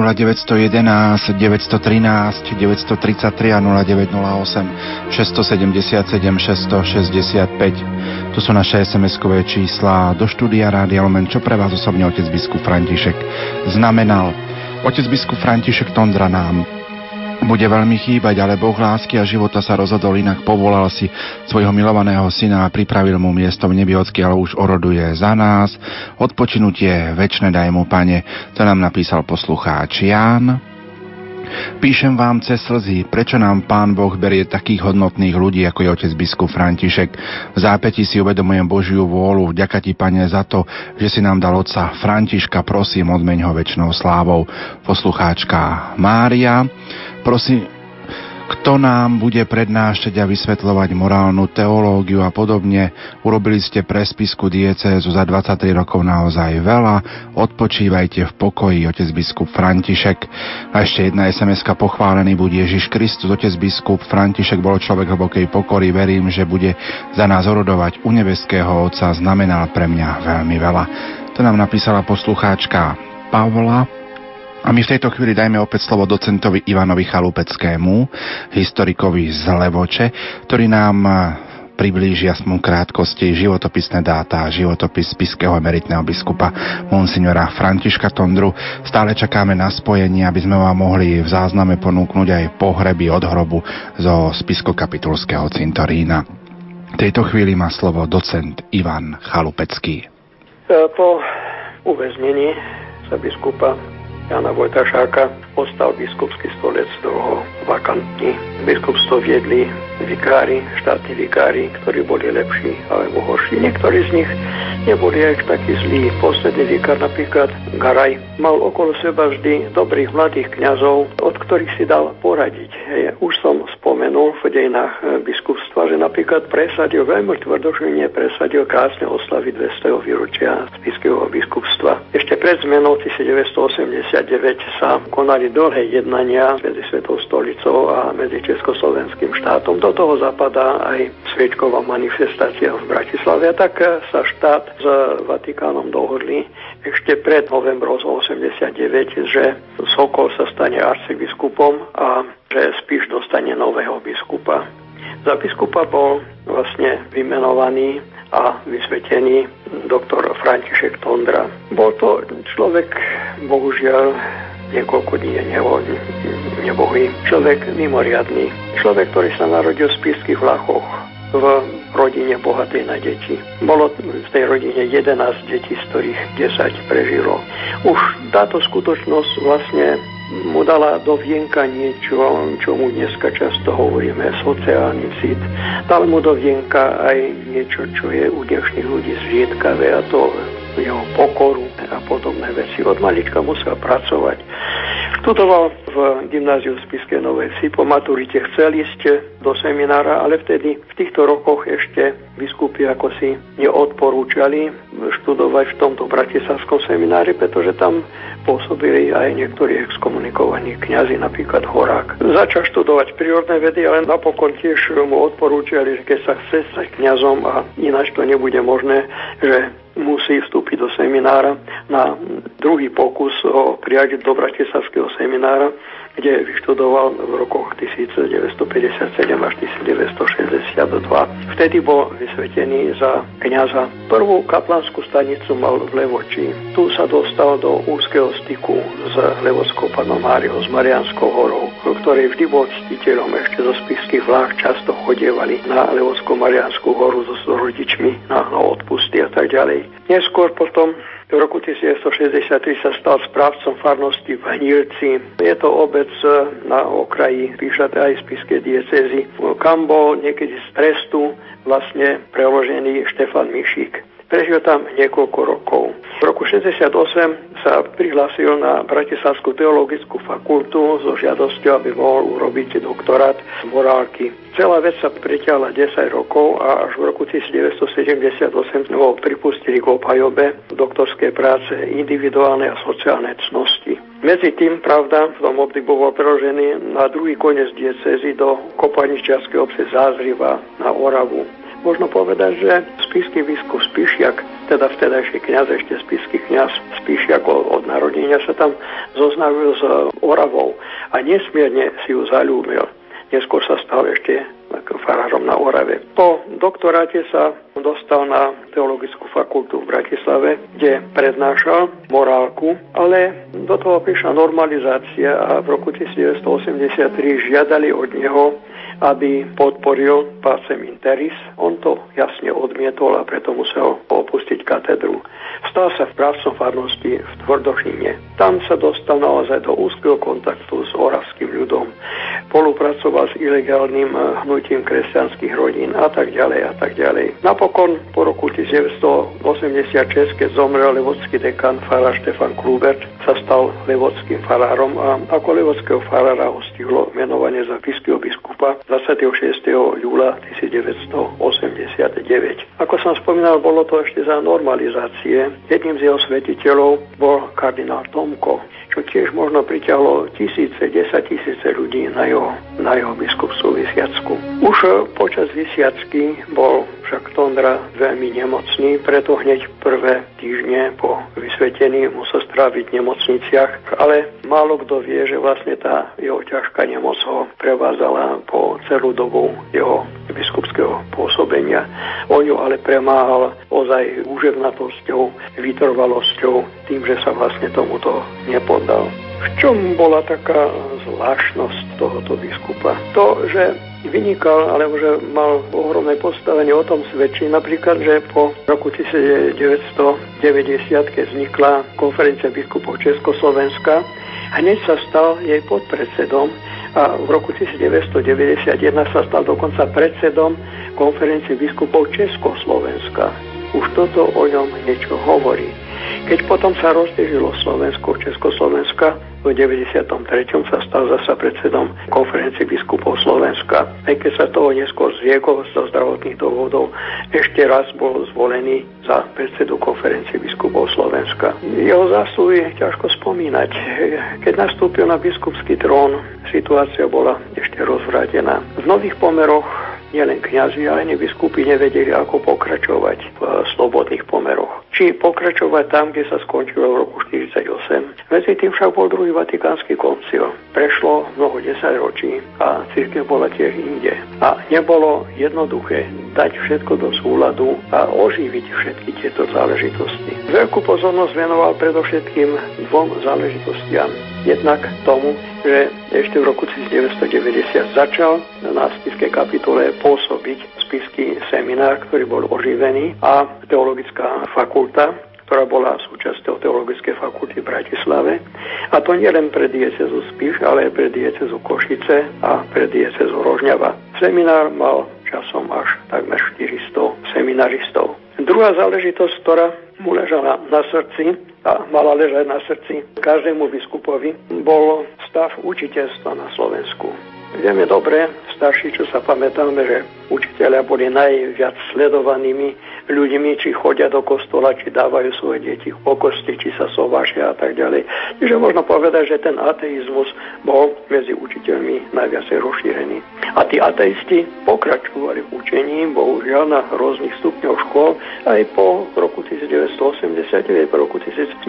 0911 913 933 a 0908 677 665. Tu sú naše SMS-kové čísla do štúdia Rádia Lumen, čo pre vás osobne otec biskup František znamenal. Otec biskup František Tondra nám bude veľmi chýbať, ale Boh lásky a života sa rozhodol inak, povolal si svojho milovaného syna a pripravil mu miesto v nebi, odkiaľ už oroduje za nás. Odpočinutie väčšie daj mu, pane, to nám napísal poslucháč Ján. Píšem vám cez slzy, prečo nám Pán Boh berie takých hodnotných ľudí, ako je otec biskup František. V zápäti si uvedomujem Božiu vôľu, vďaka ti, Pane, za to, že si nám dal otca Františka, prosím, odmeň ho väčšnou slávou. Poslucháčka Mária. Prosím, kto nám bude prednášať a vysvetľovať morálnu teológiu a podobne. Urobili ste pre spisku diecézu za 23 rokov naozaj veľa. Odpočívajte v pokoji, otec biskup František. A ešte jedna sms pochválený bude Ježiš Kristus, otec biskup František bol človek hlbokej pokory. Verím, že bude za nás orodovať u nebeského Otca. Znamenal pre mňa veľmi veľa. To nám napísala poslucháčka Pavla a my v tejto chvíli dajme opäť slovo docentovi Ivanovi Chalupeckému, historikovi z Levoče, ktorý nám priblížia aspoň krátkosti životopisné dáta, životopis spiského emeritného biskupa monsignora Františka Tondru. Stále čakáme na spojenie, aby sme vám mohli v zázname ponúknuť aj pohreby od hrobu zo spiskokapitulského cintorína. V tejto chvíli má slovo docent Ivan Chalupecký. Po uväznení sa biskupa Jana Vojtašáka ostal biskupský stolec dlho vakantný. Biskupstvo viedli vikári, štátni vikári, ktorí boli lepší alebo horší. Niektorí z nich neboli aj takí zlí. Posledný vikár napríklad Garaj mal okolo seba vždy dobrých mladých kňazov, od ktorých si dal poradiť. Už som spomenul v dejinách biskupstva, že napríklad presadil veľmi tvrdošine presadil krásne oslavy 200. výročia spiského biskupstva. Ešte pred zmenou 1980 sa konali dlhé jednania medzi Svetou stolicou a medzi Československým štátom. Do toho zapadá aj sviečková manifestácia v Bratislave. A tak sa štát s Vatikánom dohodli ešte pred novembrom 89, že Sokol sa stane arcibiskupom a že Spiš dostane nového biskupa. Za biskupa bol vlastne vymenovaný a vysvetený doktor František Tondra. Bol to človek, bohužiaľ, niekoľko dní nebo, nebohý. Človek mimoriadný. Človek, ktorý sa narodil v spíských vlachoch v rodine bohatej na deti. Bolo v tej rodine 11 detí, z ktorých 10 prežilo. Už táto skutočnosť vlastne mu dala do vienka niečo, čo mu dneska často hovoríme, sociálny cit. Dal mu do vienka aj niečo, čo je u dnešných ľudí zriedkavé a to jeho pokoru a podobné veci. Od malička musel pracovať. Študoval v gymnáziu v Spiske Novej Si. Po maturite chcel ísť do seminára, ale vtedy v týchto rokoch ešte biskupy ako si neodporúčali študovať v tomto bratislavskom seminári, pretože tam pôsobili aj niektorí exkomunikovaní kňazi, napríklad Horák. Začal študovať prírodné vedy, ale napokon tiež mu odporúčali, že keď sa chce stať kňazom a ináč to nebude možné, že musí vstúpiť do seminára na druhý pokus o prijať do Bratislavského seminára kde vyštudoval v rokoch 1957 až 1962. Vtedy bol vysvetený za kniaza. Prvú kaplanskú stanicu mal v Levoči. Tu sa dostal do úzkeho styku s Levockou panom Máriou, s Marianskou horou, ktorej vždy bol ctiteľom ešte zo spiských vláh často chodievali na Levockou Marianskú horu so, so rodičmi na, na odpusty a tak ďalej. Neskôr potom v roku 1963 sa stal správcom farnosti v Hnílci. Je to obec na okraji Píšate aj spiske diecezy, kam bol niekedy z trestu vlastne preložený Štefan Mišík. Prežil tam niekoľko rokov. V roku 68 sa prihlásil na Bratislavskú teologickú fakultu so žiadosťou, aby mohol urobiť doktorát z morálky. Celá vec sa pritiahla 10 rokov a až v roku 1978 ho pripustili k obhajobe doktorskej práce individuálne a sociálne cnosti. Medzi tým, pravda, v tom období bol preložený na druhý koniec diecezy do kopanišťarskej obce Zázriva na Oravu. Možno povedať, že spisky biskup Spišiak, teda vtedajší kniaz, ešte spisky kniaz Spišiak od narodenia sa tam zoznavil s Oravou a nesmierne si ju zalúbil. Neskôr sa stal ešte farárom na Orave. Po doktoráte sa dostal na teologickú fakultu v Bratislave, kde prednášal morálku, ale do toho prišla normalizácia a v roku 1983 žiadali od neho aby podporil Pacem Interis. On to jasne odmietol a preto musel opustiť katedru. Stal sa v právcom farnosti v Tvrdošine. Tam sa dostal naozaj do úzkeho kontaktu s oravským ľudom. Spolupracoval s ilegálnym eh, hnutím kresťanských rodín a tak ďalej a tak ďalej. Napokon po roku 1986, keď zomrel levodský dekan farár Štefan Klubert, sa stal levodským farárom a ako levodského farára ho menovanie za fiského biskupa 26. júla 1989. Ako som spomínal, bolo to ešte za normalizácie. Jedným z jeho svetiteľov bol kardinál Tomko, čo tiež možno priťahlo tisíce, desať tisíce ľudí na jeho, na jeho biskupstvu Vysiacku. Už počas Vysiacky bol však Tondra veľmi nemocný, preto hneď prvé týždne po vysvetení musel stráviť v nemocniciach, ale málo kto vie, že vlastne tá jeho ťažká nemoc ho prevádzala po celú dobu jeho biskupského pôsobenia. On ju ale premáhal ozaj úževnatosťou, vytrvalosťou, tým, že sa vlastne tomuto nepoddal. V čom bola taká zvláštnosť tohoto biskupa? To, že vynikal, alebo že mal ohromné postavenie, o tom svedčí napríklad, že po roku 1990, keď vznikla konferencia biskupov Československa, hneď sa stal jej podpredsedom a v roku 1991 sa stal dokonca predsedom konferencie biskupov Československa. Už toto o ňom niečo hovorí. Keď potom sa rozdežilo Slovensko, Československa, v 93. sa stal zasa predsedom konferencie biskupov Slovenska. Aj keď sa toho neskôr zriekol zo zdravotných dôvodov, ešte raz bol zvolený za predsedu konferencie biskupov Slovenska. Jeho zásluhy ťažko spomínať. Keď nastúpil na biskupský trón, situácia bola ešte rozvrátená. V nových pomeroch nielen kňazi, ale ani biskupy nevedeli, ako pokračovať v slobodných pomeroch. Či pokračovať tam, kde sa skončilo v roku 1948. Medzi tým však bol druhý vatikánsky koncil. Prešlo mnoho desaťročí a církev bola tiež inde. A nebolo jednoduché dať všetko do súladu a oživiť všetky tieto záležitosti. Veľkú pozornosť venoval predovšetkým dvom záležitostiam. Jednak tomu, že ešte v roku 1990 začal na spiskej kapitole pôsobiť spisky seminár, ktorý bol oživený a teologická fakulta, ktorá bola súčasťou Teologickej fakulty v Bratislave. A to nielen pre diecezu Spiš, ale aj pre diecezu Košice a pre diecezu Rožňava. Seminár mal časom až takmer 400 seminaristov. Druhá záležitosť, ktorá mu ležala na srdci a mala ležať na srdci každému biskupovi, bol stav učiteľstva na Slovensku. Vieme dobre, starší, čo sa pamätáme, že učiteľia boli najviac sledovanými ľuďmi, či chodia do kostola, či dávajú svoje deti po kosti, či sa sovášia a tak ďalej. Čiže možno povedať, že ten ateizmus bol medzi učiteľmi najviac rozšírený. A tí ateisti pokračovali v učení, bohužiaľ na rôznych stupňoch škôl, aj po roku 1989, po roku 1990.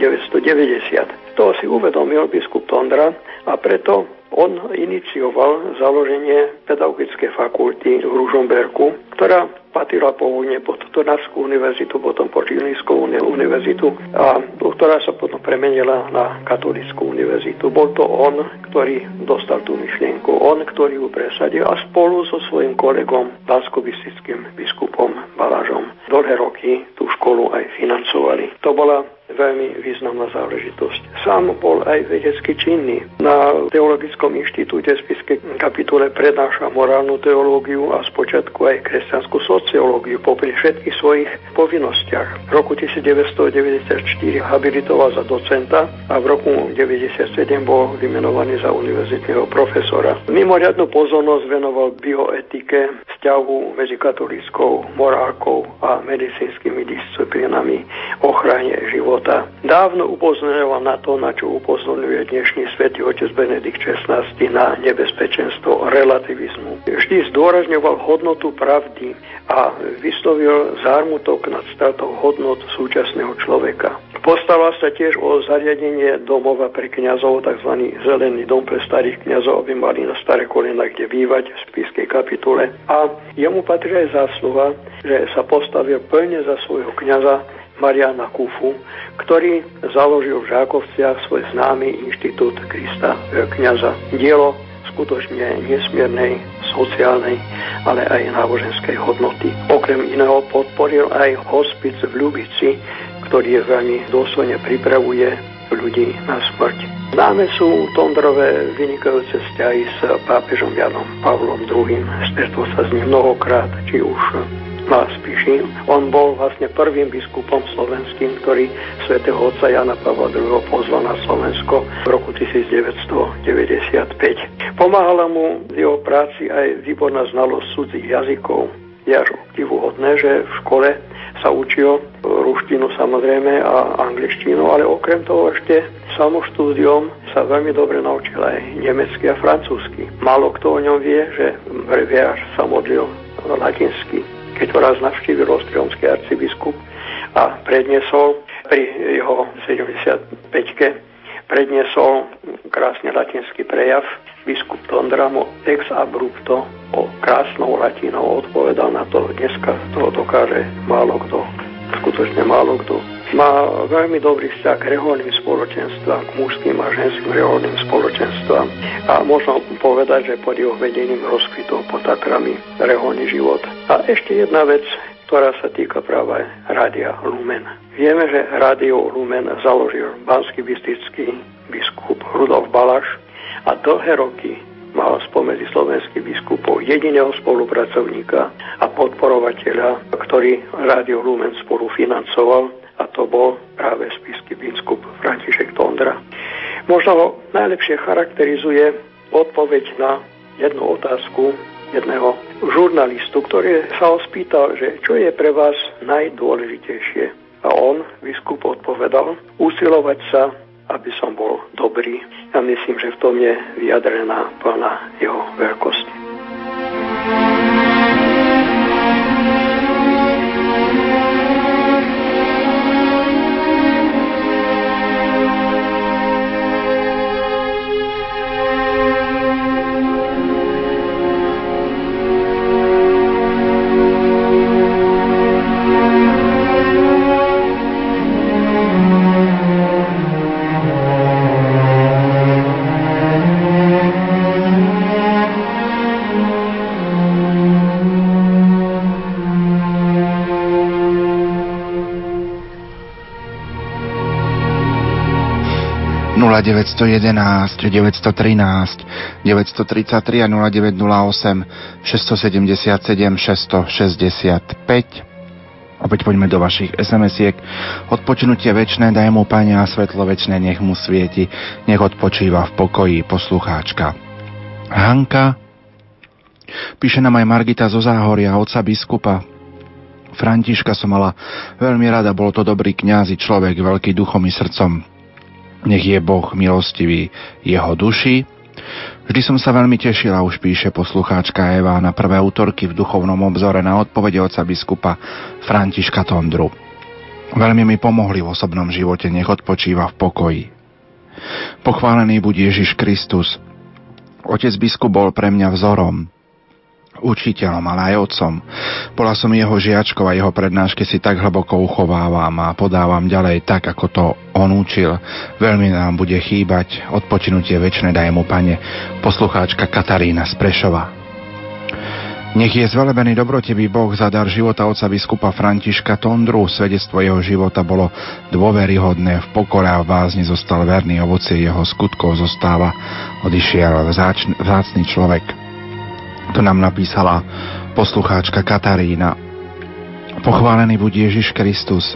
To si uvedomil biskup Tondra a preto on inicioval založenie pedagogické fakulty v Ružomberku, ktorá patrila pôvodne pod Tornavskú univerzitu, potom pod Žilinskú univerzitu a ktorá sa potom premenila na katolickú univerzitu. Bol to on, ktorý dostal tú myšlienku, on, ktorý ju presadil a spolu so svojím kolegom, banskobistickým biskupom Balážom, dlhé roky tú školu aj financovali. To bola veľmi významná záležitosť. Sám bol aj vedecky činný. Na Teologickom inštitúte v Spiskej kapitule prednáša morálnu teológiu a spočiatku aj kresťanskú sociológiu popri všetkých svojich povinnostiach. V roku 1994 habilitoval za docenta a v roku 1997 bol vymenovaný za univerzitného profesora. Mimoriadnu pozornosť venoval bioetike, vzťahu medzi katolíckou morálkou a medicínskymi disciplínami, ochrane života života. Dávno upozorňoval na to, na čo upozorňuje dnešný svätý otec Benedikt XVI na nebezpečenstvo relativizmu. Vždy zdôrazňoval hodnotu pravdy a vyslovil zármutok nad stratou hodnot súčasného človeka. Postaral sa tiež o zariadenie domova pre kňazov, tzv. zelený dom pre starých kňazov, aby mali na staré kolena kde bývať v spískej kapitule. A jemu patrí aj zásluha, že sa postavil plne za svojho kňaza Mariana Kufu, ktorý založil v Žákovciach svoj známy inštitút Krista kniaza. Dielo skutočne nesmiernej sociálnej, ale aj náboženskej hodnoty. Okrem iného podporil aj hospic v Ľubici, ktorý veľmi dôsledne pripravuje ľudí na smrť. Známe sú Tondrové vynikajúce vzťahy s pápežom Janom Pavlom II. Stretol sa s ním mnohokrát, či už Spiši. On bol vlastne prvým biskupom slovenským, ktorý svätého otca Jana Pavla II. pozval na Slovensko v roku 1995. Pomáhala mu v jeho práci aj výborná znalosť cudzích jazykov. Je až obdivuhodné, že v škole sa učil ruštinu samozrejme a angličtinu, ale okrem toho ešte samoštúdiom sa veľmi dobre naučil aj nemecky a francúzsky. Málo kto o ňom vie, že Breviář sa modlil latinsky keď ho raz navštívil ostriomský arcibiskup a predniesol pri jeho 75-ke predniesol krásne latinský prejav biskup Tondramo ex abrupto o krásnou latinou odpovedal na to. Dneska to dokáže málo kto, skutočne málo kto. Má veľmi dobrý vzťah k reholným spoločenstvám, k mužským a ženským reholným spoločenstvám a možno povedať, že pod jeho vedením rozkvitol pod Tatrami reholný život. A ešte jedna vec, ktorá sa týka práve Rádia Lumen. Vieme, že Rádio Lumen založil banský bystický biskup Rudolf Balaš a dlhé roky mal spomedzi slovenských biskupov jediného spolupracovníka a podporovateľa, ktorý Rádio Lumen spolu financoval a to bol práve spisky biskup František Tondra. Možno ho najlepšie charakterizuje odpoveď na jednu otázku jedného žurnalistu, ktorý sa ho spýtal, že čo je pre vás najdôležitejšie. A on, biskup, odpovedal, usilovať sa aby som bol dobrý. Ja myslím, že v tom je vyjadrená plná jeho veľkosti. 0911 913 933 a 0908 677 665 Opäť poďme do vašich SMS-iek. Odpočinutie väčšné daj mu Pane a svetlo väčšné nech mu svieti, nech odpočíva v pokoji poslucháčka. Hanka Píše nám aj Margita zo Záhoria, oca biskupa. Františka som mala veľmi rada, bol to dobrý kňaz i človek, veľký duchom i srdcom. Nech je Boh milostivý jeho duši. Vždy som sa veľmi tešila, už píše poslucháčka Eva, na prvé útorky v duchovnom obzore na odpovede oca biskupa Františka Tondru. Veľmi mi pomohli v osobnom živote, nech odpočíva v pokoji. Pochválený buď Ježiš Kristus. Otec biskup bol pre mňa vzorom učiteľom, ale aj otcom. Bola som jeho žiačkou a jeho prednášky si tak hlboko uchovávam a podávam ďalej tak, ako to on učil. Veľmi nám bude chýbať odpočinutie väčšie daj mu, pane, poslucháčka Katarína z. Nech je zvelebený dobrotevý Boh za dar života otca biskupa Františka Tondru. Svedectvo jeho života bolo dôveryhodné, v pokore a v vázni zostal verný, ovocie jeho skutkov zostáva, odišiel vzácný človek. To nám napísala poslucháčka Katarína. Pochválený buď Ježiš Kristus.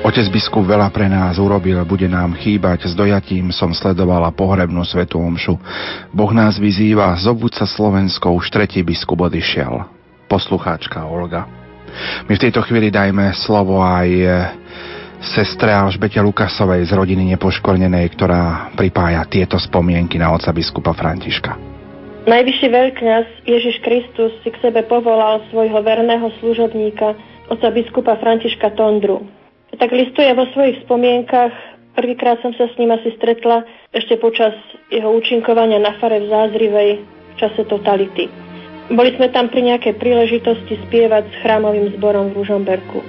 Otec biskup veľa pre nás urobil, bude nám chýbať, s dojatím som sledovala pohrebnú svetú omšu. Boh nás vyzýva, zobuď sa Slovensko, už tretí biskup odišiel. Poslucháčka Olga. My v tejto chvíli dajme slovo aj e, sestre Alžbete Lukasovej z rodiny nepoškornenej, ktorá pripája tieto spomienky na oca biskupa Františka. Najvyšší veľkňaz Ježiš Kristus si k sebe povolal svojho verného služobníka, oca biskupa Františka Tondru. Tak listuje vo svojich spomienkach, prvýkrát som sa s ním asi stretla ešte počas jeho účinkovania na fare v Zázrivej v čase totality. Boli sme tam pri nejakej príležitosti spievať s chrámovým zborom v Ružomberku.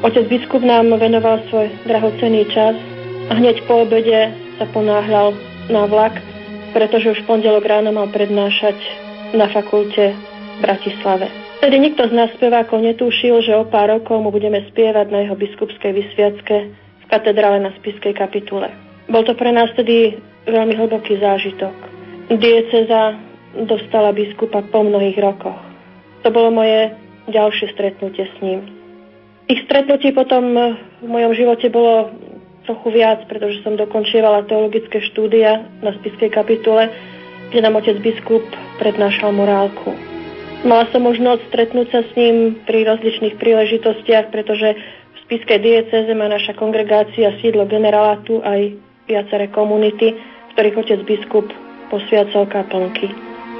Otec biskup nám venoval svoj drahocený čas a hneď po obede sa ponáhľal na vlak, pretože už pondelok ráno mal prednášať na fakulte v Bratislave. Tedy nikto z nás spevákov netúšil, že o pár rokov mu budeme spievať na jeho biskupskej vysviacke v katedrále na Spiskej kapitule. Bol to pre nás tedy veľmi hlboký zážitok. Dieceza dostala biskupa po mnohých rokoch. To bolo moje ďalšie stretnutie s ním. Ich stretnutí potom v mojom živote bolo trochu viac, pretože som dokončievala teologické štúdia na spiskej kapitule, kde nám otec biskup prednášal morálku. Mala som možnosť stretnúť sa s ním pri rozličných príležitostiach, pretože v spiskej dieceze má naša kongregácia sídlo generátu aj viaceré komunity, v ktorých otec biskup posviacal kaplnky.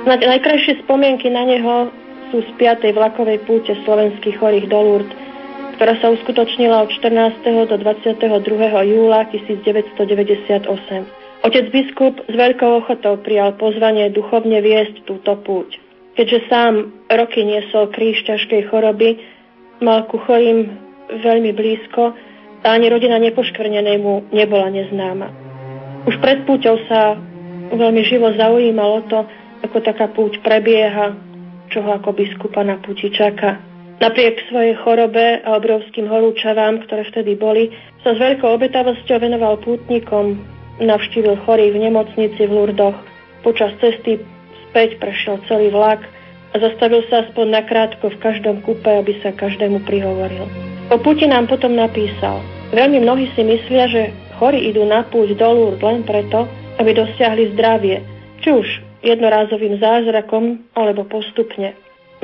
Najkrajšie spomienky na neho sú z 5. vlakovej púte slovenských chorých do Lourdes, ktorá sa uskutočnila od 14. do 22. júla 1998. Otec biskup s veľkou ochotou prijal pozvanie duchovne viesť túto púť. Keďže sám roky niesol kríž ťažkej choroby, mal ku chorým veľmi blízko a ani rodina nepoškvrnenej mu nebola neznáma. Už pred púťou sa veľmi živo zaujímalo to, ako taká púť prebieha, čo ho ako biskupa na púti čaká. Napriek svojej chorobe a obrovským horúčavám, ktoré vtedy boli, sa s veľkou obetavosťou venoval pútnikom, navštívil chorých v nemocnici v Lurdoch. Počas cesty späť prešiel celý vlak a zastavil sa aspoň nakrátko v každom kupe, aby sa každému prihovoril. Po puti nám potom napísal. Veľmi mnohí si myslia, že chorí idú na púť do Lourdes len preto, aby dosiahli zdravie, či už jednorázovým zázrakom alebo postupne.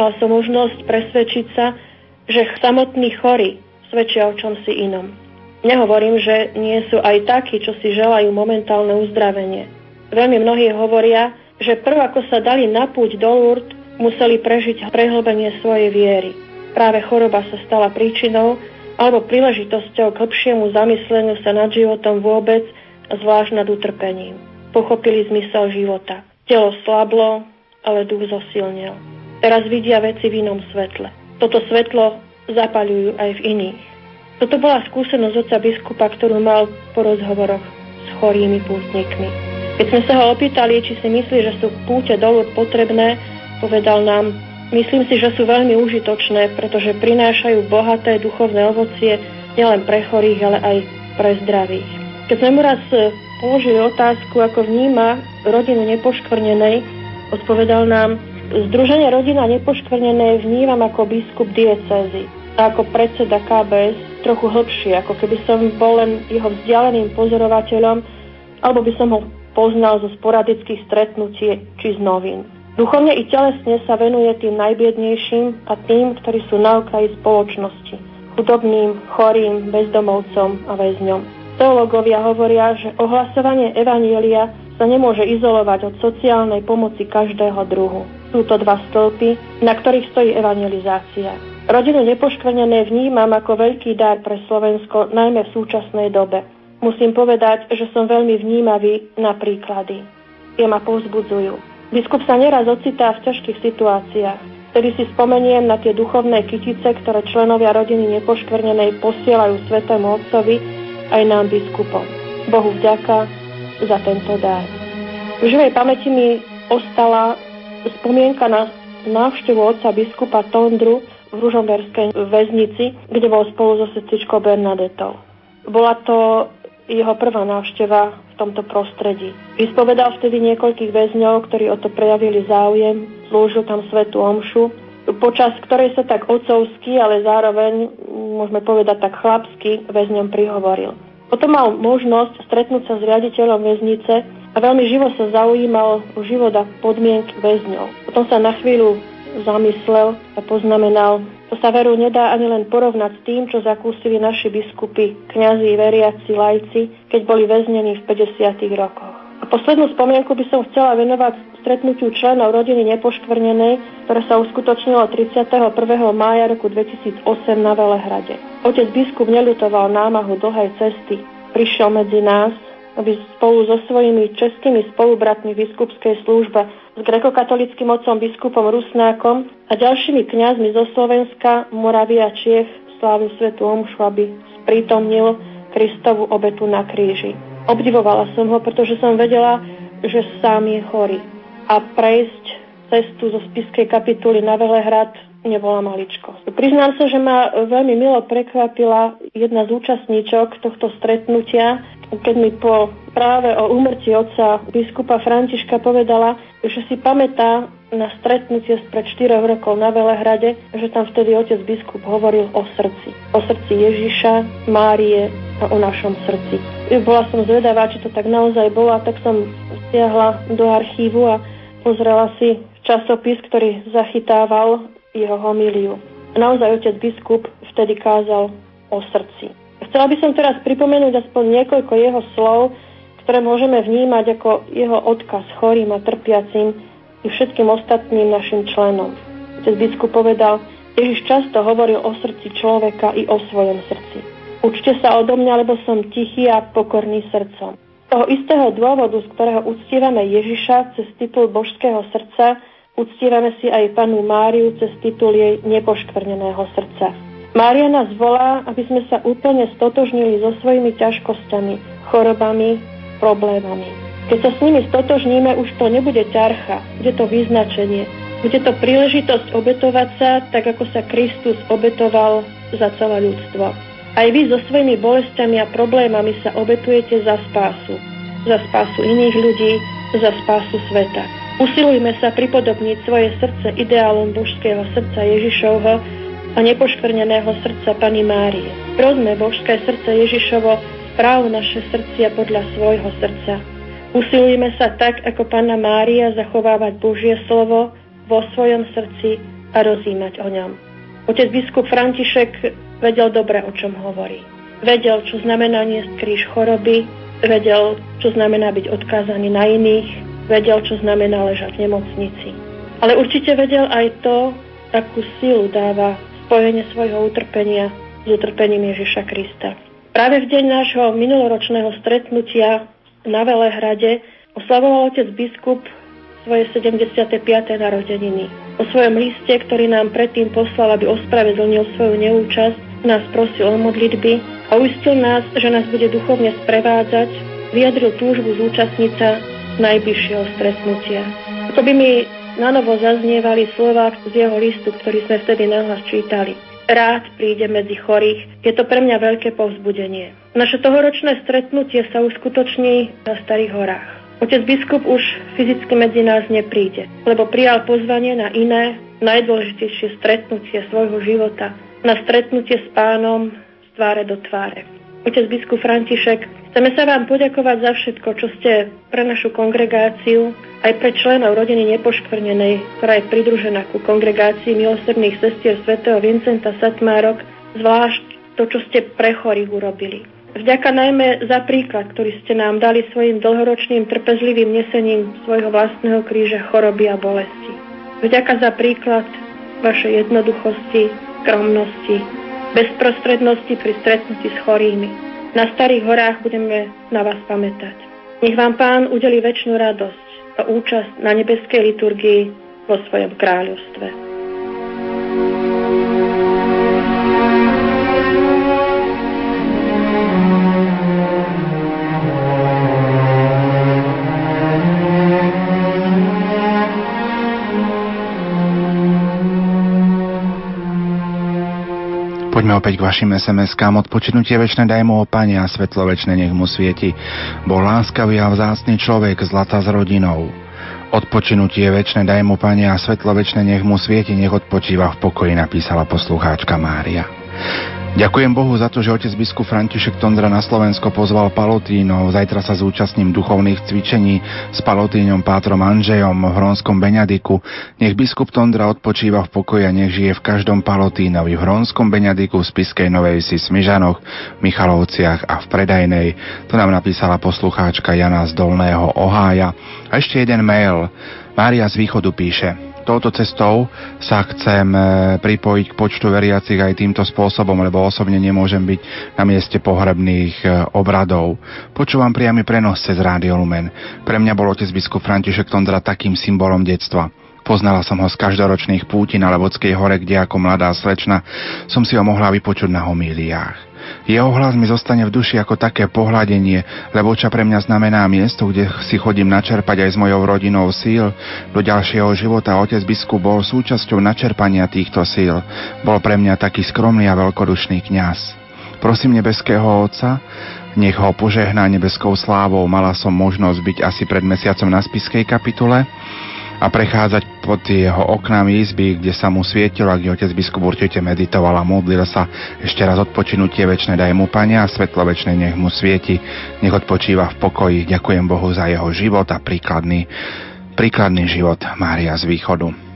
Mal som možnosť presvedčiť sa, že samotní chorí svedčia o čom si inom. Nehovorím, že nie sú aj takí, čo si želajú momentálne uzdravenie. Veľmi mnohí hovoria, že prv ako sa dali na púť do Lourdes, museli prežiť prehlbenie svojej viery. Práve choroba sa stala príčinou alebo príležitosťou k lepšiemu zamysleniu sa nad životom vôbec zvlášť nad utrpením. Pochopili zmysel života. Telo slablo, ale duch zosilnil. Teraz vidia veci v inom svetle. Toto svetlo zapaľujú aj v iných. Toto bola skúsenosť oca biskupa, ktorú mal po rozhovoroch s chorými pútnikmi. Keď sme sa ho opýtali, či si myslí, že sú púte dolu potrebné, povedal nám, myslím si, že sú veľmi užitočné, pretože prinášajú bohaté duchovné ovocie nielen pre chorých, ale aj pre zdravých. Keď sme mu raz položili otázku, ako vníma rodinu nepoškvrnenej, odpovedal nám, Združenie rodina nepoškvrnenej vnímam ako biskup diecézy a ako predseda KBS trochu hlbšie, ako keby som bol len jeho vzdialeným pozorovateľom, alebo by som ho poznal zo sporadických stretnutí či z novín. Duchovne i telesne sa venuje tým najbiednejším a tým, ktorí sú na okraji spoločnosti, chudobným, chorým, bezdomovcom a väzňom. Teológovia hovoria, že ohlasovanie Evanielia sa nemôže izolovať od sociálnej pomoci každého druhu. Sú to dva stĺpy, na ktorých stojí evangelizácia. Rodinu nepoškvrnené vnímam ako veľký dar pre Slovensko, najmä v súčasnej dobe. Musím povedať, že som veľmi vnímavý na príklady. Tie ma povzbudzujú. Biskup sa neraz ocitá v ťažkých situáciách. Vtedy si spomeniem na tie duchovné kytice, ktoré členovia rodiny nepoškvrnenej posielajú svetému otcovi aj nám biskupom. Bohu vďaka za tento dar. V živej pamäti mi ostala spomienka na návštevu otca biskupa Tondru v Ružomberskej väznici, kde bol spolu so sestričkou Bernadetou. Bola to jeho prvá návšteva v tomto prostredí. Vyspovedal vtedy niekoľkých väzňov, ktorí o to prejavili záujem, slúžil tam svetu omšu, počas ktorej sa tak ocovsky, ale zároveň, môžeme povedať tak chlapsky, väzňom prihovoril. Potom mal možnosť stretnúť sa s riaditeľom väznice a veľmi živo sa zaujímal o život a podmienky väzňov. Potom sa na chvíľu zamyslel a poznamenal, to sa veru nedá ani len porovnať s tým, čo zakúsili naši biskupy, kňazi, veriaci, lajci, keď boli väznení v 50. rokoch. Poslednú spomienku by som chcela venovať stretnutiu členov rodiny Nepoškvrnenej, ktoré sa uskutočnilo 31. mája roku 2008 na Velehrade. Otec biskup nelutoval námahu dlhej cesty, prišiel medzi nás, aby spolu so svojimi českými spolubratmi biskupskej službe s grekokatolickým otcom biskupom Rusnákom a ďalšími kňazmi zo Slovenska, Moravia Čiech slávil svetu omšu, aby sprítomnil Kristovu obetu na kríži. Obdivovala som ho, pretože som vedela, že sám je chorý. A prejsť cestu zo spiskej kapituly na Velehrad nebola maličko. Priznám sa, že ma veľmi milo prekvapila jedna z účastníčok tohto stretnutia, keď mi po práve o úmrtí otca biskupa Františka povedala, že si pamätá na stretnutie spred 4 rokov na Velehrade, že tam vtedy otec biskup hovoril o srdci. O srdci Ježiša, Márie a o našom srdci. Bola som zvedavá, či to tak naozaj bolo, a tak som stiahla do archívu a pozrela si časopis, ktorý zachytával jeho homíliu. Naozaj otec biskup vtedy kázal o srdci. Chcela by som teraz pripomenúť aspoň niekoľko jeho slov, ktoré môžeme vnímať ako jeho odkaz chorým a trpiacim i všetkým ostatným našim členom. Otec biskup povedal, Ježiš často hovoril o srdci človeka i o svojom srdci. Učte sa odo mňa, lebo som tichý a pokorný srdcom. toho istého dôvodu, z ktorého uctívame Ježiša cez titul božského srdca, uctívame si aj panu Máriu cez titul jej nepoškvrneného srdca. Mária nás volá, aby sme sa úplne stotožnili so svojimi ťažkosťami, chorobami, problémami. Keď sa s nimi stotožníme, už to nebude ťarcha, bude to vyznačenie. Bude to príležitosť obetovať sa, tak ako sa Kristus obetoval za celé ľudstvo. Aj vy so svojimi bolestiami a problémami sa obetujete za spásu. Za spásu iných ľudí, za spásu sveta. Usilujme sa pripodobniť svoje srdce ideálom božského srdca Ježišovho a nepoškvrneného srdca Pany Márie. Prosme božské srdce Ježišovo, správ naše srdcia podľa svojho srdca. Usilujme sa tak, ako Panna Mária, zachovávať Božie slovo vo svojom srdci a rozímať o ňom. Otec biskup František Vedel dobre, o čom hovorí. Vedel, čo znamená niesť kríž choroby, vedel, čo znamená byť odkázaný na iných, vedel, čo znamená ležať v nemocnici. Ale určite vedel aj to, akú silu dáva spojenie svojho utrpenia s utrpením Ježiša Krista. Práve v deň nášho minuloročného stretnutia na Velehrade oslavoval otec biskup svoje 75. narodeniny. O svojom liste, ktorý nám predtým poslal, aby ospravedlnil svoju neúčasť, nás prosil o modlitby a uistil nás, že nás bude duchovne sprevádzať, vyjadril túžbu zúčastniť sa najbližšieho stretnutia. Ako by mi na novo zaznievali slova z jeho listu, ktorý sme vtedy nahlas čítali. Rád príde medzi chorých, je to pre mňa veľké povzbudenie. Naše tohoročné stretnutie sa uskutoční na Starých horách. Otec biskup už fyzicky medzi nás nepríde, lebo prijal pozvanie na iné, najdôležitejšie stretnutie svojho života, na stretnutie s pánom z tváre do tváre. Otec biskup František, chceme sa vám poďakovať za všetko, čo ste pre našu kongregáciu, aj pre členov rodiny nepoškvrnenej, ktorá je pridružená ku kongregácii milosrdných sestier svätého Vincenta Satmárok, zvlášť to, čo ste pre chorých urobili. Vďaka najmä za príklad, ktorý ste nám dali svojim dlhoročným trpezlivým nesením svojho vlastného kríža choroby a bolesti. Vďaka za príklad vašej jednoduchosti, skromnosti, bezprostrednosti pri stretnutí s chorými. Na starých horách budeme na vás pamätať. Nech vám Pán udeli väčšinu radosť a účasť na nebeskej liturgii vo svojom kráľovstve. Poďme opäť k vašim SMS-kám. Odpočinutie večné daj mu opanie a svetlo večné nech mu svieti. Bol láskavý a vzácný človek, zlata s rodinou. Odpočinutie večné daj mu pane a svetlo večné nech mu svieti, nech odpočíva v pokoji, napísala poslucháčka Mária. Ďakujem Bohu za to, že otec biskup František Tondra na Slovensko pozval Palotínov. Zajtra sa zúčastním duchovných cvičení s Palotíňom Pátrom Andžejom v Hronskom Beňadiku. Nech biskup Tondra odpočíva v pokoji a nech žije v každom Palotínovi v Hronskom Beňadiku, v Spiskej Novej Si, Smižanoch, Michalovciach a v Predajnej. To nám napísala poslucháčka Jana z Dolného Ohája. A ešte jeden mail. Mária z východu píše touto cestou sa chcem e, pripojiť k počtu veriacich aj týmto spôsobom, lebo osobne nemôžem byť na mieste pohrebných e, obradov. Počúvam priamy prenos cez Rádio Lumen. Pre mňa bol otec biskup František Tondra takým symbolom detstva. Poznala som ho z každoročných púti na Levodskej hore, kde ako mladá slečna som si ho mohla vypočuť na homíliách. Jeho hlas mi zostane v duši ako také pohľadenie, lebo čo pre mňa znamená miesto, kde si chodím načerpať aj s mojou rodinou síl do ďalšieho života. Otec biskup bol súčasťou načerpania týchto síl. Bol pre mňa taký skromný a veľkodušný kňaz. Prosím nebeského Otca, nech ho požehná nebeskou slávou. Mala som možnosť byť asi pred mesiacom na spiskej kapitule a prechádzať pod jeho oknami izby, kde sa mu svietilo a kde otec biskup určite meditoval a modlil sa. Ešte raz odpočinutie väčšie daj mu Pane a svetlo väčšie nech mu svieti, nech odpočíva v pokoji. Ďakujem Bohu za jeho život a príkladný, príkladný život Mária z východu.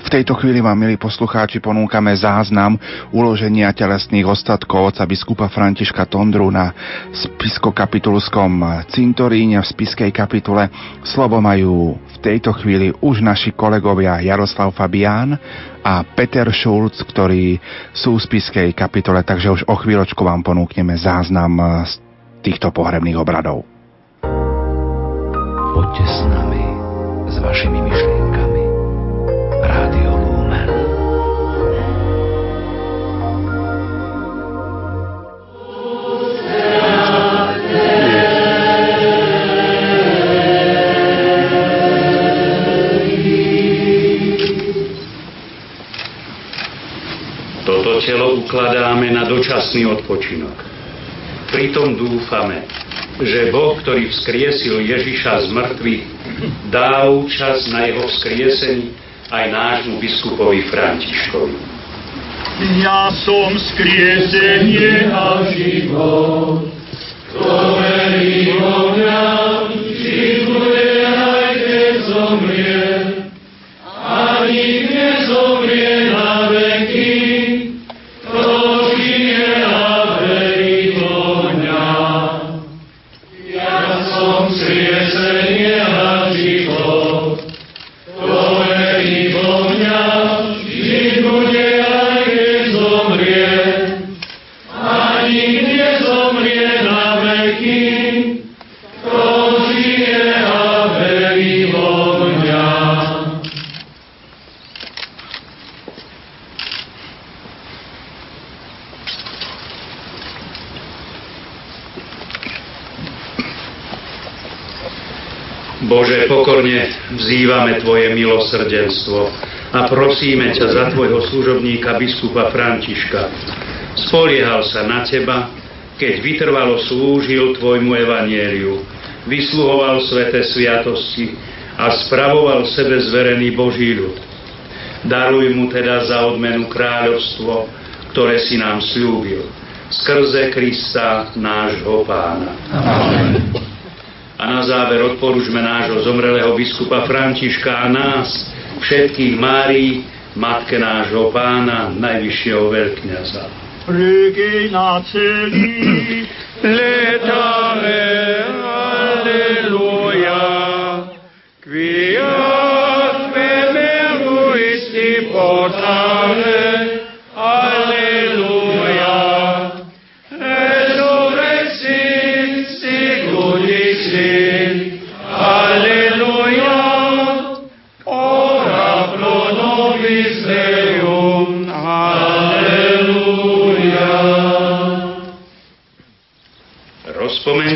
V tejto chvíli vám, milí poslucháči, ponúkame záznam uloženia telesných ostatkov oca biskupa Františka Tondru na spiskokapitulskom cintoríne v spiskej kapitule. Slovo majú v tejto chvíli už naši kolegovia Jaroslav Fabián a Peter Šulc, ktorí sú v spiskej kapitole, takže už o chvíľočku vám ponúkneme záznam z týchto pohrebných obradov. Poďte s nami, s vašimi myšlienkami. Toto telo ukladáme na dočasný odpočinok. Pritom dúfame, že Boh, ktorý vzkriesil Ježiša z mŕtvych, dá účasť na jeho vzkriesení aj nášmu biskupovi Františkovi. Ja som skriesenie a život, kto verí vo mňa, živuje aj keď zomrie, ani Tvoje milosrdenstvo a prosíme ťa za Tvojho služobníka biskupa Františka. Spoliehal sa na Teba, keď vytrvalo slúžil Tvojmu evanieliu, vysluhoval sveté sviatosti a spravoval sebe zverený Boží ľud. Daruj mu teda za odmenu kráľovstvo, ktoré si nám slúbil, skrze Krista, nášho pána. Amen. A na záver odporúčme nášho zomrelého biskupa Františka a nás, všetkých Márií, matke nášho pána, najvyššieho veľkňaza. Regina celi, letare, aleluja, quiat memeruisti portare,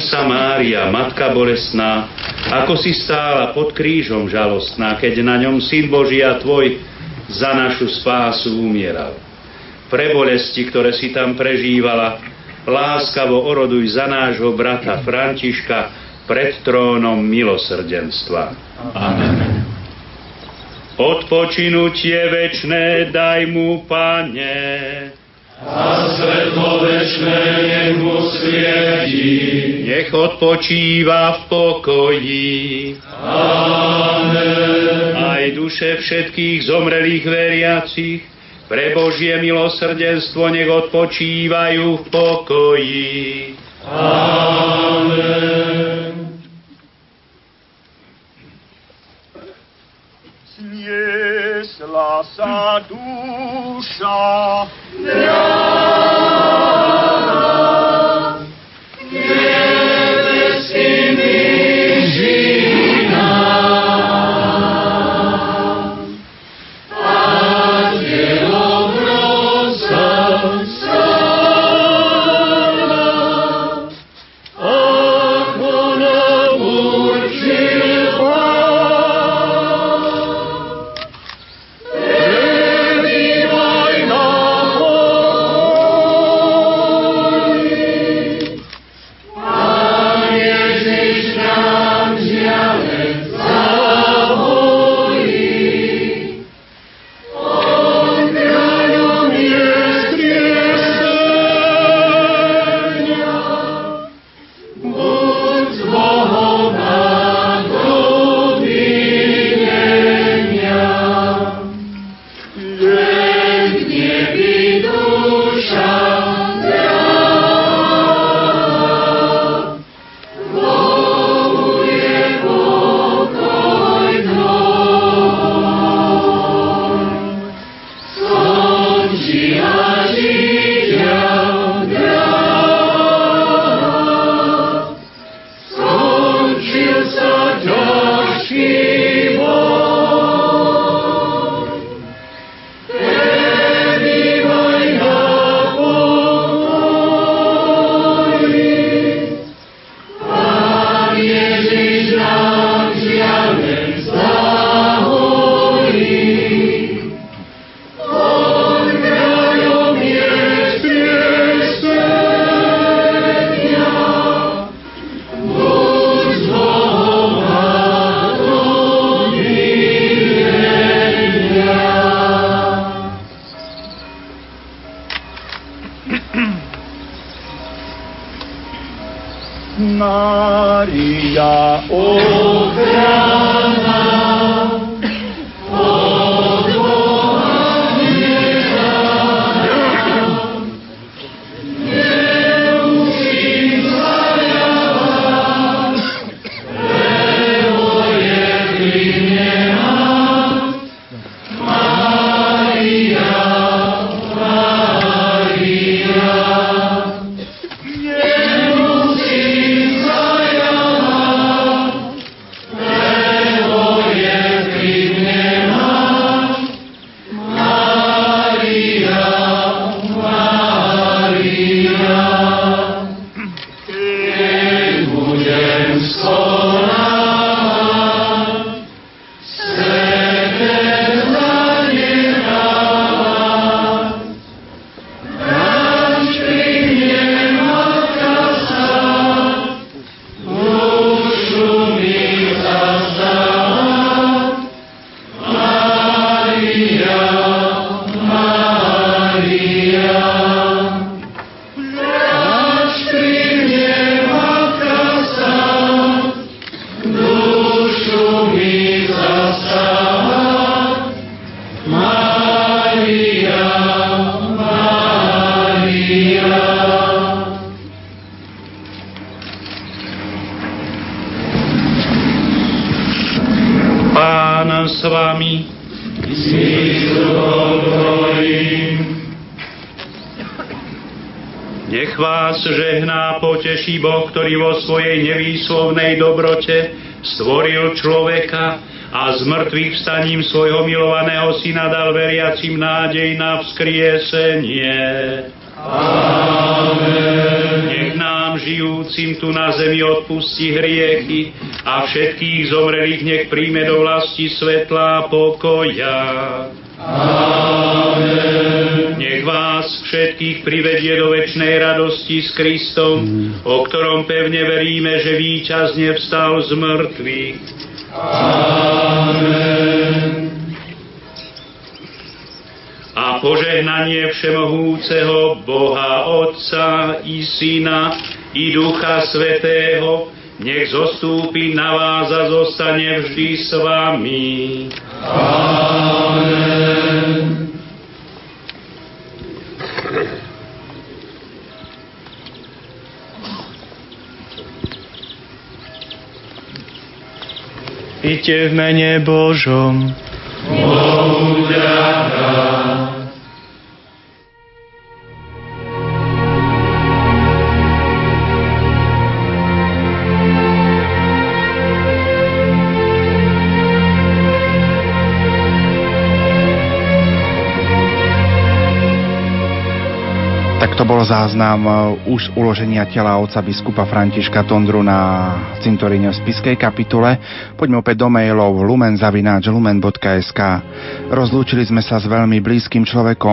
Sa, Mária, Matka bolesná, ako si stála pod krížom žalostná, keď na ňom Syn Boží a Tvoj za našu spásu umieral. Pre bolesti, ktoré si tam prežívala, láskavo oroduj za nášho brata Františka pred trónom milosrdenstva. Amen. Odpočinutie večné daj mu, Pane, a svetlo večné nech mu svieti. nech odpočíva v pokoji. Amen. Aj duše všetkých zomrelých veriacich, pre Božie milosrdenstvo nech odpočívajú v pokoji. Amen. Zniesla sa duša nebeskými ktorý vo svojej nevýslovnej dobrote stvoril človeka a z mŕtvych vstaním svojho milovaného syna dal veriacim nádej na vzkriesenie. Amen. Nech nám žijúcim tu na zemi odpustí hriechy a všetkých zomrelých nech príjme do vlasti svetla a pokoja. Všetkých privedie do väčšnej radosti s Kristom, o ktorom pevne veríme, že víťazne vstal z mŕtvych. Amen. A požehnanie Všemohúceho Boha Otca i Syna i Ducha Svetého nech zostúpi na vás a zostane vždy s vami. Amen. Iďte v mene Božom. Bohu ďaká. To bol záznam e, už uloženia tela oca biskupa Františka Tondru na cintoríne v Spiskej kapitule. Poďme opäť do mailov. Lumenzavináč lumen.sk Rozlúčili sme sa s veľmi blízkym človekom,